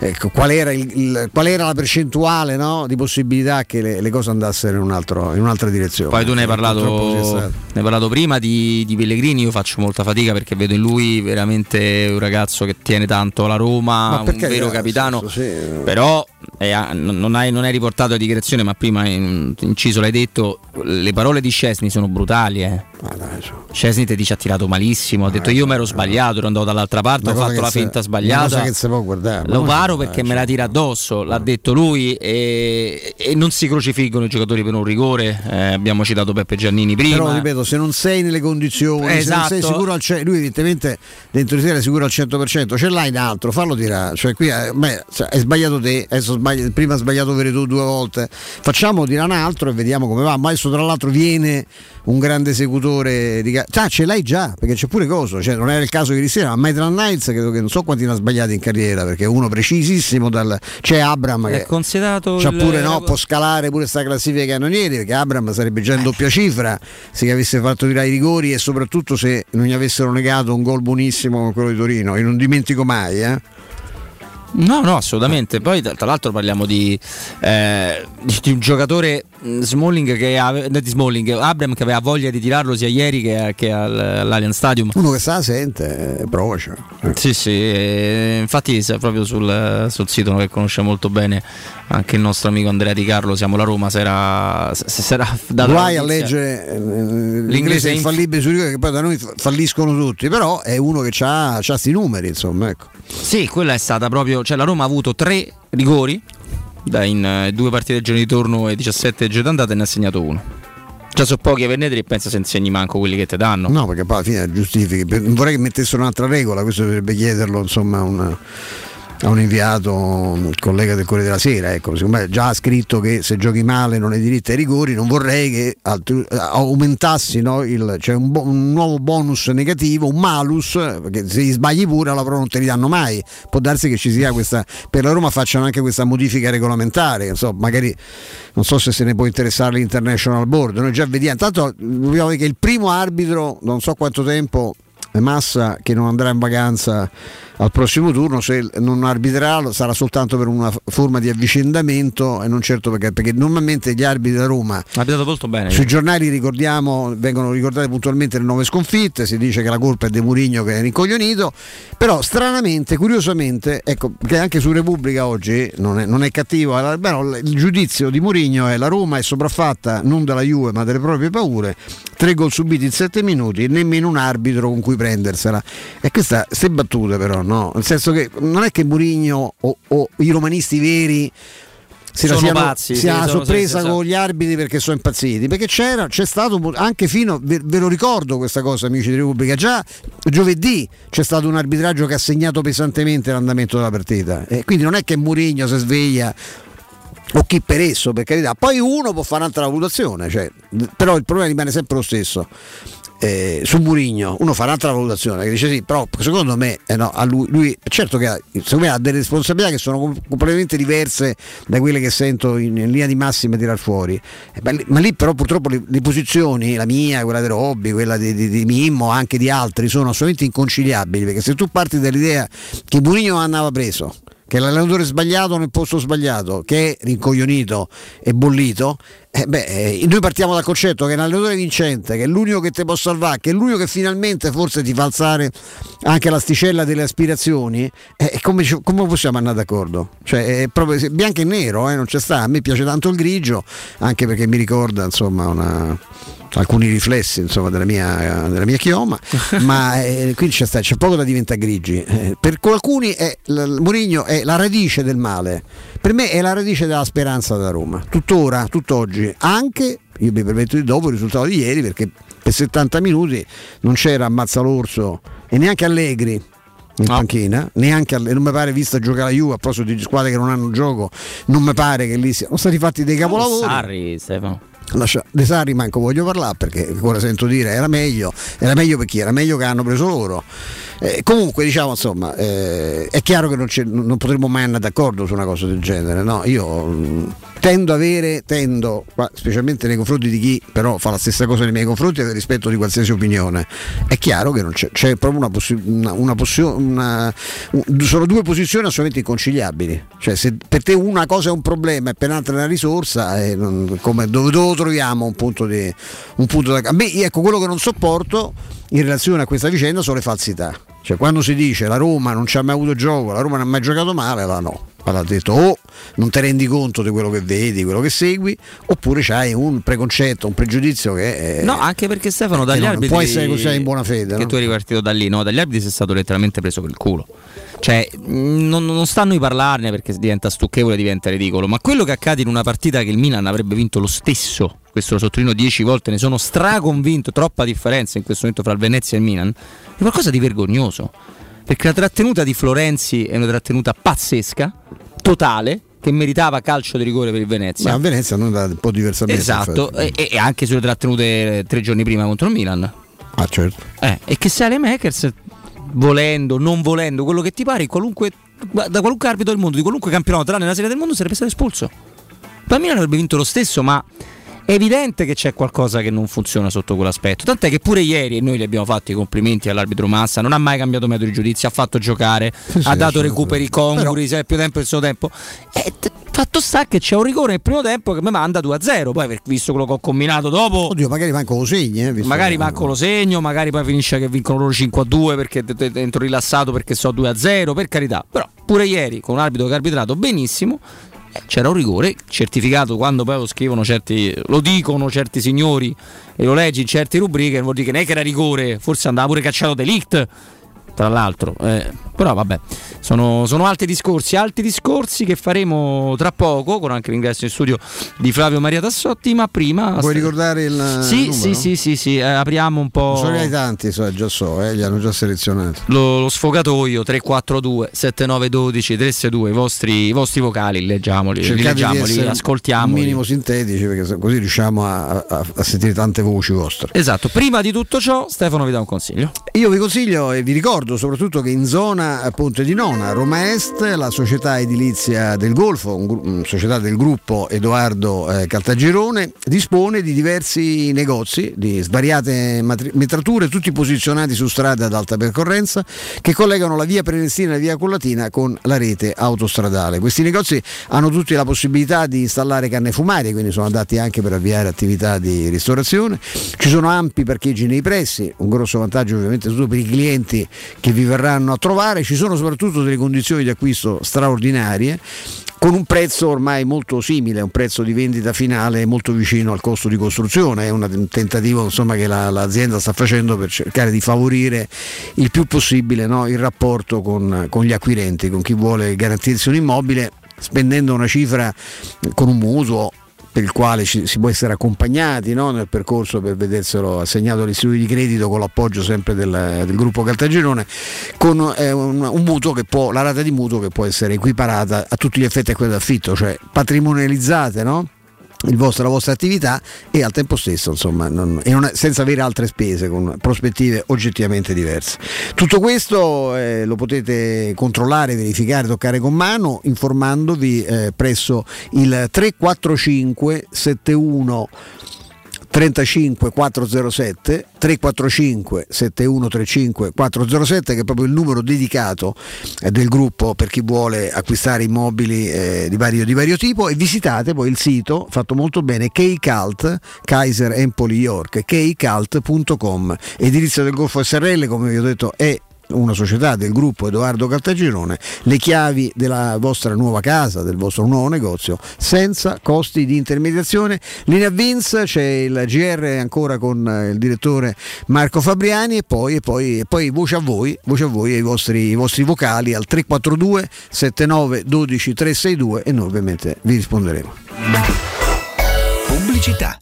Ecco, qual, era il- il- qual era la percentuale no, di possibilità che le, le cose andassero in, un altro- in un'altra direzione.
Poi tu ne hai parlato, ne hai parlato prima di, di Pellegrini, io faccio molta fatica perché vedo in lui veramente un ragazzo che tiene tanto la Roma,
Ma
un vero capitano.
senso, sì.
Però eh, non hai, non hai riportato la dichiarazione, ma prima in, inciso l'hai detto, le parole di Scesni sono brutali. Eh. Scesni ti dice ha tirato malissimo, ha detto io mi ero sbagliato, ero andato dall'altra parte, ho fatto la
se-
finta
Una
sbagliata.
guardare.
Lo paro perché me la tira addosso, l'ha detto lui e, e non si crocifiggono i giocatori per un rigore. eh, abbiamo citato Peppe Giannini prima.
Però ripeto, se non sei nelle condizioni, se non
Esatto.
sei sicuro al ce- lui evidentemente dentro di te è sicuro al 100%, ce l'hai in altro, fallo tirare. Cioè qui eh, beh, cioè, hai sbagliato te, sbagli- prima hai sbagliato per tu due volte. Facciamo tirare un altro e vediamo come va. Ma adesso tra l'altro viene un grande esecutore di ga- Ah, ce l'hai già, perché c'è pure coso, cioè non era il caso ieri sera, ma Maitland Knights credo che non so quanti ne ha sbagliati in carriera, perché è uno precisissimo dal c'è Abram
È
che
considerato
C'ha
il-
pure no, può scalare pure sta classifica cannonieri perché Abram sarebbe già in doppia cifra se gli avesse fatto tirare i rigori e soprattutto se non gli avessero negato un gol buonissimo come quello di Torino. Io non dimentico mai, eh.
No, no, assolutamente. Poi tra l'altro parliamo di, eh, di- di un giocatore Smalling che ave- no, di Smalling, Abram che aveva voglia di tirarlo sia ieri che, che al- all'Allianz Stadium.
Uno che sa sente, eh, provaci.
Sì, sì, eh, infatti proprio sul, sul sito che conosce molto bene anche il nostro amico Andrea Di Carlo, siamo la Roma, era dato
Guai a leggere eh, l'inglese è
inf-
infallibile rigori che poi da noi fa- falliscono tutti, però è uno che ha questi numeri, insomma, ecco.
Sì, quella è stata proprio. Cioè, la Roma ha avuto tre rigori da in eh, due partite del giorno di torno e 17 giorni d'andata e ne ha segnato uno. Già sono pochi a Venedri e penso se insegni manco quelli che ti danno.
No, perché poi alla fine giustifichi. Vorrei che mettessero un'altra regola, questo dovrebbe chiederlo insomma a un, a un inviato, un collega del Corriere della Sera. Ecco, secondo me già ha scritto che se giochi male non hai diritto ai rigori, non vorrei che altri- eh, aumentassi no, il, cioè un, bo- un nuovo bonus negativo, un malus, perché se gli sbagli pure alla prova non te li danno mai. Può darsi che ci sia questa, per la Roma facciano anche questa modifica regolamentare, insomma, magari non so se se ne può interessare l'International Board, noi già vediamo, tanto dobbiamo vedere che il primo arbitro, non so quanto tempo, è Massa che non andrà in vacanza al prossimo turno, se non arbitrerà sarà soltanto per una forma di avvicendamento e non certo perché, perché normalmente gli arbitri da Roma
molto bene.
sui giornali ricordiamo, vengono ricordate puntualmente le nove sconfitte, si dice che la colpa è De Murigno che è rincoglionito, però stranamente, curiosamente, ecco che anche su Repubblica oggi non è, non è cattivo, eh, però il giudizio di Murigno è la Roma è sopraffatta non dalla Juve ma delle proprie paure, tre gol subiti in sette minuti e nemmeno un arbitro con cui prendersela. E queste ste battute però, no? Nel senso che non è che Murigno o, o i romanisti veri si
Sono
siano-
pazzi,
sia
sì,
sorpresa
sì,
con gli arbitri perché sono impazziti. Perché c'era c'è stato anche fino ve, ve lo ricordo questa cosa amici di Repubblica già giovedì c'è stato un arbitraggio che ha segnato pesantemente l'andamento della partita. E quindi non è che Murigno si sveglia o chi per esso per carità. Poi uno può fare un'altra valutazione cioè, però il problema rimane sempre lo stesso. Eh, su Murigno uno fa un'altra valutazione che dice sì però secondo me eh no, lui, lui certo che ha, me ha delle responsabilità che sono com- completamente diverse da quelle che sento in, in linea di massima tirar fuori. Eh, ma, ma lì però purtroppo le, le posizioni la mia, quella di Robby quella di, di, di Mimmo anche di altri sono assolutamente inconciliabili perché se tu parti dall'idea che Murigno andava preso che l'allenatore sbagliato nel posto sbagliato, che è rincoglionito e bollito, eh beh, eh, noi partiamo dal concetto che è un allenatore vincente, che è l'unico che ti può salvare, che è l'unico che finalmente forse ti fa alzare anche l'asticella delle aspirazioni, eh, come, come possiamo andare d'accordo? Cioè, proprio bianco e nero, eh, non c'è sta. A me piace tanto il grigio, anche perché mi ricorda insomma una- alcuni riflessi insomma, della, mia, della mia chioma, ma eh, quindi c'è, sta- c'è poco da diventare grigi. Eh, per alcuni è, l- Mourinho è la radice del male, per me è la radice della speranza della Roma, tuttora, tutt'oggi, anche, io mi permetto di dopo il risultato di ieri perché per 70 minuti non c'era Ammazza l'Orso e neanche Allegri in panchina, neanche non mi pare vista giocare la Juve a proposito di squadre che non hanno gioco, non mi pare che lì siano stati fatti dei capolavori.
Sarri, Stefano.
Lascia, De Sarri manco voglio parlare perché ora sento dire era meglio, era meglio per chi? Era meglio che hanno preso loro. Eh, comunque diciamo insomma eh, è chiaro che non, non potremmo mai andare d'accordo su una cosa del genere, no? Io mh, tendo a avere, tendo, specialmente nei confronti di chi però fa la stessa cosa nei miei confronti, avere rispetto di qualsiasi opinione. È chiaro che c'è, c'è proprio una, possi- una, una una- un- sono due posizioni assolutamente inconciliabili. Cioè se per te una cosa è un problema e per l'altra è una risorsa, eh, non- come- dove, dove troviamo un punto di... Un punto da, a me, ecco, quello che non sopporto in relazione a questa vicenda sono le falsità. Cioè quando si dice la Roma non ci ha mai avuto gioco, la Roma non ha mai giocato male, la no. Allora ha detto o non ti rendi conto di quello che vedi, quello che segui, oppure c'hai un preconcetto, un pregiudizio che è,
No, anche perché Stefano
Eh,
dagli
no, non
arbitri
può essere così in buona fede,
Che
no?
tu eri partito da lì, no? Dagli arbitri sei stato letteralmente preso per il culo. Cioè, mh, non, non stanno a parlarne perché diventa stucchevole, diventa ridicolo. Ma quello che accade in una partita che il Milan avrebbe vinto lo stesso, questo lo sottolineo dieci volte, ne sono straconvinto, troppa differenza in questo momento fra il Venezia e il Milan, è qualcosa di vergognoso. Perché la trattenuta di Florenzi è una trattenuta pazzesca, totale, che meritava calcio di rigore per il Venezia.
Ma a Venezia non da un po' diversamente.
Esatto, e, e anche sulle trattenute eh, tre giorni prima contro il Milan.
Ah, certo.
Eh, e che se Makers, volendo, non volendo, quello che ti pare, qualunque, da qualunque arbitro del mondo, di qualunque campionato, tranne la Serie del Mondo, sarebbe stato espulso. Milan avrebbe vinto lo stesso, ma è evidente che c'è qualcosa che non funziona sotto quell'aspetto. Tant'è che pure ieri, e noi gli abbiamo fatto i complimenti all'arbitro Massa, non ha mai cambiato metodo di giudizio, ha fatto giocare,
sì,
ha dato recuperi conguri, se è più tempo il suo tempo. E t- fatto sta che c'è un rigore nel primo tempo che mi manda 2-0. Poi, visto quello che ho combinato dopo.
Oddio, magari manco lo segni, eh,
Magari manco lo segno, magari poi finisce che vincono loro 5-2 perché dentro rilassato perché so 2-0, per carità. Però pure ieri con un arbitro che ha arbitrato benissimo c'era un rigore certificato quando poi lo scrivono certi, lo dicono certi signori e lo leggi in certe rubriche, vuol dire che non era rigore, forse andava pure cacciato delict. Tra l'altro, eh, però vabbè, sono, sono altri discorsi, altri discorsi che faremo tra poco con anche l'ingresso in studio di Flavio Maria Tassotti. Ma prima,
Vuoi ricordare il
Sì,
numero?
sì, sì, sì, sì, eh, apriamo un po'.
Sono arrivati tanti, so, già so, eh, li hanno già selezionati.
Lo, lo sfogatoio 342 7912 362 i vostri, i vostri vocali leggiamoli, leggiamoli, ascoltiamoli.
Un minimo sintetici perché così riusciamo a, a- a sentire tante voci vostre.
Esatto, prima di tutto ciò Stefano vi dà un consiglio.
Io vi consiglio e vi ricordo soprattutto che in zona Ponte di Nona, Roma Est, la società edilizia del Golfo, un, una società del gruppo Edoardo eh, Caltagirone, dispone di diversi negozi di svariate matri- metrature, tutti posizionati su strade ad alta percorrenza che collegano la via Prenestina e la via Collatina con la rete autostradale. Questi negozi hanno tutti la possibilità di installare canne fumarie, quindi sono adatti anche per avviare attività di ristorazione. Ci sono ampi parcheggi nei pressi, un grosso vantaggio ovviamente soprattutto per i clienti che vi verranno a trovare, ci sono soprattutto delle condizioni di acquisto straordinarie con un prezzo ormai molto simile, un prezzo di vendita finale molto vicino al costo di costruzione, è un tentativo insomma, che la, l'azienda sta facendo per cercare di favorire il più possibile no, il rapporto con, con gli acquirenti, con chi vuole garantirsi un immobile spendendo una cifra con un mutuo per il quale ci, si può essere accompagnati no, nel percorso per vederselo assegnato all'istituto di credito con l'appoggio sempre del, del gruppo Caltagirone, con eh, un, un, può, la rata di mutuo che può essere equiparata a tutti gli effetti a quella d'affitto, cioè patrimonializzate, no? Vostro, la vostra attività e al tempo stesso insomma non, non, senza avere altre spese con prospettive oggettivamente diverse. Tutto questo eh, lo potete controllare, verificare, toccare con mano informandovi eh, presso il 345 71 35 407 345 7135 407 che è proprio il numero dedicato eh, del gruppo per chi vuole acquistare immobili eh, di, vario, di, vario, tipo. E visitate poi il sito fatto molto bene K-Cult Kaiser Empoli York kcult.com edilizia del Golfo SRL come vi ho detto è una società del gruppo Edoardo Caltagirone, le chiavi della vostra nuova casa, del vostro nuovo negozio, senza costi di intermediazione. Linea Vince, c'è il GR ancora con eh, il direttore Marco Fabriani e poi, e poi, e poi voce a voi, voce a voi e i vostri, i vostri vocali al 342 79 12 362 e noi ovviamente vi risponderemo.
Pubblicità.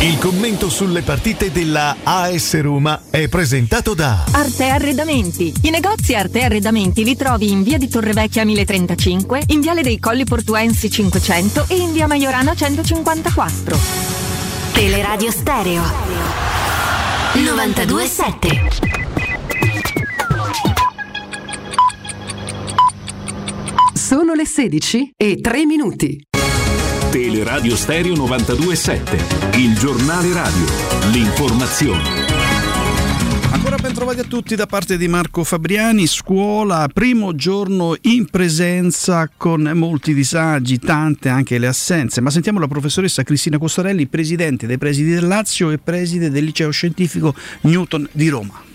Il commento sulle partite della AS Roma è presentato da
Arte Arredamenti. I negozi Arte Arredamenti li trovi in via di Torrevecchia 1035, in viale dei Colli Portuensi 500 e in via Maiorana 154.
Teleradio Stereo 927
Sono le 16 e 3 minuti.
Teleradio Stereo 927, il giornale radio, l'informazione.
Ancora ben trovati a tutti da parte di Marco Fabriani, scuola, primo giorno in presenza con molti disagi, tante anche le assenze, ma sentiamo la professoressa Cristina Costarelli, presidente dei presidi del Lazio e preside del liceo scientifico Newton di Roma.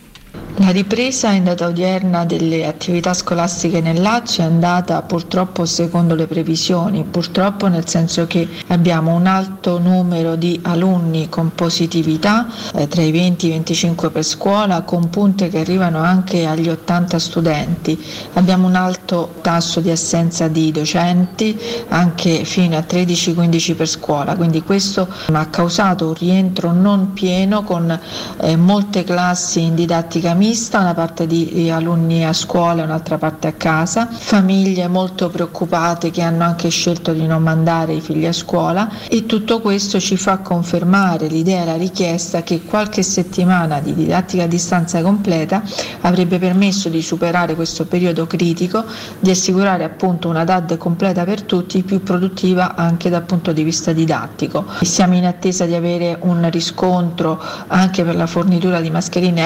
La ripresa in data odierna delle attività scolastiche nel Lazio è andata purtroppo secondo le previsioni, purtroppo nel senso che abbiamo un alto numero di alunni con positività, eh, tra i 20 e i 25 per scuola, con punte che arrivano anche agli 80 studenti. Abbiamo un alto tasso di assenza di docenti, anche fino a 13-15 per scuola, quindi questo ha causato un rientro non pieno con eh, molte classi in didattica mista, una parte di alunni a scuola e un'altra parte a casa, famiglie molto preoccupate che hanno anche scelto di non mandare i figli a scuola e tutto questo ci fa confermare l'idea e la richiesta che qualche settimana di didattica a distanza completa avrebbe permesso di superare questo periodo critico, di assicurare appunto una DAD completa per tutti, più produttiva anche dal punto di vista didattico. Siamo in attesa di avere un riscontro anche per la fornitura di mascherine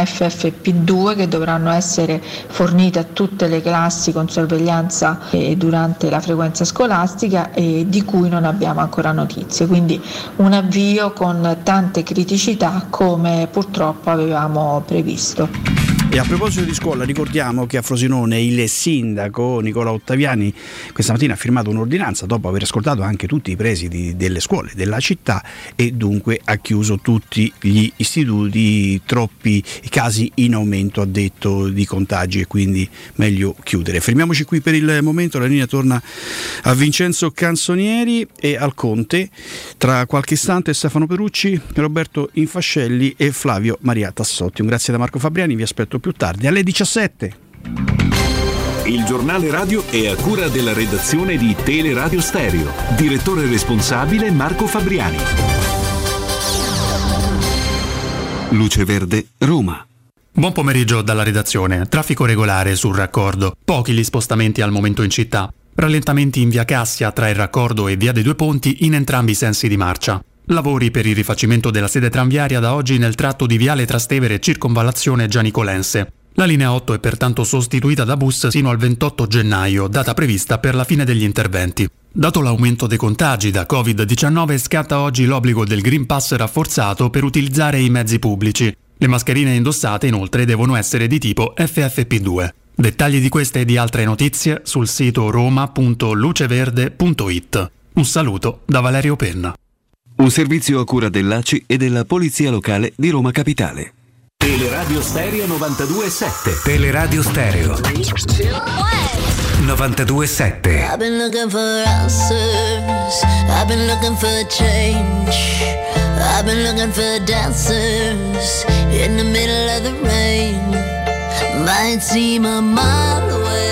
FFP2 che dovranno essere fornite a tutte le classi con sorveglianza eh, durante la frequenza scolastica e di cui non abbiamo ancora notizie. Quindi un avvio con tante criticità come purtroppo avevamo previsto.
E a proposito di scuola, ricordiamo che a Frosinone il sindaco Nicola Ottaviani questa mattina ha firmato un'ordinanza dopo aver ascoltato anche tutti i presidi delle scuole della città e dunque ha chiuso tutti gli istituti, troppi casi in aumento ha detto di contagi e quindi meglio chiudere. Fermiamoci qui per il momento, la linea torna a Vincenzo Canzonieri e al Conte, tra qualche istante Stefano Perucci, Roberto Infascelli e Flavio Maria Tassotti. Un grazie da Marco Fabriani, vi aspetto più tardi alle 17.
Il giornale radio è a cura della redazione di Teleradio Stereo. Direttore responsabile Marco Fabriani.
Luce Verde, Roma.
Buon pomeriggio dalla redazione. Traffico regolare sul raccordo. Pochi gli spostamenti al momento in città. Rallentamenti in via Cassia tra il raccordo e via dei Due Ponti in entrambi i sensi di marcia. Lavori per il rifacimento della sede tranviaria da oggi nel tratto di Viale Trastevere circonvallazione Gianicolense. La linea 8 è pertanto sostituita da bus sino al 28 gennaio, data prevista per la fine degli interventi. Dato l'aumento dei contagi da Covid-19 scatta oggi l'obbligo del Green Pass rafforzato per utilizzare i mezzi pubblici. Le mascherine indossate inoltre devono essere di tipo FFP2. Dettagli di queste e di altre notizie sul sito roma.luceverde.it. Un saluto da Valerio Penna.
Un servizio a cura dell'ACI e della Polizia Locale di Roma Capitale.
Teleradio Stereo 927.
Teleradio Stereo 927.
I've been looking for answers. I've been looking for change. I've been looking for dancers in the middle of the rain. Might seem a mile away,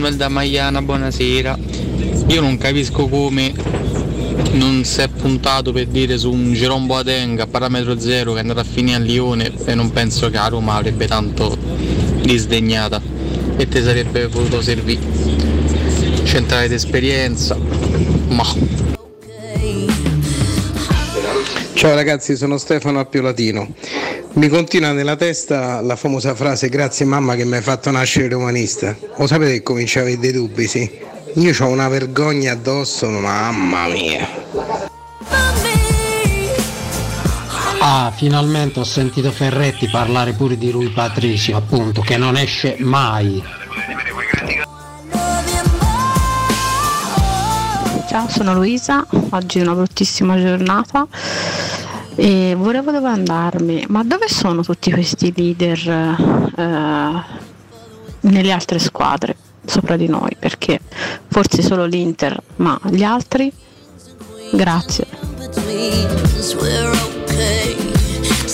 Samuel da Maiana, buonasera. Io non capisco come non si è puntato per dire su un Jerome Boateng a parametro zero che è andato a finire a Lione e non penso che a Roma avrebbe tanto disdegnata e ti sarebbe potuto servire. Centrale d'esperienza, ma
Ciao ragazzi, sono Stefano Appiolatino. Mi continua nella testa la famosa frase grazie mamma che mi hai fatto nascere romanista. Lo sapete che comincio a avere dei dubbi, sì? Io ho una vergogna addosso, mamma mia.
Ah, finalmente ho sentito Ferretti parlare pure di lui Patricio, appunto, che non esce mai.
Ciao, sono Luisa, oggi è una bruttissima giornata e volevo domandarmi, ma dove sono tutti questi leader eh, nelle altre squadre sopra di noi? Perché forse solo l'Inter, ma gli altri? Grazie.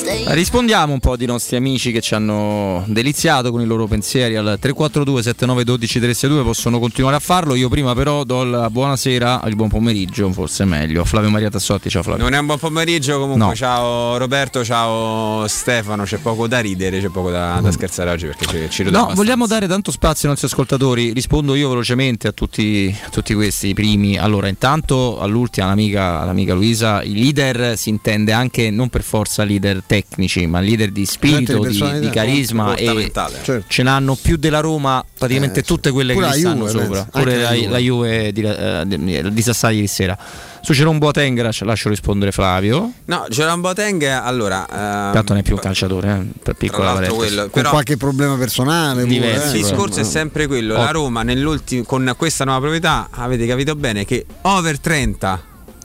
Rispondiamo un po' di nostri amici che ci hanno deliziato con i loro pensieri al 342 79 12 362 possono continuare a farlo. Io prima però do la buonasera, il buon pomeriggio, forse meglio. Flavio Maria Tassotti, ciao Flavio.
Non è un buon pomeriggio comunque,
No.
ciao Roberto, ciao Stefano, c'è poco da ridere, c'è poco da, da scherzare oggi perché ci, ci
No, vogliamo dare tanto spazio ai nostri ascoltatori. Rispondo io velocemente a tutti, a tutti questi primi. Allora, intanto all'ultima, l'amica, l'amica Luisa, i leader si intende anche non per forza leader tecnici, ma leader di spirito,
di
di, carisma e.
Certo.
ce n'hanno più della Roma praticamente
Eh,
tutte quelle
Pure
che
la
gli stanno
Juve,
sopra.
penso.
Pure la,
la Juve.
la Juve di, eh, di, di Sassari ieri sera. Su Ceron Boateng lascio- rispondere Flavio.
No, Geron Boateng, allora... ehm,
Tanto non è più un calciatore, eh, per piccola
quello,
Con
però-
qualche problema personale. pure,
Diversi,
eh.
Il discorso è sempre quello, la
Oh.
Roma nell'ultimo, con questa nuova proprietà avete capito bene che over 30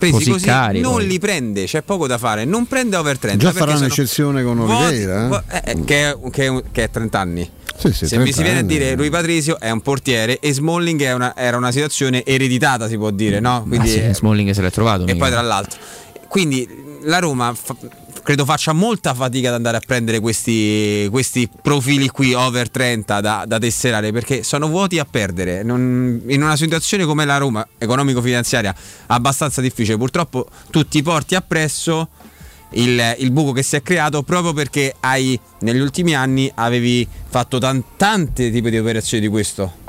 presi
Così
così,
cari,
non
poi.
li prende, c'è poco da fare, non prende over 30.
Già
perché
faranno
sono
eccezione con Oliveira. eh?
eh, eh, che, è, che che è 30 anni.
Sì, sì,
Se mi
30
si viene a dire Rui Patrizio è un portiere e Smalling è una- era una situazione ereditata, si può dire, no?
Ah, sì, Smalling se l'è trovato.
e
mica.
poi tra l'altro. Quindi la Roma fa- credo faccia molta fatica ad andare a prendere questi, questi profili qui over 30 da, da tesserare perché sono vuoti a perdere. Non- in una situazione come la Roma, economico-finanziaria, abbastanza difficile, purtroppo tu ti porti appresso il, il buco che si è creato proprio perché hai negli ultimi anni avevi fatto tan- tante tipi di operazioni di questo.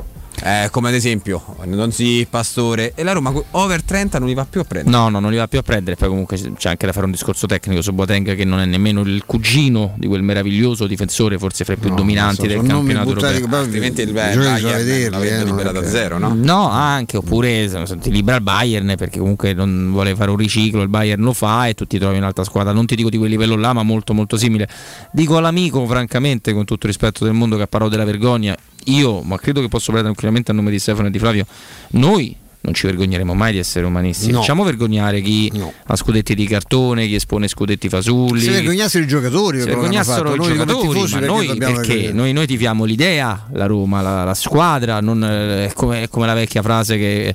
Eh, come ad esempio Donzi, Pastore e la Roma over 30 non li va più a prendere.
No, no, non li va più a prendere. Poi comunque c'è anche da fare un discorso tecnico su Boateng che non è nemmeno il cugino di quel meraviglioso difensore, forse fra i più
No,
dominanti
so,
del campionato europeo.
altrimenti il Bayern l'avrebbe
eh,
liberato a zero, no?
No, anche, oppure se ti libera il Bayern perché comunque non vuole fare un riciclo, il Bayern lo fa e tu ti trovi un'altra squadra, non ti dico di quel livello là, ma molto molto simile. Dico all'amico, francamente, con tutto il rispetto del mondo che ha parlato della vergogna, io, ma credo che posso parlare tranquillamente a nome di Stefano e di Flavio, noi non ci vergogneremo mai di essere umanisti.
No.
Facciamo vergognare chi ha scudetti di cartone, chi espone scudetti fasulli.
Se vergognassero i giocatori,
Se vergognassero i
Noi
giocatori, ma
perché
noi perché? Noi, noi tifiamo l'idea, la Roma, la, la squadra, non, eh, è, come, è come la vecchia frase che,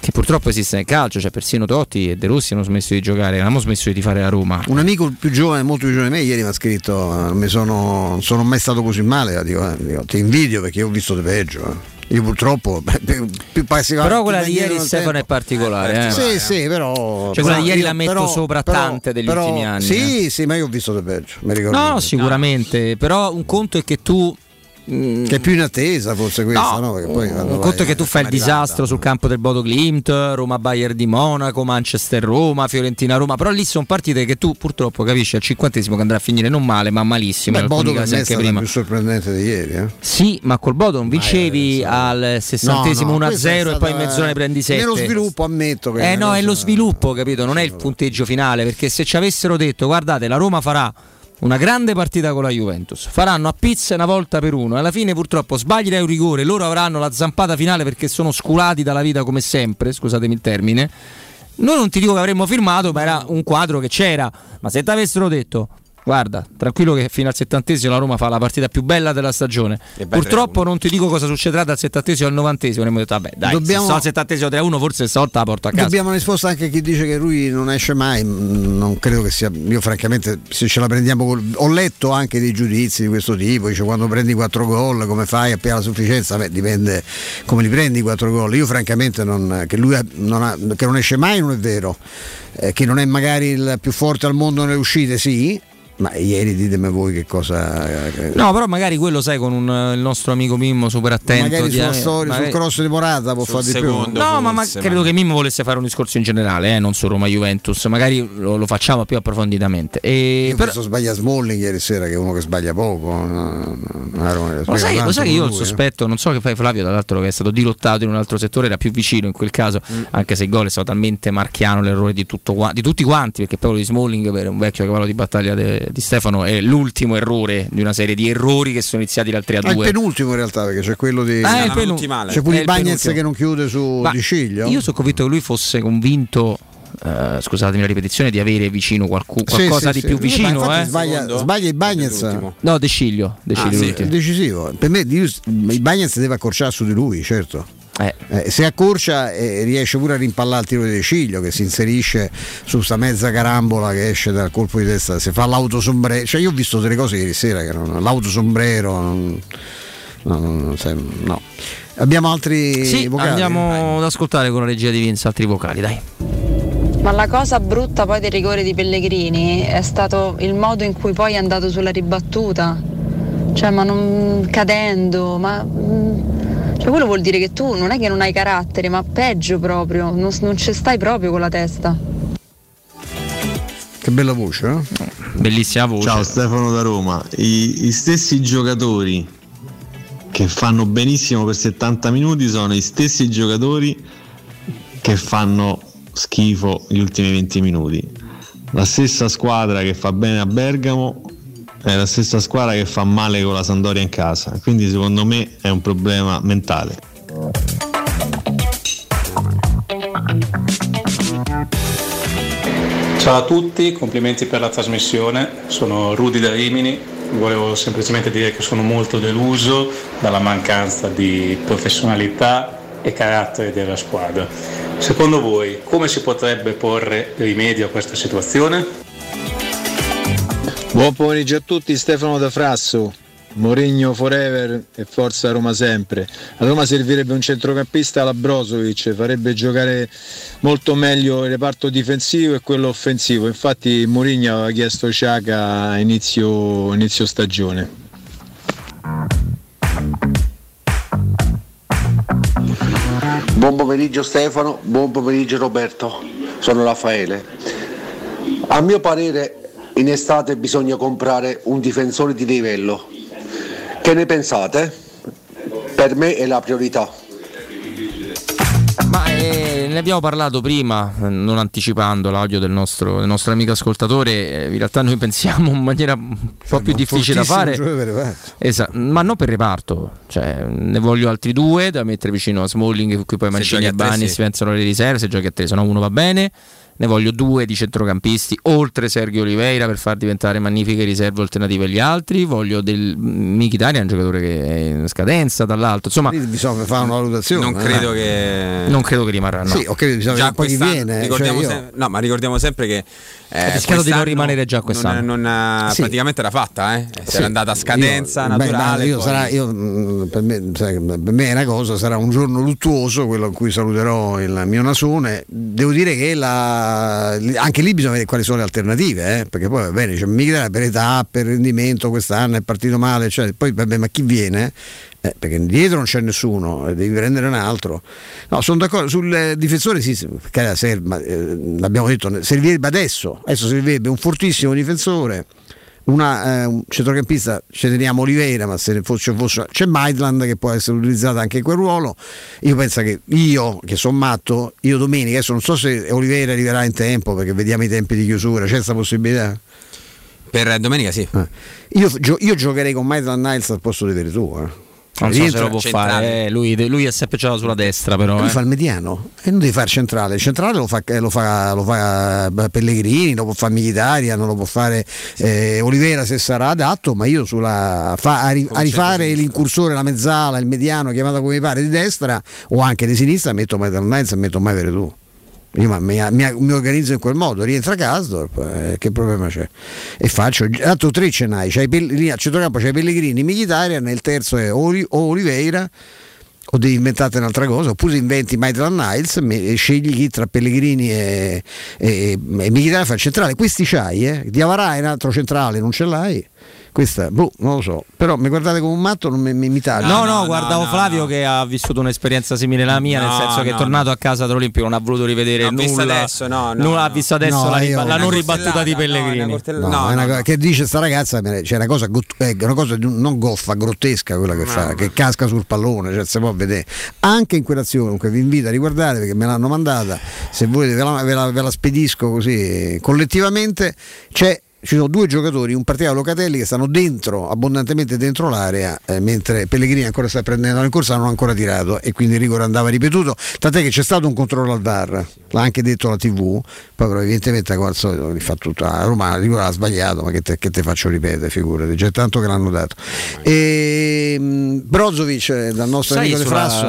che purtroppo esiste nel calcio, cioè persino Totti e De Rossi hanno smesso di giocare, non hanno smesso di tifare la Roma.
Un amico più giovane, molto più giovane di me, ieri mi ha scritto: mi sono, non sono mai stato così male. Dico, eh, dico, ti invidio perché io ho visto di peggio. eh. Io purtroppo più, più
Però quella di ieri Stefano
tempo.
è particolare. eh.
Sì, sì, però.
Cioè, quella di ieri
io-
la metto
però-
sopra
però-
tante degli
però-
ultimi anni.
Sì,
eh.
sì, ma io ho visto di peggio.
No, no, sicuramente, però un conto è che tu
Che è più in attesa, forse questa, no? Perché poi
un
vai-
conto è che tu fai il disastro sul campo del Bodo Klimt, Roma Bayern di Monaco, Manchester Roma, Fiorentina Roma, però lì sono partite che tu purtroppo capisci al cinquantesimo che andrà a finire non male, ma malissimo. Alcuni
Bodo
casi
è
anche prima.
più sorprendente di ieri. Eh?
Sì, ma col Bodo non vincevi al sessantesimo
No, no, questa
1-0
è
e poi in mezz'ora ne prendi 7.
Nello sviluppo ammetto che
Eh no, è lo sviluppo, capito? Non è il punteggio finale, perché se ci avessero detto "Guardate, la Roma farà una grande partita con la Juventus, faranno a pizza una volta per uno, alla fine purtroppo sbagli dai un rigore, loro avranno la zampata finale perché sono sculati dalla vita come sempre, scusatemi il termine. Noi non ti dico che avremmo firmato, ma era un quadro che c'era. Ma se ti avessero detto guarda, tranquillo che fino al settantesimo la Roma fa la partita più bella della stagione. Purtroppo non ti dico cosa succederà dal settantesimo al novantesimo. Abbiamo detto, vabbè, dai,
Dobbiamo-
se sto al settantesimo 3-1, forse stavolta la porto a casa.
Dobbiamo una risposta anche a chi dice che lui non esce mai, mm, non credo che sia, io francamente se ce la prendiamo, col- ho letto anche dei giudizi di questo tipo, dice quando prendi 4 gol come fai a piena sufficienza, beh dipende come li prendi i 4 gol, io francamente non, che lui ha- non ha- che non esce mai non è vero, Eh, che non è magari il più forte al mondo nelle uscite sì, ma ieri ditemi voi che cosa... eh,
No, però magari quello sai con un, eh, il nostro amico Mimmo super attento.
magari sulla storia,
magari-
sul cross di Morata può fare di più.
No, ma, ma credo che Mimmo volesse fare un discorso in generale, eh, non su Roma Juventus. Magari lo, lo facciamo più approfonditamente. E
Io
però-
penso sbaglia Smalling ieri sera che è uno che sbaglia poco. no, no, no, Roma
Lo
sbaglia
sai, lo
tanto
sai che io ho il
lui, eh.
sospetto, non so che fai Flavio, dall'altro che è stato dirottato in un altro settore, era più vicino in quel caso,
Mm.
anche se il gol è stato talmente marchiano l'errore di, tutto di tutti quanti, perché poi quello di Smalling, per un vecchio cavallo di battaglia de- di Stefano, è l'ultimo errore di una serie di errori che sono iniziati dal 3 a
Ah, il
2.
penultimo in realtà perché c'è quello di
Ah, è il penul-
c'è pure il
il
Bagnez che non chiude su
Ma
Di Ciglio
Io sono convinto che lui fosse convinto. eh, scusatemi la ripetizione di avere vicino qualcu-
Sì,
qualcosa
sì,
di
sì.
più
ma
vicino eh.
sbaglia, sbaglia il Bagnez
no De Sciglio, De
Ah, sì,
l'ultimo.
è decisivo per me il Bagnez deve accorciare su di lui certo
Eh.
Eh, se accorcia eh, riesce pure a rimpallare il tiro di Ciglio che si inserisce su sta mezza carambola che esce dal colpo di testa se fa l'autosombrero cioè io ho visto delle cose ieri sera che non, l'autosombrero non, no, no, no, se- no. abbiamo altri
Sì,
vocali?
andiamo ad ascoltare con la regia di Vince altri vocali, dai.
Ma la cosa brutta poi del rigore di Pellegrini è stato il modo in cui poi è andato sulla ribattuta. Cioè, ma non cadendo, ma. Cioè, quello vuol dire che tu non è che non hai carattere, ma peggio proprio, non, non ci stai proprio con la testa.
che bella voce eh?
Bellissima voce.
Ciao Stefano da Roma. I, i stessi giocatori che fanno benissimo per 70 minuti sono i stessi giocatori che fanno schifo gli ultimi 20 minuti. La stessa squadra che fa bene a Bergamo è la stessa squadra che fa male con la Sandoria in casa. Quindi secondo me è un problema mentale.
Ciao a tutti, complimenti per la trasmissione, sono Rudy da Rimini, volevo semplicemente dire che sono molto deluso dalla mancanza di professionalità e carattere della squadra. Secondo voi come si potrebbe porre rimedio a questa situazione?
Buon pomeriggio a tutti, Stefano da Frasso. Mourinho forever e forza Roma sempre. A Roma servirebbe un centrocampista alla Brozovic, farebbe giocare molto meglio il reparto difensivo e quello offensivo. Infatti Mourinho aveva chiesto Ciaca a inizio, inizio stagione.
Buon pomeriggio Stefano, buon pomeriggio Roberto, sono Raffaele. A mio parere in estate bisogna comprare un difensore di livello. Che ne pensate? Per me è la priorità.
Ma eh, ne abbiamo parlato prima, non anticipando l'audio del nostro, del nostro amico ascoltatore. eh, in realtà noi pensiamo in maniera un po' più difficile da fare. Esatto, ma non per reparto, cioè, ne voglio altri due da mettere vicino a Smalling, cui poi Mancini e Bani
sì.
si pensano le riserve, se giochi a tre, se no uno va bene. Ne voglio due di centrocampisti, oltre Sergio Oliveira per far diventare magnifiche riserve alternative agli altri. Voglio del Mkhitaryan, un giocatore che è in scadenza dall'alto. Insomma,
bisogna fare una valutazione.
Non credo che.
Non credo che rimarrà. No.
Sì, ok, bisogna
Già
un po' chi
quest'anno,
viene.
ricordiamo
cioè io-
sem- no, ma ricordiamo sempre che eh,
Ha rischiato di non rimanere già quest'anno.
Non, non,
Sì.
praticamente era fatta, eh? Si
Sì.
era andata a scadenza
Io- beh,
naturale.
ma io sarà- io, mm, per, me, per me è una cosa, sarà un giorno luttuoso quello in cui saluterò il mio nasone. Devo dire che la- anche lì bisogna vedere quali sono le alternative, eh, perché poi va bene, cioè, mica per età, per rendimento quest'anno è partito male, cioè, poi vabbè, ma chi viene? Eh, perché dietro non c'è nessuno, eh, devi prendere un altro. No, sono d'accordo sul eh, difensore, sì, sì, per carità, serve, eh, l'abbiamo detto, servirebbe adesso, adesso servirebbe un fortissimo difensore una, eh, un centrocampista ci teniamo Oliveira ma se fosse, fosse- c'è Maitland che può essere utilizzato anche in quel ruolo io penso che io che sono matto io domenica adesso non so se Oliveira arriverà in tempo perché vediamo i tempi di chiusura c'è questa possibilità
Per domenica sì.
io, gio- io giocherei con Maitland Niles al posto di Veretù eh.
Non so se lo può fare. eh, lui, lui è sempre giocato sulla destra, però.
Lui
eh.
fa il mediano e non devi fare centrale. Il centrale lo fa, eh, lo fa- lo fa, eh, Pellegrini, lo può fare Militaria, non lo può fare eh, Olivera se sarà adatto, ma io sulla, fa- a, ri- a rifare l'incursore, la mezzala, il mediano, chiamata come mi pare, di destra o anche di sinistra, metto Metal Knights e metto mai tu. Io mi, mi- mi organizzo in quel modo, rientra Casdorp, eh, che problema c'è? E faccio, tanto tre ce n'hai, c'hai lì a centrocampo c'hai Pellegrini, Militaria, nel terzo è Oli- o Oliveira o devi inventarti un'altra cosa, oppure inventi Maitland Niles e scegli chi tra Pellegrini e, e, e Militare fa il centrale. Questi c'hai, eh? Diavarà un altro centrale, non ce l'hai. Questa, boh, non lo so. Però mi guardate come un matto, non mi, mi, mi taglio.
No, no, guardavo Flavio che ha vissuto un'esperienza simile alla mia, nel
No,
senso che è
no,
tornato a casa dall'Olimpico, non ha voluto rivedere nulla.
adesso, no, no,
nulla ha
no.
visto adesso
No,
la,
io-
riba- la non ribattuta di Pellegrini.
No, cosa- che dice sta ragazza c'è una cosa, eh, una cosa di un- non goffa, grottesca quella che fa, che casca sul pallone, cioè si può vedere. Anche in quell'azione, comunque vi invito a riguardare perché me l'hanno mandata, se volete ve la, ve la- ve la spedisco così collettivamente, c'è ci sono due giocatori, un particolare Locatelli che stanno dentro, abbondantemente dentro l'area, eh, mentre Pellegrini ancora sta prendendo in corsa, non ha ancora tirato e quindi il rigore andava ripetuto. Tant'è che c'è stato un controllo al VAR, l'ha anche detto la TV, poi però evidentemente come al solito li fa tutta la Roma, il rigore ha sbagliato, ma che te, che te faccio ripetere, figurati, già tanto che l'hanno dato. E, mh, Brozovic eh, dal nostro
Sai,
amico De
sulla-
Frasso,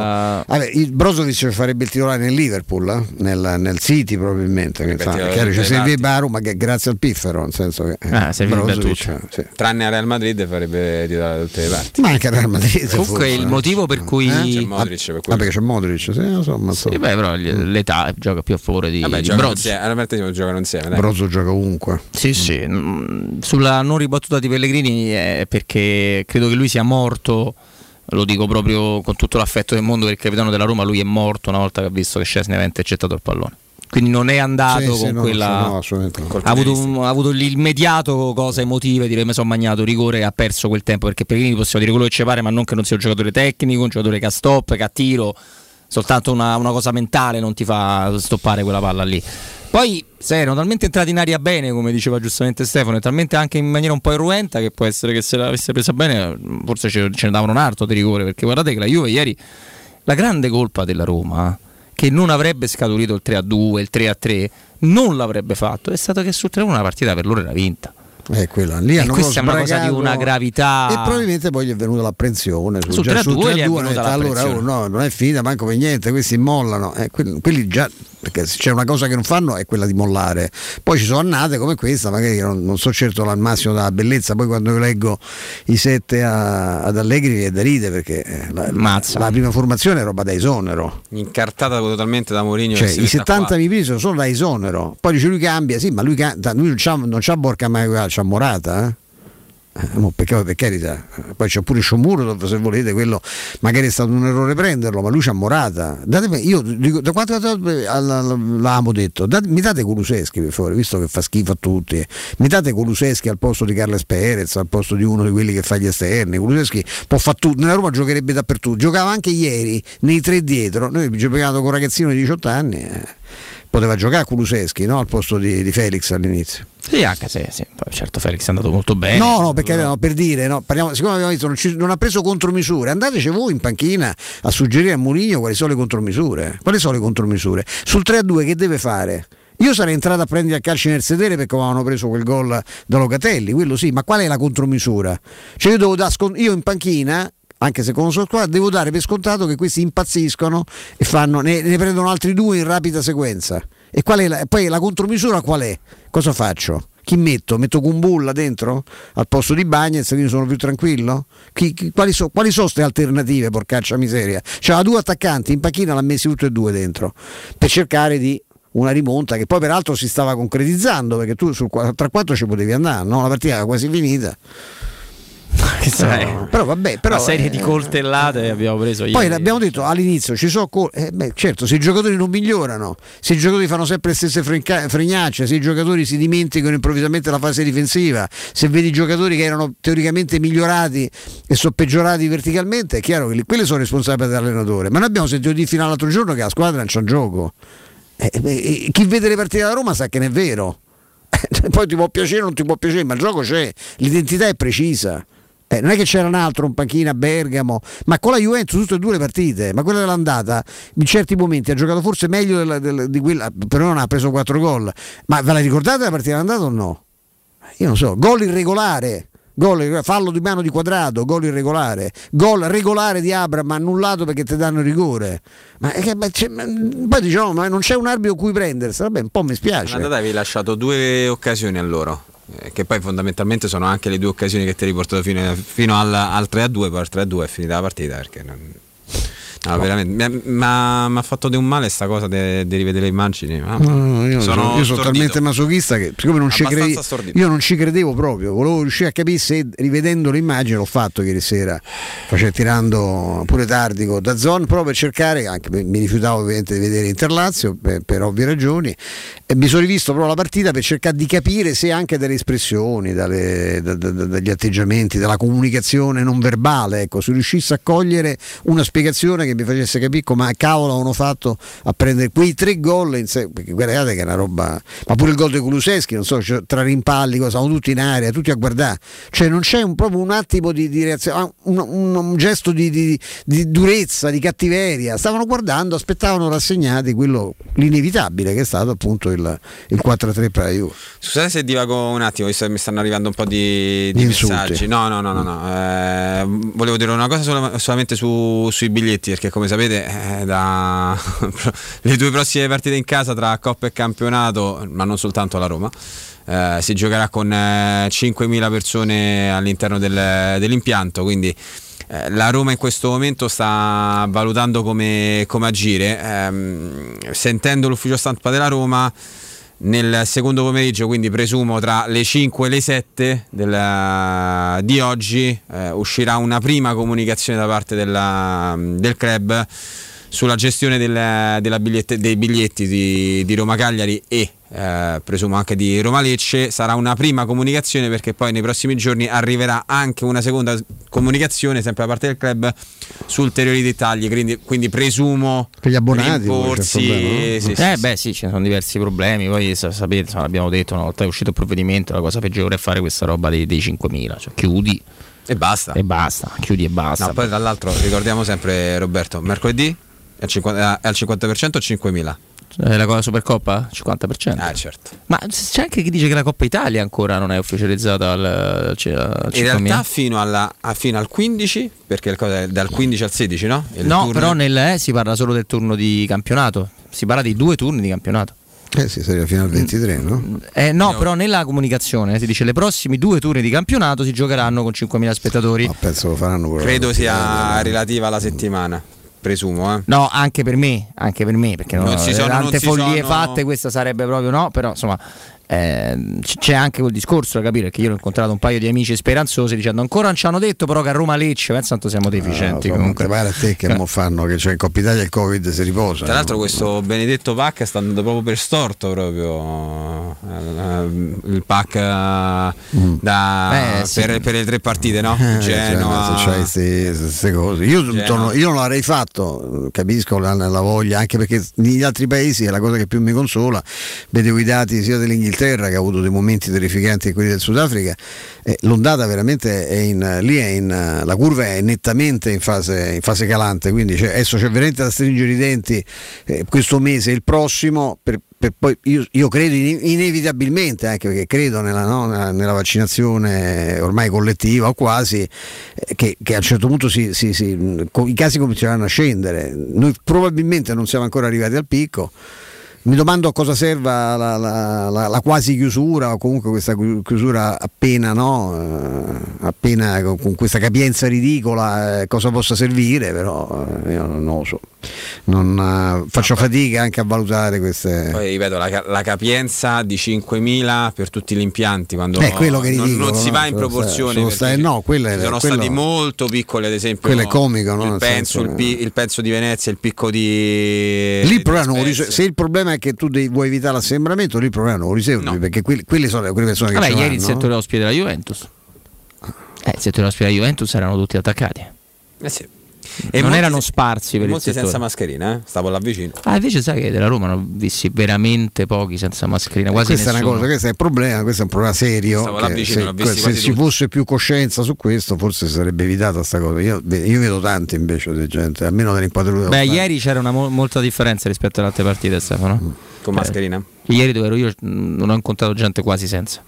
vabbè, il Brozovic farebbe il titolare nel Liverpool, eh? nel, nel City probabilmente, che,
titolare
chiaro, cioè,
dei
servirebbe a Roma che grazie al piffero, nel senso che eh,
Ah, servirebbe a
Brozovic, sì.
Tranne a Real Madrid farebbe titolare da tutte le parti.
Ma anche a Real Madrid.
Comunque
forse,
il
eh.
motivo per cui
Eh?
C'è Modric per
Ah, perché c'è Modric, sì, lo so, ma
Sì, beh, però gli- l'età gioca più a favore di,
Vabbè,
di
giocano
Broz.
insieme, alla partita giocano insieme. Dai.
Brozo gioca ovunque.
Sì, sì. mm, Sulla non ribattuta di Pellegrini è perché credo che lui sia morto. Lo dico proprio con tutto l'affetto del mondo per il capitano della Roma. Lui è morto una volta che ha visto che Scesni aveva intercettato il pallone. Quindi non è andato
Sì, sì,
con
no,
quella.
no, assolutamente no.
ha, avuto un- ha avuto l'immediato cosa emotive, dire mi sono magnato rigore e ha perso quel tempo perché Pellegrini possiamo dire quello che ci pare, ma non che non sia un giocatore tecnico, un giocatore che ha stop, che ha tiro, soltanto una, una cosa mentale non ti fa stoppare quella palla lì. Poi se erano talmente entrati in aria bene, come diceva giustamente Stefano, e talmente anche in maniera un po' irruenta che può essere che se l'avesse presa bene, forse ce, ce ne davano un altro di rigore, perché guardate che la Juve ieri, la grande colpa della Roma, che non avrebbe scaturito il 3-2, il 3-3, non l'avrebbe fatto, è stato che sul 3-1 la partita per loro era vinta.
È quella. Lì
E questa è una cosa di una gravità.
E probabilmente poi gli è venuta l'apprensione.
Sul
già
3-2 gli è
3-2
venuta
hanno detto, allora
l'apprensione.
oh, no, non è finita manco per niente, questi mollano. Eh, quelli, quelli già, perché se c'è una cosa che non fanno è quella di mollare. Poi ci sono annate come questa, magari non, non so certo al massimo della bellezza, poi quando io leggo i sette a- ad Allegri è da ride perché eh, la, la prima formazione è roba da esonero.
Incartata totalmente da Mourinho.
Cioè, i
mette a
70
qua.
mi presi sono solo da esonero. Poi dice lui cambia, sì, ma lui, lui non c'ha, non c'ha Borca ma c'ha Morata. Eh? Eh, mo, perché, per carità, poi c'è pure Sciomuro se volete, quello magari è stato un errore prenderlo, ma lui c'ha Morata. Datemi, io dico, da quante volte l'avevamo detto, date- mi date Kuluseschi per favore, visto che fa schifo a tutti, mi date Kuluseschi al posto di Carles Perez, al posto di uno di quelli che fa gli esterni. Kuluseschi può fare tutto, nella Roma giocherebbe dappertutto, giocava anche ieri nei tre dietro, noi giochiamo con un ragazzino di 18 anni. eh, Poteva giocare Kuluseschi no? al posto di, di Felix all'inizio.
Sì, anche se sì, certo Felix è andato molto bene.
No, no, perché no, per dire, no, parliamo, siccome abbiamo visto non, ci- non ha preso contromisure, andateci voi in panchina a suggerire a Mourinho quali sono le contromisure. Quali sono le contromisure? Sul 3-2 che deve fare? Io sarei entrato a prendere a calci nel sedere perché avevano preso quel gol da Locatelli, quello sì, ma qual è la contromisura? Cioè io, devo dare scon- io in panchina anche se conosco la squadra, devo dare per scontato che questi impazziscono e fanno, ne, ne prendono altri due in rapida sequenza. E la, poi la contromisura qual è? Cosa faccio? Chi metto? Metto Kumbulla dentro? Al posto di Bagnez, quindi sono più tranquillo? Chi- chi- quali, so- quali sono queste alternative, porcaccia miseria? C'era due attaccanti, in panchina l'ha messi tutti e due dentro, per cercare di una rimonta che poi peraltro si stava concretizzando, perché tu sul 4-4 ci potevi andare, no? la partita era quasi finita. Però, però vabbè, però,
una serie
eh,
di coltellate abbiamo preso ieri.
poi l'abbiamo detto all'inizio, ci sono col- eh, beh, certo, se i giocatori non migliorano, se i giocatori fanno sempre le stesse frenca- fregnacce, se i giocatori si dimenticano improvvisamente la fase difensiva, se vedi giocatori che erano teoricamente migliorati e sono peggiorati verticalmente, è chiaro che li- quelle sono responsabili dell'allenatore. Ma noi abbiamo sentito di fino all'altro giorno che la squadra non c'ha gioco. Eh, eh, chi vede le partite da Roma sa che non è vero. Poi ti può piacere o non ti può piacere, ma il gioco c'è, l'identità è precisa. Eh, non è che c'era un altro, un panchina a Bergamo, ma con la Juventus tutte e due le partite, ma quella dell'andata in certi momenti ha giocato forse meglio della- della- di quella, però non ha preso 4 gol. Ma ve la ricordate la partita dell'andata o no? Io non so, gol irregolare. Gol, fallo di mano di quadrato, gol irregolare, gol regolare di Abram annullato perché ti danno rigore. Ma, che- ma ma- poi diciamo, ma non c'è un arbitro cui prendersi, vabbè, un po' mi spiace.
All'andata avevi lasciato due occasioni a loro. Eh, Che poi fondamentalmente sono anche le due occasioni che ti hai riportato fino, fino al, al 3-2, poi al 3-2 è finita la partita perché non, no, veramente, mi ha mi ha fatto di un male sta cosa di rivedere le immagini. ma-
No, no, io sono, io sono talmente masochista che siccome non ci, crede- io non ci credevo proprio, volevo riuscire a capire se rivedendo le immagini l'ho fatto ieri sera, facendo tirando pure tardi con Dazzon, proprio per cercare, anche mi rifiutavo ovviamente di vedere Interlazio per, per ovvie ragioni, e mi sono rivisto proprio la partita per cercare di capire se anche dalle espressioni, dalle- da- da- da- dagli atteggiamenti, dalla comunicazione non verbale, ecco, se riuscisse a cogliere una spiegazione che mi facesse capire come cavolo hanno fatto a prendere quei tre gol in sé, perché guardate che è una roba, ma pure il gol di Kuluseschi, non so, cioè, tra rimpalli, cosa, stavano tutti in aria, tutti a guardare, cioè non c'è un, proprio un attimo di, di reazione, ah, un, un- un gesto di, di- di durezza, di cattiveria, stavano guardando, aspettavano rassegnati quello, l'inevitabile che è stato appunto il, il 4-3 per la Juve.
Scusate se divago un attimo, visto che mi stanno arrivando un po' di, messaggi. No, no, no, no. no. Eh, volevo dire una cosa sola- solamente su- sui biglietti, perché come sapete eh, da le due prossime partite in casa tra Coppa e Campionato, ma non soltanto la Roma, eh, si giocherà con eh, 5.000 persone all'interno del- dell'impianto, quindi eh, la Roma in questo momento sta valutando come, come agire. Ehm, sentendo l'ufficio stampa della Roma, nel secondo pomeriggio, quindi presumo tra le 5 e le 7 del- di oggi, eh, uscirà una prima comunicazione da parte della- del club sulla gestione del- della bigliette- dei biglietti di, di Roma Cagliari e eh, presumo anche di Roma Lecce. Sarà una prima comunicazione perché poi nei prossimi giorni arriverà anche una seconda comunicazione, sempre da parte del club, su ulteriori dettagli. Quindi, quindi presumo
Per gli abbonati,
rimborsi.
problema, no?
sì, sì,
eh
sì.
beh sì, ci sono diversi problemi, poi sa- sapete, insomma, l'abbiamo detto una volta che è uscito il provvedimento, la cosa peggiore è fare questa roba dei, dei 5.000, cioè chiudi
e basta.
E basta, chiudi e basta.
No, poi tra l'altro ricordiamo sempre Roberto, mercoledì è al 50%, è al 50% o 5.000?
Eh, la cosa Supercoppa? 50%.
Ah, certo.
Ma c'è anche chi dice che la Coppa Italia ancora non è ufficializzata al, al, al
In
5.000.
realtà fino, alla- a- fino al 15, perché è dal 15 al 16, no? Il
No,
turno-
però nel eh, si parla solo del turno di campionato. Si parla di due turni di campionato.
Eh sì, sarebbe fino al 23, no?
Eh, no, però nella comunicazione eh, si dice le prossimi due turni di campionato si giocheranno con 5.000 spettatori.
penso lo faranno
credo sia relativa alla settimana, presumo. Eh.
No, anche per me, anche per me, perché
Non
no,
si sono-
tante
non
follie
sono-
fatte, questa sarebbe proprio no, però insomma c- c'è anche quel discorso da capire che io ho incontrato un paio di amici speranzosi dicendo ancora non ci hanno detto però che a Roma Lecce, pensa tanto siamo deficienti
No,
comunque.
ti pare a te che mo fanno che c'è in Coppa Italia il Covid si riposa.
Tra l'altro
no?
questo benedetto pack sta andando proprio per storto proprio eh, il pack eh, da-
Eh, sì.
per, per le tre partite, no?
Eh,
Genoa.
cioè, se queste- cose. Io, torno- io non l'avrei fatto, capisco la, la voglia, anche perché negli altri paesi è la cosa che più mi consola. Vedevo i dati sia dell'Inghilterra che ha avuto dei momenti terrificanti e quelli del Sudafrica. eh, l'ondata veramente è in, lì è in, la curva è nettamente in fase, in fase calante, quindi c'è- adesso c'è veramente da stringere i denti eh, questo mese e il prossimo per, poi io, io credo in- inevitabilmente anche perché credo nella, no, nella- vaccinazione ormai collettiva o quasi eh, che, che a un certo punto si- si- si- i casi cominceranno a scendere noi probabilmente non siamo ancora arrivati al picco mi domando a cosa serva la, la- la- la quasi chiusura o comunque questa chiu- chiusura appena, no? Eh, appena con, con questa capienza ridicola, eh, cosa possa servire, però eh, io non lo so. Non, eh, faccio fatica anche a valutare queste...
Poi ripeto, la, la capienza di 5.000 per tutti gli impianti quando
È quello che
non,
dico,
non si
no?
va in proporzione.
stati- no,
ci sono
quello-
stati molto piccoli, ad esempio.
quello è comico, no?
Il, penso,
senso
il,
che-
pi- il pezzo di Venezia, il picco di.
Lì il
di
problema non se il problema è che tu devi- vuoi evitare l'assembramento, lì il problema non lo risolvi perché quelli, quelle sono quelle persone che
Vabbè, ieri il settore ospite della Juventus. Eh, il settore ospite della Juventus erano tutti attaccati.
Eh sì. E
non
molti
erano sparsi per il
molti
settore.
senza mascherina, eh? stavo là vicino.
Ah, invece sai che della Roma ne ho visti veramente pochi senza mascherina, quasi
questa è
nessuno.
una cosa, questo è un problema, questo è un problema serio.
Stavo là vicino,
se se ci fosse più coscienza su questo, forse si sarebbe evitata sta cosa. Io, io vedo tanti invece di gente, almeno nell'impatriuta.
Beh, ieri c'era una mo- molta differenza rispetto alle altre partite, Stefano.
Con
Eh,
mascherina?
Ieri dove ero io non ho incontrato gente quasi senza.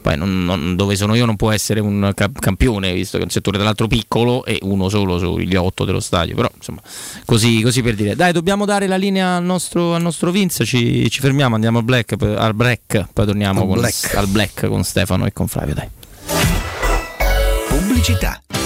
Poi non- non- dove sono io non può essere un ca- campione, visto che è un settore tra l'altro piccolo e uno solo sugli otto dello stadio. Però insomma, così, così per dire. Dai, dobbiamo dare la linea al nostro, al nostro Vince. Ci, ci fermiamo, andiamo al black, poi- al break, poi torniamo
Al
con-
black.
al black con Stefano e con Flavio. Dai.
Pubblicità.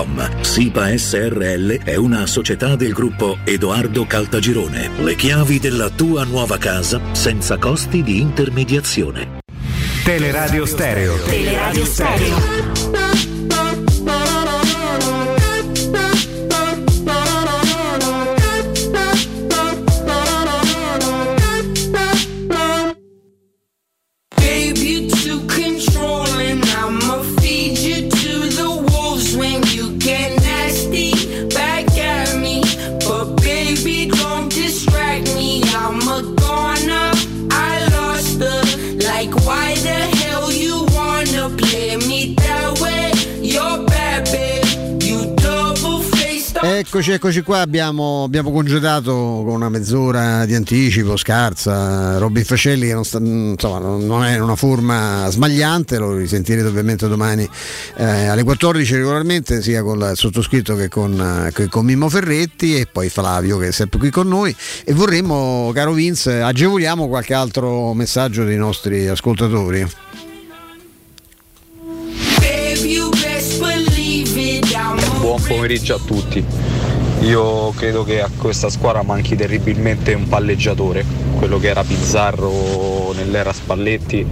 www.kcalt.com. SIPA SRL è una società del gruppo Edoardo Caltagirone. Le chiavi della tua nuova casa senza costi di intermediazione.
Teleradio Stereo.
Teleradio Stereo.
Eccoci, eccoci qua. Abbiamo, abbiamo congedato con una mezz'ora di anticipo, scarsa. Robin Fascelli che non, sta, insomma, non è in una forma smagliante, lo risentirete ovviamente domani eh, alle 14 regolarmente, sia con il sottoscritto che con, che con Mimmo Ferretti e poi Flavio che è sempre qui con noi. E vorremmo, caro Vince, agevoliamo qualche altro messaggio dei nostri ascoltatori.
Buon pomeriggio a tutti. Io credo che a questa squadra manchi terribilmente un palleggiatore, quello che era Pizzarro nell'era Spalletti,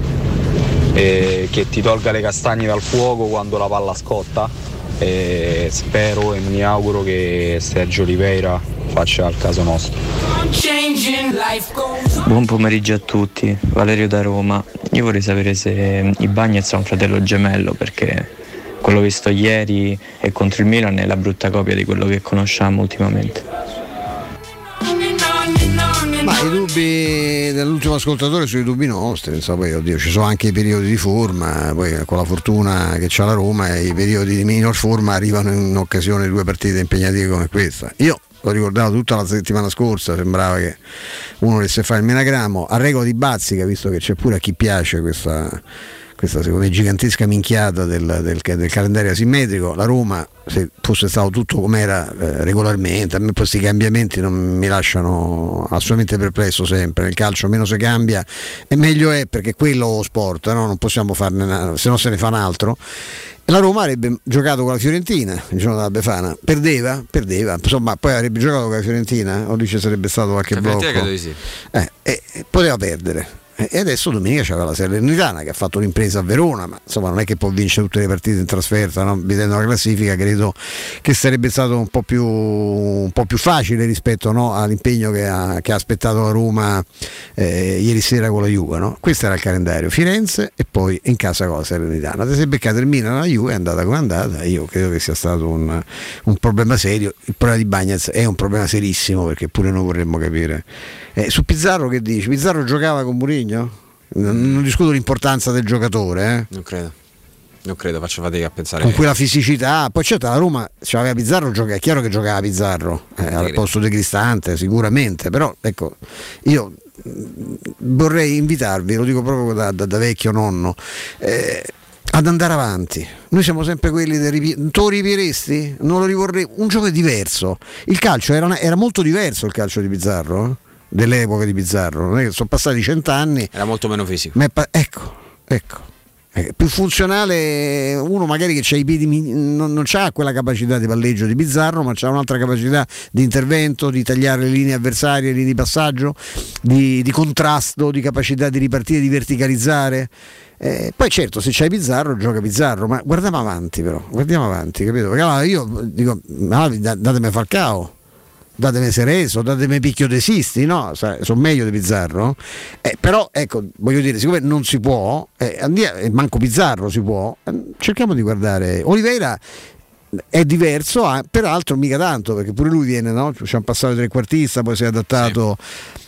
e che ti tolga le castagne dal fuoco quando la palla scotta. E spero e mi auguro che Sergio Oliveira faccia il caso nostro.
Buon pomeriggio a tutti, Valerio da Roma. Io vorrei sapere se Ibagnez ha un fratello gemello perché quello visto ieri e contro il Milan è la brutta copia di quello che conosciamo ultimamente.
Ma i dubbi dell'ultimo ascoltatore sono i dubbi nostri, insomma, poi oddio, ci sono anche i periodi di forma, poi con la fortuna che c'ha la Roma i periodi di minor forma arrivano in occasione di due partite impegnative come questa. Io l'ho ricordato tutta la settimana scorsa, sembrava che uno volesse fare il menagrammo, a regola di Bazzica, visto che c'è pure a chi piace questa, questa secondo me gigantesca minchiata del, del- del calendario asimmetrico, la Roma se fosse stato tutto com'era eh, regolarmente, a me questi cambiamenti non mi lasciano assolutamente perplesso sempre, nel calcio meno si cambia e meglio è perché quello lo sport, no? non possiamo farne, una- se no se ne fa un altro. La Roma avrebbe giocato con la Fiorentina il giorno della Befana, perdeva, perdeva, insomma poi avrebbe giocato con la Fiorentina o dice sarebbe stato qualche blocco.
Sì.
Eh, e- e poteva perdere. E e adesso domenica c'era la Salernitana che ha fatto un'impresa a Verona, ma insomma non è che può vincere tutte le partite in trasferta, no? vedendo la classifica credo che sarebbe stato un po' più, un po' più facile rispetto no, all'impegno che ha, che ha aspettato la Roma eh, ieri sera con la Juve. no? Questo era il calendario, Firenze e poi in casa con la Salernitana. Adesso è beccata il Milan, la Juve è andata come è andata, io credo che sia stato un, un problema serio, il problema di Bagnaz è un problema serissimo perché pure noi vorremmo capire. Eh, su Pizzarro che dici? Pizzarro giocava con Murigno? Non, non discuto l'importanza del giocatore, eh?
Non credo. Non credo, faccio fatica a pensare.
con quella fisicità. Poi certo la Roma c'aveva Pizzarro, gioca- è chiaro che giocava Pizzarro eh, al posto di Cristante, sicuramente, però ecco, io mh, vorrei invitarvi, lo dico proprio da, da- da vecchio nonno, eh, ad andare avanti. Noi siamo sempre quelli del ripi- tu ripieresti? Non lo rivorrei. Un gioco diverso. Il calcio era, una- era molto diverso il calcio di Pizzarro, eh? Dell'epoca di Pizzarro. Non è che sono passati cent'anni.
Era molto meno fisico.
Pa- ecco, ecco. Eh, più funzionale uno magari che i piedi non, non ha quella capacità di palleggio di Bizzarro ma ha un'altra capacità di intervento di tagliare le linee avversarie, linee di passaggio di, di contrasto, di capacità di ripartire, di verticalizzare Eh, poi certo se c'hai Bizzarro gioca Bizzarro ma guardiamo avanti però guardiamo avanti capito? Perché allora io dico da- datemi Falcao datemi Sereso, datemi Picchio Desisti, no? Sono meglio di Pizzarro. Eh, però, ecco, voglio dire, siccome non si può, eh, andia- eh, manco Pizzarro si può, eh, cerchiamo di guardare. Oliveira è diverso, ah, peraltro mica tanto, perché pure lui viene, no? Ci hanno passato il trequartista, poi si è adattato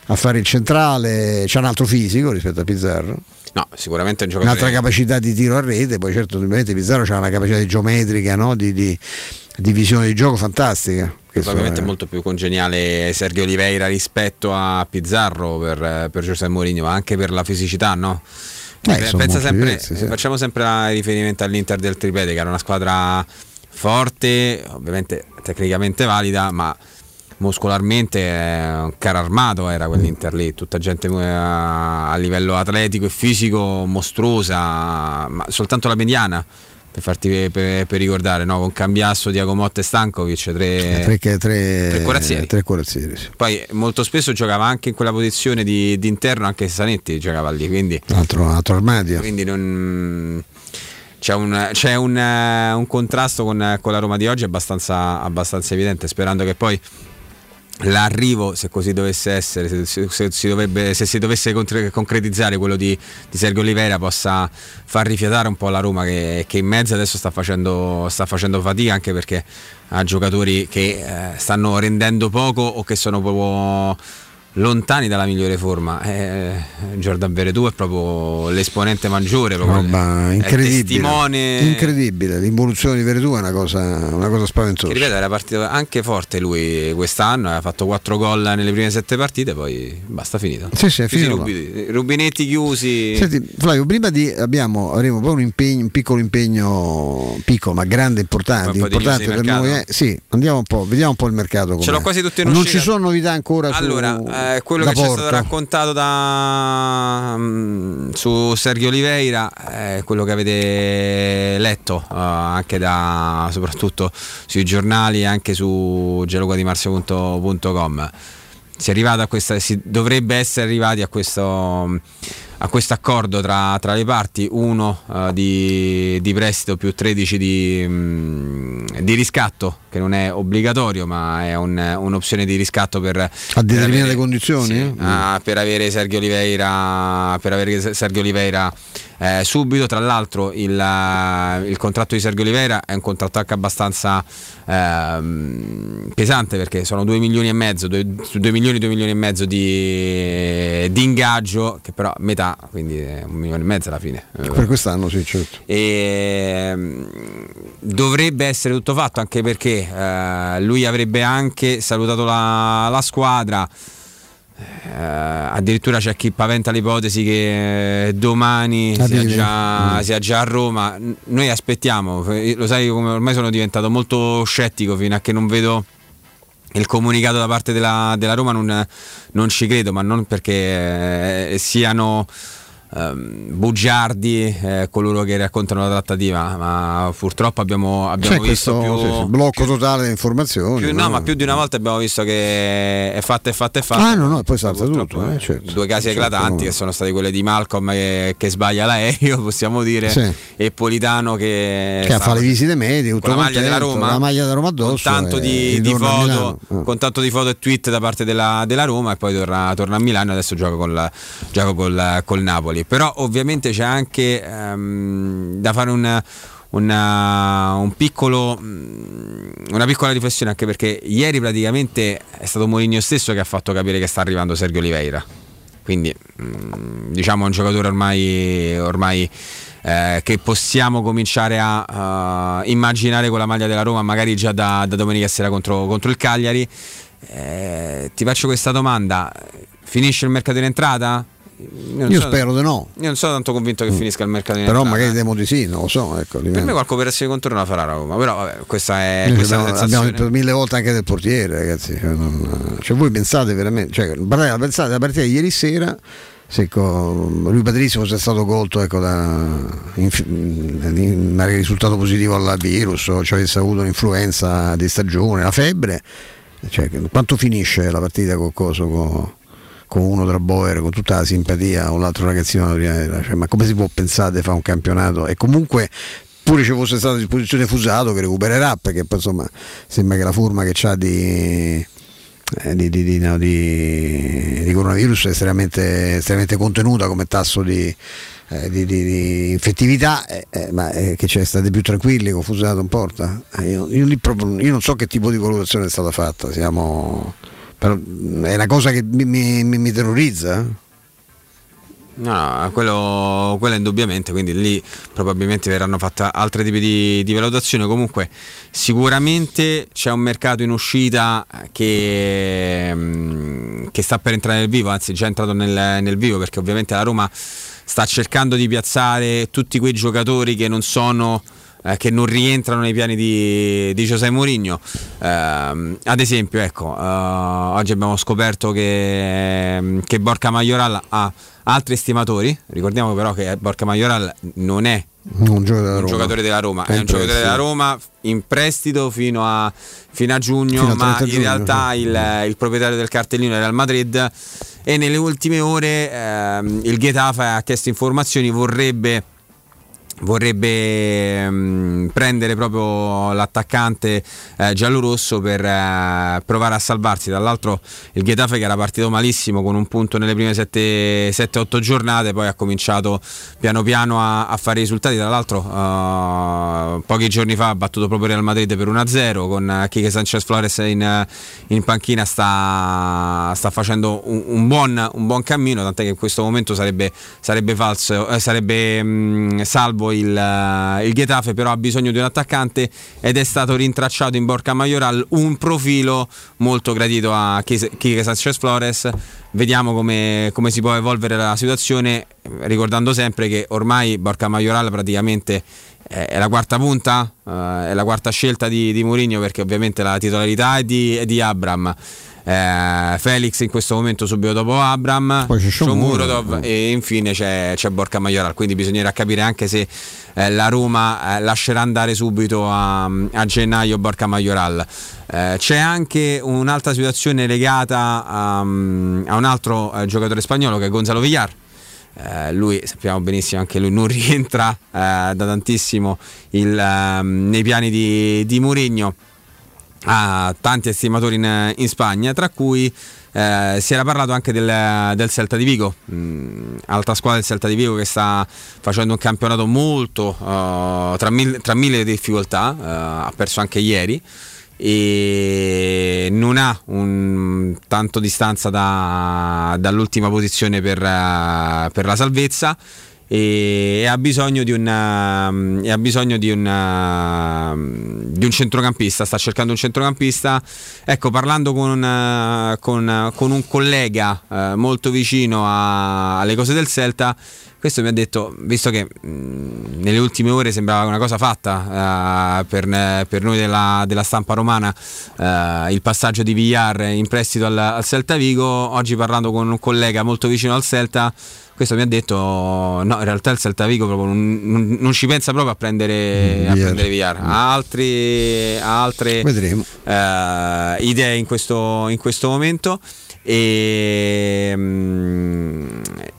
a fare il centrale, c'ha un altro fisico rispetto a Pizzarro.
No, sicuramente un giocatore.
Un'altra capacità di tiro a rete, poi certo ovviamente Pizzarro ha una capacità geometrica, no? di, di- di visione di gioco fantastica.
Probabilmente
è-
è molto più congeniale Sergio Oliveira rispetto a Pizzarro per, per Giuseppe Mourinho, ma anche per la fisicità, no?
Eh,
sempre,
diversi, sì.
Facciamo sempre riferimento all'Inter del Tripede, che era una squadra forte, ovviamente tecnicamente valida, ma muscolarmente è un caro armato era quell'Inter lì, tutta gente eh, a livello atletico e fisico mostruosa, ma soltanto la mediana. Per, farti, per, per ricordare, no? con Cambiasso, Diago Motta e Stankovic, tre,
tre, tre,
tre corazzieri.
tre corazzieri, sì.
Poi molto spesso giocava anche in quella posizione di, di interno, anche Sanetti giocava lì, quindi,
Un altro, un altro armadio.
quindi non, c'è, un, c'è un, eh, un contrasto con, con la Roma di oggi abbastanza, abbastanza evidente, sperando che poi l'arrivo, se così dovesse essere, se, se- se si, dovrebbe- se si dovesse contre- concretizzare quello di, di Sergio Oliveira, possa far rifiatare un po' la Roma che, che in mezzo adesso sta facendo, sta facendo fatica anche perché ha giocatori che eh, stanno rendendo poco o che sono proprio lontani dalla migliore forma. Eh, Jordan Veretù è proprio l'esponente maggiore, proprio è
incredibile.
testimone.
Incredibile, l'involuzione di Veretù è una cosa, una cosa
Che
spaventosa.
ripeto, era partito anche forte lui quest'anno, aveva fatto 4 gol nelle prime 7 partite, poi basta finito.
Sì, sì, finito
rubi- rubinetti chiusi.
Senti, Flavio, prima di abbiamo, avremo poi un, impegno, un piccolo impegno, piccolo ma grande, importante, importante per noi.
mercato?
eh. Sì, andiamo un po', vediamo un po' il mercato. com'è.
Ce l'ho quasi tutti in
Non
uscita.
ci sono novità ancora su
Allora, eh, quello che ci è
Porto.
stato raccontato da, mm, su Sergio Oliveira è quello che avete letto eh, anche da soprattutto sui giornali e anche su geloguadimarzio.com. Si è arrivato a questa, si dovrebbe essere arrivati a questo, a questo accordo tra, tra le parti, uno eh, di, di prestito più 13 di, mm, di riscatto, che non è obbligatorio, ma è un- un'opzione di riscatto per,
a
per
determinate
avere-
condizioni?
sì,
eh?
ah, per avere Sergio Oliveira per avere Sergio Oliveira eh, subito tra l'altro il, eh, il contratto di Sergio Oliveira è un contratto anche abbastanza ehm, pesante perché sono 2 milioni e mezzo 2, milioni 2 milioni e mezzo di, di ingaggio che però metà quindi un milione e mezzo alla fine
Per quest'anno, sì, certo.
e mm, dovrebbe essere tutto fatto anche perché eh, lui avrebbe anche salutato la, la squadra Eh, addirittura c'è chi paventa l'ipotesi che eh, domani sia già,
Mm.
sia già a Roma noi aspettiamo eh, lo sai come ormai sono diventato molto scettico fino a che non vedo il comunicato da parte della, della Roma non, non ci credo, ma non perché eh, siano ehm, bugiardi eh, coloro che raccontano la trattativa, ma purtroppo abbiamo, abbiamo
C'è
visto
questo
più,
sì, sì, blocco totale di informazioni.
più- no, ma più di una volta abbiamo visto che è fatta, è fatta, è fatta.
Ah, no, no, poi salta tutto. eh, certo.
Due casi
Certo,
eclatanti
no.
che sono stati quelli di Malcolm che, che sbaglia l'aereo, possiamo dire,
Sì.
e Politano che,
Che fa le visite medie, tutto
con la maglia della
contento,
Roma,
la maglia della Roma addosso.
con tanto di, di foto.
Ah.
con tanto di foto e tweet da parte della, della Roma e poi torna, torna a Milano e adesso gioca, col, gioca col, col Napoli. Però ovviamente c'è anche ehm, da fare un, una, un piccolo, mm, una piccola riflessione anche perché ieri praticamente è stato Mourinho stesso che ha fatto capire che sta arrivando Sergio Oliveira. Quindi mm, diciamo è un giocatore ormai, ormai eh, che possiamo cominciare a a immaginare con la maglia della Roma magari già da, da domenica sera contro, contro il Cagliari. Eh, ti faccio questa domanda, finisce il mercato in entrata?
Io
sono-
spero di no.
Io non sono tanto convinto che finisca il mercato in
Però
entrata.
magari temo di sì, non lo so. Ecco,
Per me qualche operazione di contorno la farà la Roma, però vabbè, questa è, questa
abbiamo, abbiamo detto mille volte anche del portiere, ragazzi. Cioè, non- cioè, voi pensate veramente, cioè, pensate alla partita di ieri sera. Se lui Patrizio fosse stato colto ecco, da inf- di- magari risultato positivo al virus o ci avesse avuto un'influenza di stagione, la febbre, cioè, quanto finisce la partita con coso con, con uno tra Boer, con tutta la simpatia, con l'altro ragazzino? Cioè, ma come si può pensare di fare un campionato? E comunque pure ci fosse stato a disposizione Fusato che recupererà perché poi insomma sembra che la forma che ha di, eh, di, di- di- no, di- coronavirus è estremamente, estremamente contenuta come tasso di, eh, di- di- di infettività eh, eh, ma eh, che c'è state più tranquilli con Fusato in porta io, io io non so che tipo di valutazione è stata fatta siamo però, mh, è una cosa che mi, mi- mi- terrorizza.
No, quello, quello indubbiamente, quindi lì probabilmente verranno fatte altre tipi di, di valutazioni. Comunque sicuramente c'è un mercato in uscita che, mm, che sta per entrare nel vivo, anzi è già entrato nel, nel vivo perché ovviamente la Roma sta cercando di piazzare tutti quei giocatori che non sono eh, che non rientrano nei piani di, di José Mourinho. Ehm, ad esempio, ecco, eh, oggi abbiamo scoperto che, che Borca Majoral ha altri estimatori. Ricordiamo però che Borca Majoral non è
un giocatore della
un
Roma,
giocatore della Roma,
È
è un giocatore
prestito.
della Roma in prestito fino a, fino a giugno,
Fino al
ma
30
in
giugno,
realtà il, il proprietario del cartellino è Real Madrid e nelle ultime ore ehm, il Getafe ha chiesto informazioni, vorrebbe vorrebbe mm, prendere proprio l'attaccante eh, giallorosso per eh, provare a salvarsi. Dall'altro il Getafe che era partito malissimo con un punto nelle prime 7-8 giornate, poi ha cominciato piano piano a, a fare risultati. Tra l'altro eh, pochi giorni fa ha battuto proprio Real Madrid per 1-0 con eh, Kike Sanchez Flores in, eh, in panchina sta, sta facendo un, un buon, un buon cammino, tant'è che in questo momento sarebbe, sarebbe falso, eh, sarebbe mh, salvo il, eh, il Getafe però ha bisogno di un attaccante ed è stato rintracciato in Borca Majoral un profilo molto gradito a Kike Sanchez Flores. Vediamo come, come, si può evolvere la situazione ricordando sempre che ormai Borca Majoral praticamente è la quarta punta eh, è la quarta scelta di, di Mourinho perché ovviamente la titolarità è di, è di Abram eh, Felix in questo momento subito dopo Abram, Shomurodov e infine c'è, c'è Borca Majoral, quindi bisognerà capire anche se eh, la Roma eh, lascerà andare subito a, a gennaio Borca Majoral. Eh, c'è anche un'altra situazione legata a, a un altro eh, giocatore spagnolo che è Gonzalo Villar. Uh, lui sappiamo benissimo anche lui non rientra uh, da tantissimo il, uh, nei piani di, di Mourinho ha tanti estimatori in, in Spagna, tra cui eh, si era parlato anche del, del Celta di Vigo, mm, altra squadra del Celta di Vigo che sta facendo un campionato molto uh, tra, mille, tra, mille, difficoltà, uh, ha perso anche ieri e non ha un, tanto distanza da, dall'ultima posizione per, uh, per la salvezza e, ha bisogno di, una, ha bisogno di, una, di un centrocampista, sta cercando un centrocampista. Ecco, parlando con, una, con, con un collega eh, molto vicino a, alle cose del Celta, questo mi ha detto, visto che mh, nelle ultime ore sembrava una cosa fatta uh, per, per, noi della, della stampa romana, uh, il passaggio di Villar in prestito al, al Celta Vigo, oggi parlando con un collega molto vicino al Celta, questo mi ha detto no in realtà il Celta Vigo proprio non, non, non ci pensa proprio a prendere, mm, a prendere VR ha, altri, ha altre uh, idee in questo, in questo momento. E, mm,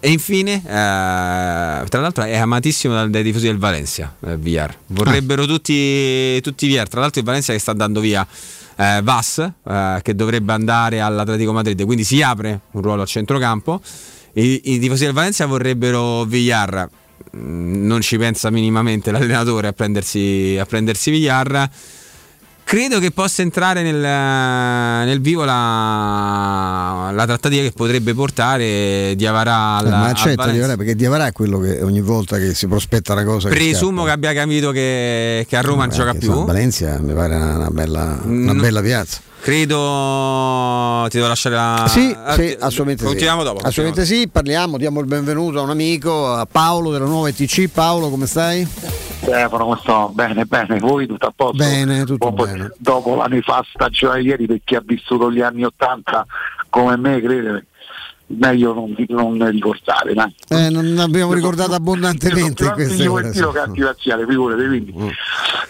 e infine uh, tra l'altro è amatissimo dai tifosi del Valencia eh, VR vorrebbero ah. tutti, tutti VR tra l'altro il Valencia che sta dando via eh, Vas eh, che dovrebbe andare all'Atletico Madrid quindi si apre un ruolo a centrocampo i, i tifosi del Valencia vorrebbero Villar, mm, non ci pensa minimamente l'allenatore a prendersi, a prendersi Villar. Credo che possa entrare nel, nel vivo la, la, trattativa che potrebbe portare Diavarà alla,
eh, Ma accetta Diavarà perché Diavarà è quello che ogni volta che si prospetta una cosa
Presumo che, che abbia capito che, che a Roma non gioca più.
Valencia mi pare una bella, una bella piazza.
Credo ti devo lasciare la.
Sì, ah, sì assolutamente.
Continuiamo
sì.
dopo.
Assolutamente sì, parliamo, diamo il benvenuto a un amico, a Paolo della nuova ETC. Paolo, come stai?
Stefano, come sto? Bene, bene, voi tutto a posto?
Bene, tutto
dopo,
bene.
Dopo la nefasta stagione ieri, per chi ha vissuto gli anni Ottanta come me, credere meglio non, non ricordare.
Eh, non abbiamo ricordato abbondantemente queste
ore. Io tiro cattivaziale, figurate, quindi mm.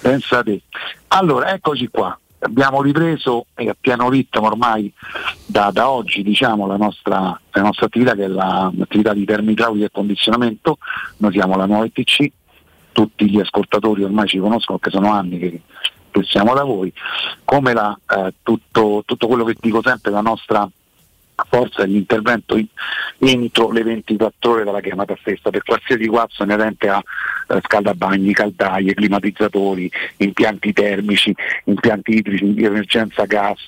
pensate. Allora, eccoci qua abbiamo ripreso eh, a piano ritmo ormai da, da oggi diciamo, la, nostra, la, nostra, attività che è la, l'attività di termoidraulica e condizionamento, noi siamo la nuova ETC, tutti gli ascoltatori ormai ci conoscono perché sono anni che, che siamo da voi, come la, eh, tutto, tutto quello che dico sempre, la nostra forza dell'intervento entro le 24 ore dalla chiamata stessa per qualsiasi guazzo inerente a scaldabagni, caldaie, climatizzatori, impianti termici, impianti idrici emergenza gas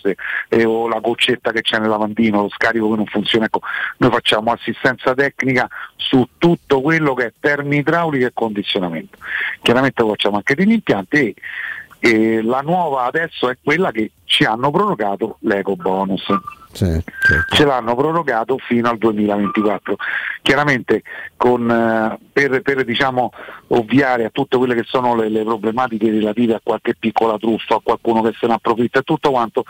eh, o la goccetta che c'è nel lavandino, lo scarico che non funziona. Ecco, noi facciamo assistenza tecnica su tutto quello che è termidraulica e condizionamento. Chiaramente lo facciamo anche degli impianti e e la nuova adesso è quella che ci hanno prorogato l'eco bonus.
Sì, certo.
Ce l'hanno prorogato fino al 2024. Chiaramente con, eh, per, per diciamo, ovviare a tutte quelle che sono le, le, problematiche relative a qualche piccola truffa, a qualcuno che se ne approfitta e tutto quanto,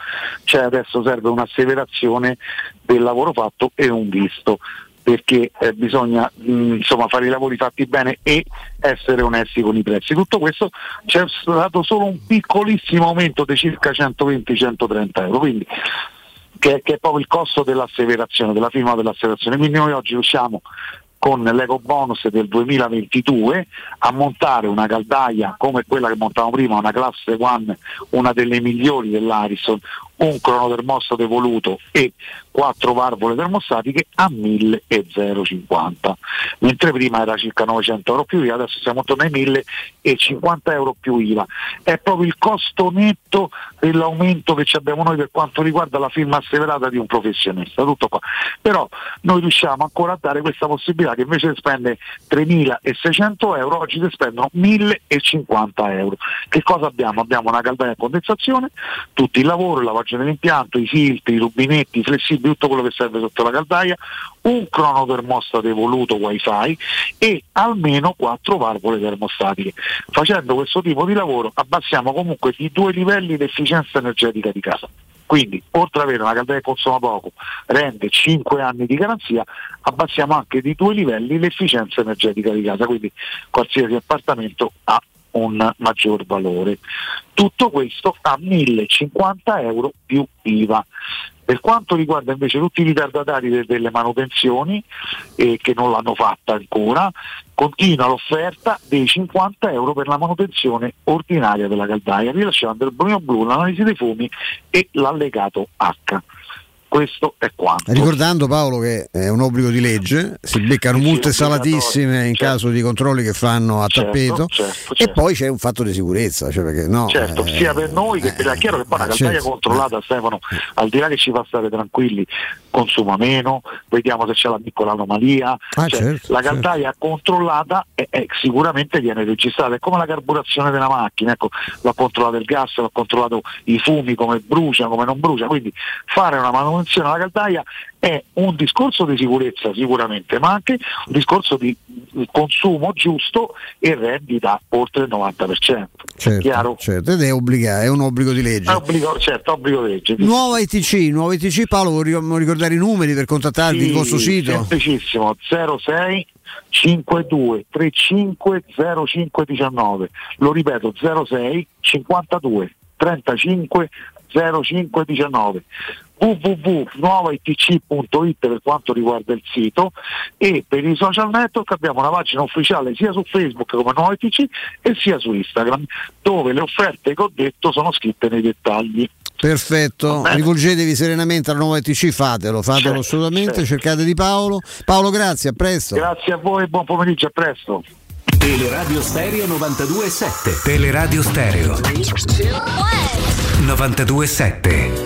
c'è adesso serve un'asseverazione del lavoro fatto e un visto perché eh, bisogna mh, insomma, fare i lavori fatti bene e essere onesti con i prezzi. Tutto questo c'è stato solo un piccolissimo aumento di circa 120-130 euro, quindi, che, che, è proprio il costo dell'asseverazione, della firma dell'asseverazione. Quindi noi oggi usciamo con l'eco bonus del 2022 a montare una caldaia come quella che montavamo prima, una classe One, una delle migliori dell'Arison, un cronotermostato evoluto e quattro valvole termostatiche a 1.050 mentre prima era circa 900 euro più IVA adesso siamo attorno ai 1.050 euro più IVA è proprio il costo netto dell'aumento che abbiamo noi per quanto riguarda la firma asseverata di un professionista tutto qua. Però noi riusciamo ancora a dare questa possibilità che invece di spendere 3.600 euro oggi si spendono 1.050 euro. Che cosa abbiamo? abbiamo una caldaia a condensazione tutto il lavoro, il lavaggio dell'impianto, i filtri, i rubinetti, i flessibili, tutto quello che serve sotto la caldaia, un cronotermostato evoluto wifi e almeno quattro valvole termostatiche. Facendo questo tipo di lavoro abbassiamo comunque di due livelli l'efficienza energetica di casa. Quindi, oltre ad avere una caldaia che consuma poco, rende 5 anni di garanzia, abbassiamo anche di due livelli l'efficienza energetica di casa, quindi qualsiasi appartamento ha un maggior valore. Tutto questo a 1050 euro più IVA. Per quanto riguarda invece tutti i ritardatari de- delle manutenzioni eh, che non l'hanno fatta ancora, continua l'offerta dei 50 euro per la manutenzione ordinaria della caldaia, rilasciando il brunio blu, l'analisi dei fumi e l'allegato H. Questo è quanto.
Ricordando Paolo che è un obbligo di legge, si beccano multe salatissime in caso di controlli che fanno a
Certo,
tappeto
certo,
e poi c'è un fatto di sicurezza, cioè perché no,
Certo,
eh,
sia per noi che per è chiaro che poi una caldaia
certo.
controllata Stefano, al di là che ci fa stare tranquilli, consuma meno, vediamo se c'è la piccola anomalia,
Ah,
Cioè,
certo,
la
certo.
caldaia controllata è- è- sicuramente viene registrata, è come la carburazione della macchina, ecco, l'ha controllato il gas, l'ha controllato i fumi, come brucia, come non brucia, quindi fare una manutenzione alla caldaia è un discorso di sicurezza sicuramente, ma anche un discorso di consumo giusto e rendita oltre il 90%.
certo,
Chiaro?
certo, ed è obbligato, è un obbligo di legge.
Obbligo, certo, obbligo di legge.
Nuova ITC, nuova ITC, Paolo, vogliamo ricordare i numeri per contattarvi il
Sì,
vostro sito?
Semplicissimo, 06 52 35 05 19. Lo ripeto, 06 52 35 05 19 www.nuovaitc.it per quanto riguarda il sito e per i social network abbiamo una pagina ufficiale sia su Facebook come Nuova ITC e sia su Instagram dove le offerte che ho detto sono scritte nei dettagli.
Perfetto, rivolgetevi serenamente alla nuova ITC, fatelo, fatelo
Certo,
assolutamente,
certo.
cercate di Paolo. Paolo, grazie, a presto.
Grazie a voi, buon pomeriggio, a presto.
Teleradio Stereo 92.7 Teleradio Stereo 92.7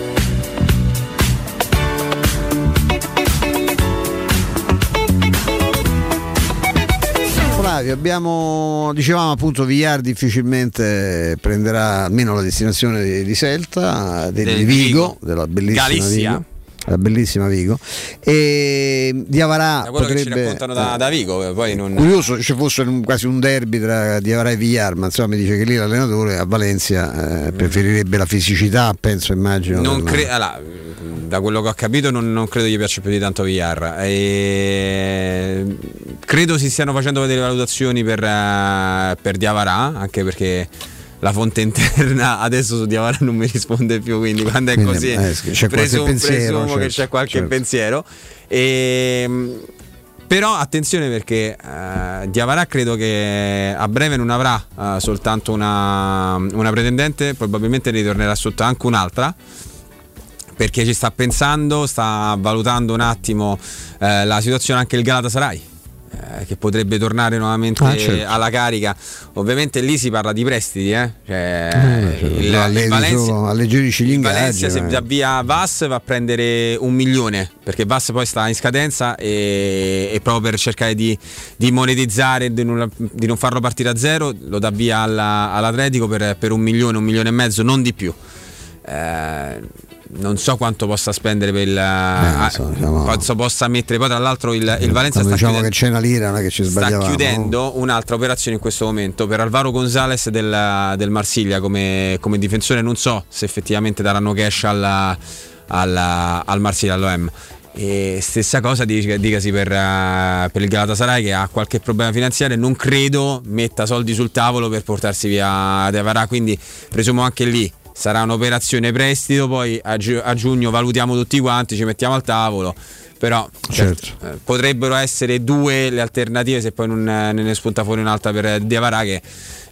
Flavio, abbiamo, dicevamo appunto Villar difficilmente prenderà almeno la destinazione di, di Selta, di Vigo,
Vigo.
della bellissima
Galizia.
Vigo. La bellissima Vigo e Diavarà
Da quello che ci
potrebbe
raccontano da, da Vigo, poi non...
Curioso ci fosse un- quasi un derby tra Diavara e Villar, ma insomma mi dice che lì l'allenatore a Valencia eh, preferirebbe la fisicità, penso, immagino.
Non
del-
cre- allora, da quello che ho capito non, non credo gli piaccia più di tanto VR. E... Credo si stiano facendo delle valutazioni per, eh, per Diavarà, anche perché la fonte interna adesso su Diavarà non mi risponde più, quindi quando è
Quindi,
così
eh, c'è
presumo,
pensiero,
presumo che
certo,
c'è qualche
certo.
pensiero. E... Però attenzione perché eh, Diavarà credo che a breve non avrà eh, soltanto una, una pretendente, probabilmente ritornerà sotto anche un'altra perché ci sta pensando, sta valutando un attimo eh, la situazione anche il Galatasaray. eh, Che potrebbe tornare nuovamente
Ah, certo.
alla carica. Ovviamente lì si parla di prestiti, eh? Cioè,
Eh,
il-
no,
il Valencia-
alleggerisci gli ingaggi.
Valencia se
eh.
dà via Vass va a prendere un milione perché Vass poi sta in scadenza e, e proprio per cercare di, di monetizzare di non, di non farlo partire a zero lo dà via alla- all'Atletico per, per un milione, un milione e mezzo, non di più. Eh, non so quanto possa spendere per il ah,
so, diciamo-
quanto possa mettere poi tra l'altro il, il Valencia sta
diciamo
chiudendo-
che c'è una lira, non è che ci
sta chiudendo un'altra operazione in questo momento per Alvaro Gonzales del, del Marsiglia come, come difensore. Non so se effettivamente daranno cash alla- alla- al Marsiglia, all'OM. E stessa cosa dic- dicasi per, eh, per il Galatasaray che ha qualche problema finanziario non credo metta soldi sul tavolo per portarsi via Devarà. Quindi presumo anche lì sarà un'operazione prestito. Poi a, giu- a giugno valutiamo tutti quanti, ci mettiamo al tavolo però certo, eh, potrebbero essere due le alternative se poi non, eh, ne spunta fuori un'altra per Diavara che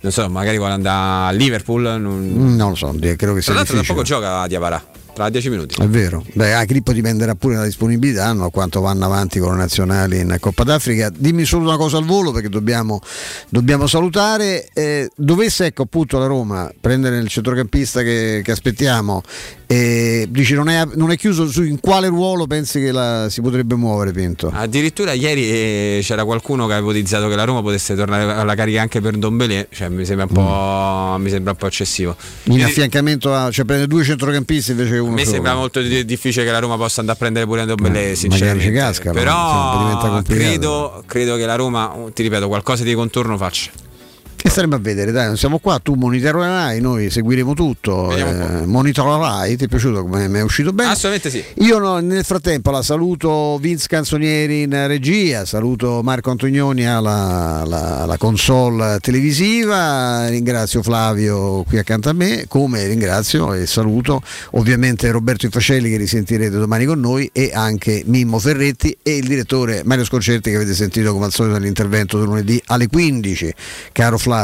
non so, magari vuole andare a Liverpool. Non,
Non lo so, credo che
Tra
sia
l'altro da
difficile.
poco gioca Diavara, tra 10 minuti.
È vero, beh, a Grippo dipenderà pure dalla disponibilità, no? quanto vanno avanti con le nazionali in Coppa d'Africa. Dimmi solo una cosa al volo perché dobbiamo, dobbiamo salutare. Eh, dovesse ecco appunto la Roma prendere il centrocampista che, che aspettiamo, e dici non è, non è chiuso su in quale ruolo pensi che la, si potrebbe muovere Pinto?
Addirittura ieri eh, c'era qualcuno che ha ipotizzato che la Roma potesse tornare alla carica anche per Dombele, cioè mi sembra un po', mi sembra un po' eccessivo.
In affiancamento a, cioè prende due centrocampisti invece che uno
A me
solo.
sembra molto di- difficile che la Roma possa andare a prendere pure Dombele,
Eh,
sinceramente.
casca,
Però credo, credo che la Roma, ti ripeto, qualcosa di contorno faccia.
E staremo a vedere, dai, non siamo qua, tu monitorerai, noi seguiremo tutto. Eh, monitorerai, ti è piaciuto come mi è uscito bene?
Assolutamente sì.
Io no, nel frattempo la saluto Vince Canzonieri in regia, saluto Marco Antonioni alla, alla- alla console televisiva, ringrazio Flavio qui accanto a me, come ringrazio e saluto ovviamente Roberto Infacelli che risentirete domani con noi e anche Mimmo Ferretti e il direttore Mario Sconcerti che avete sentito come al solito nell'intervento del lunedì alle 15. Caro Flavio.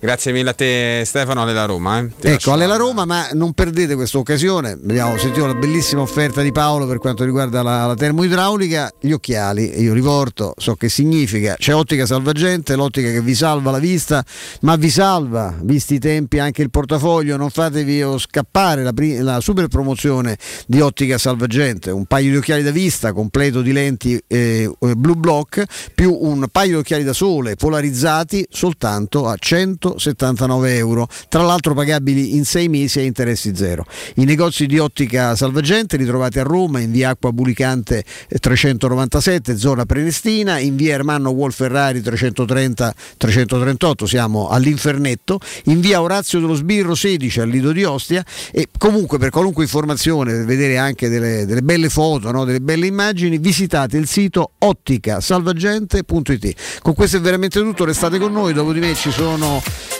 Grazie mille a te Stefano, alla Roma. eh.
Ecco, alla Roma, ma non perdete questa occasione. Abbiamo sentito la bellissima offerta di Paolo per quanto riguarda la, la termoidraulica. Gli occhiali, io riporto, so che significa. C'è ottica salvagente, l'ottica che vi salva la vista, ma vi salva, visti i tempi, anche il portafoglio. Non fatevi scappare la, la super promozione di ottica salvagente. Un paio di occhiali da vista, completo di lenti eh, eh, blue block, più un paio di occhiali da sole polarizzati soltanto a 179 euro, tra l'altro pagabili in 6 mesi a interessi zero. I negozi di ottica salvagente li trovate a Roma in via Acqua Bulicante eh, 397, zona Prenestina, in via Ermanno Wolferrari 330-338, siamo all'Infernetto, in via Orazio dello Sbirro 16 al Lido di Ostia e comunque per qualunque informazione, per vedere anche delle, delle belle foto, no, delle belle immagini, visitate il sito otticasalvagente.it. Con questo è veramente tutto, restate con noi, dopo di me ci sono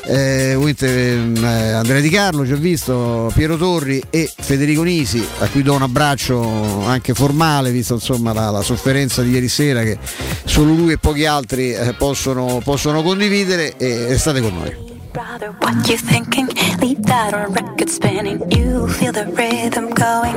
eh, ovviamente, eh, Andrea Di Carlo, ci ho visto, Piero Torri e Federico Nisi, a cui do un abbraccio anche formale, visto insomma la, la sofferenza di ieri sera che solo lui e pochi altri eh, possono, possono condividere e restate con noi.
Brother, what you thinking? Leave that on record spinning. You feel the rhythm going.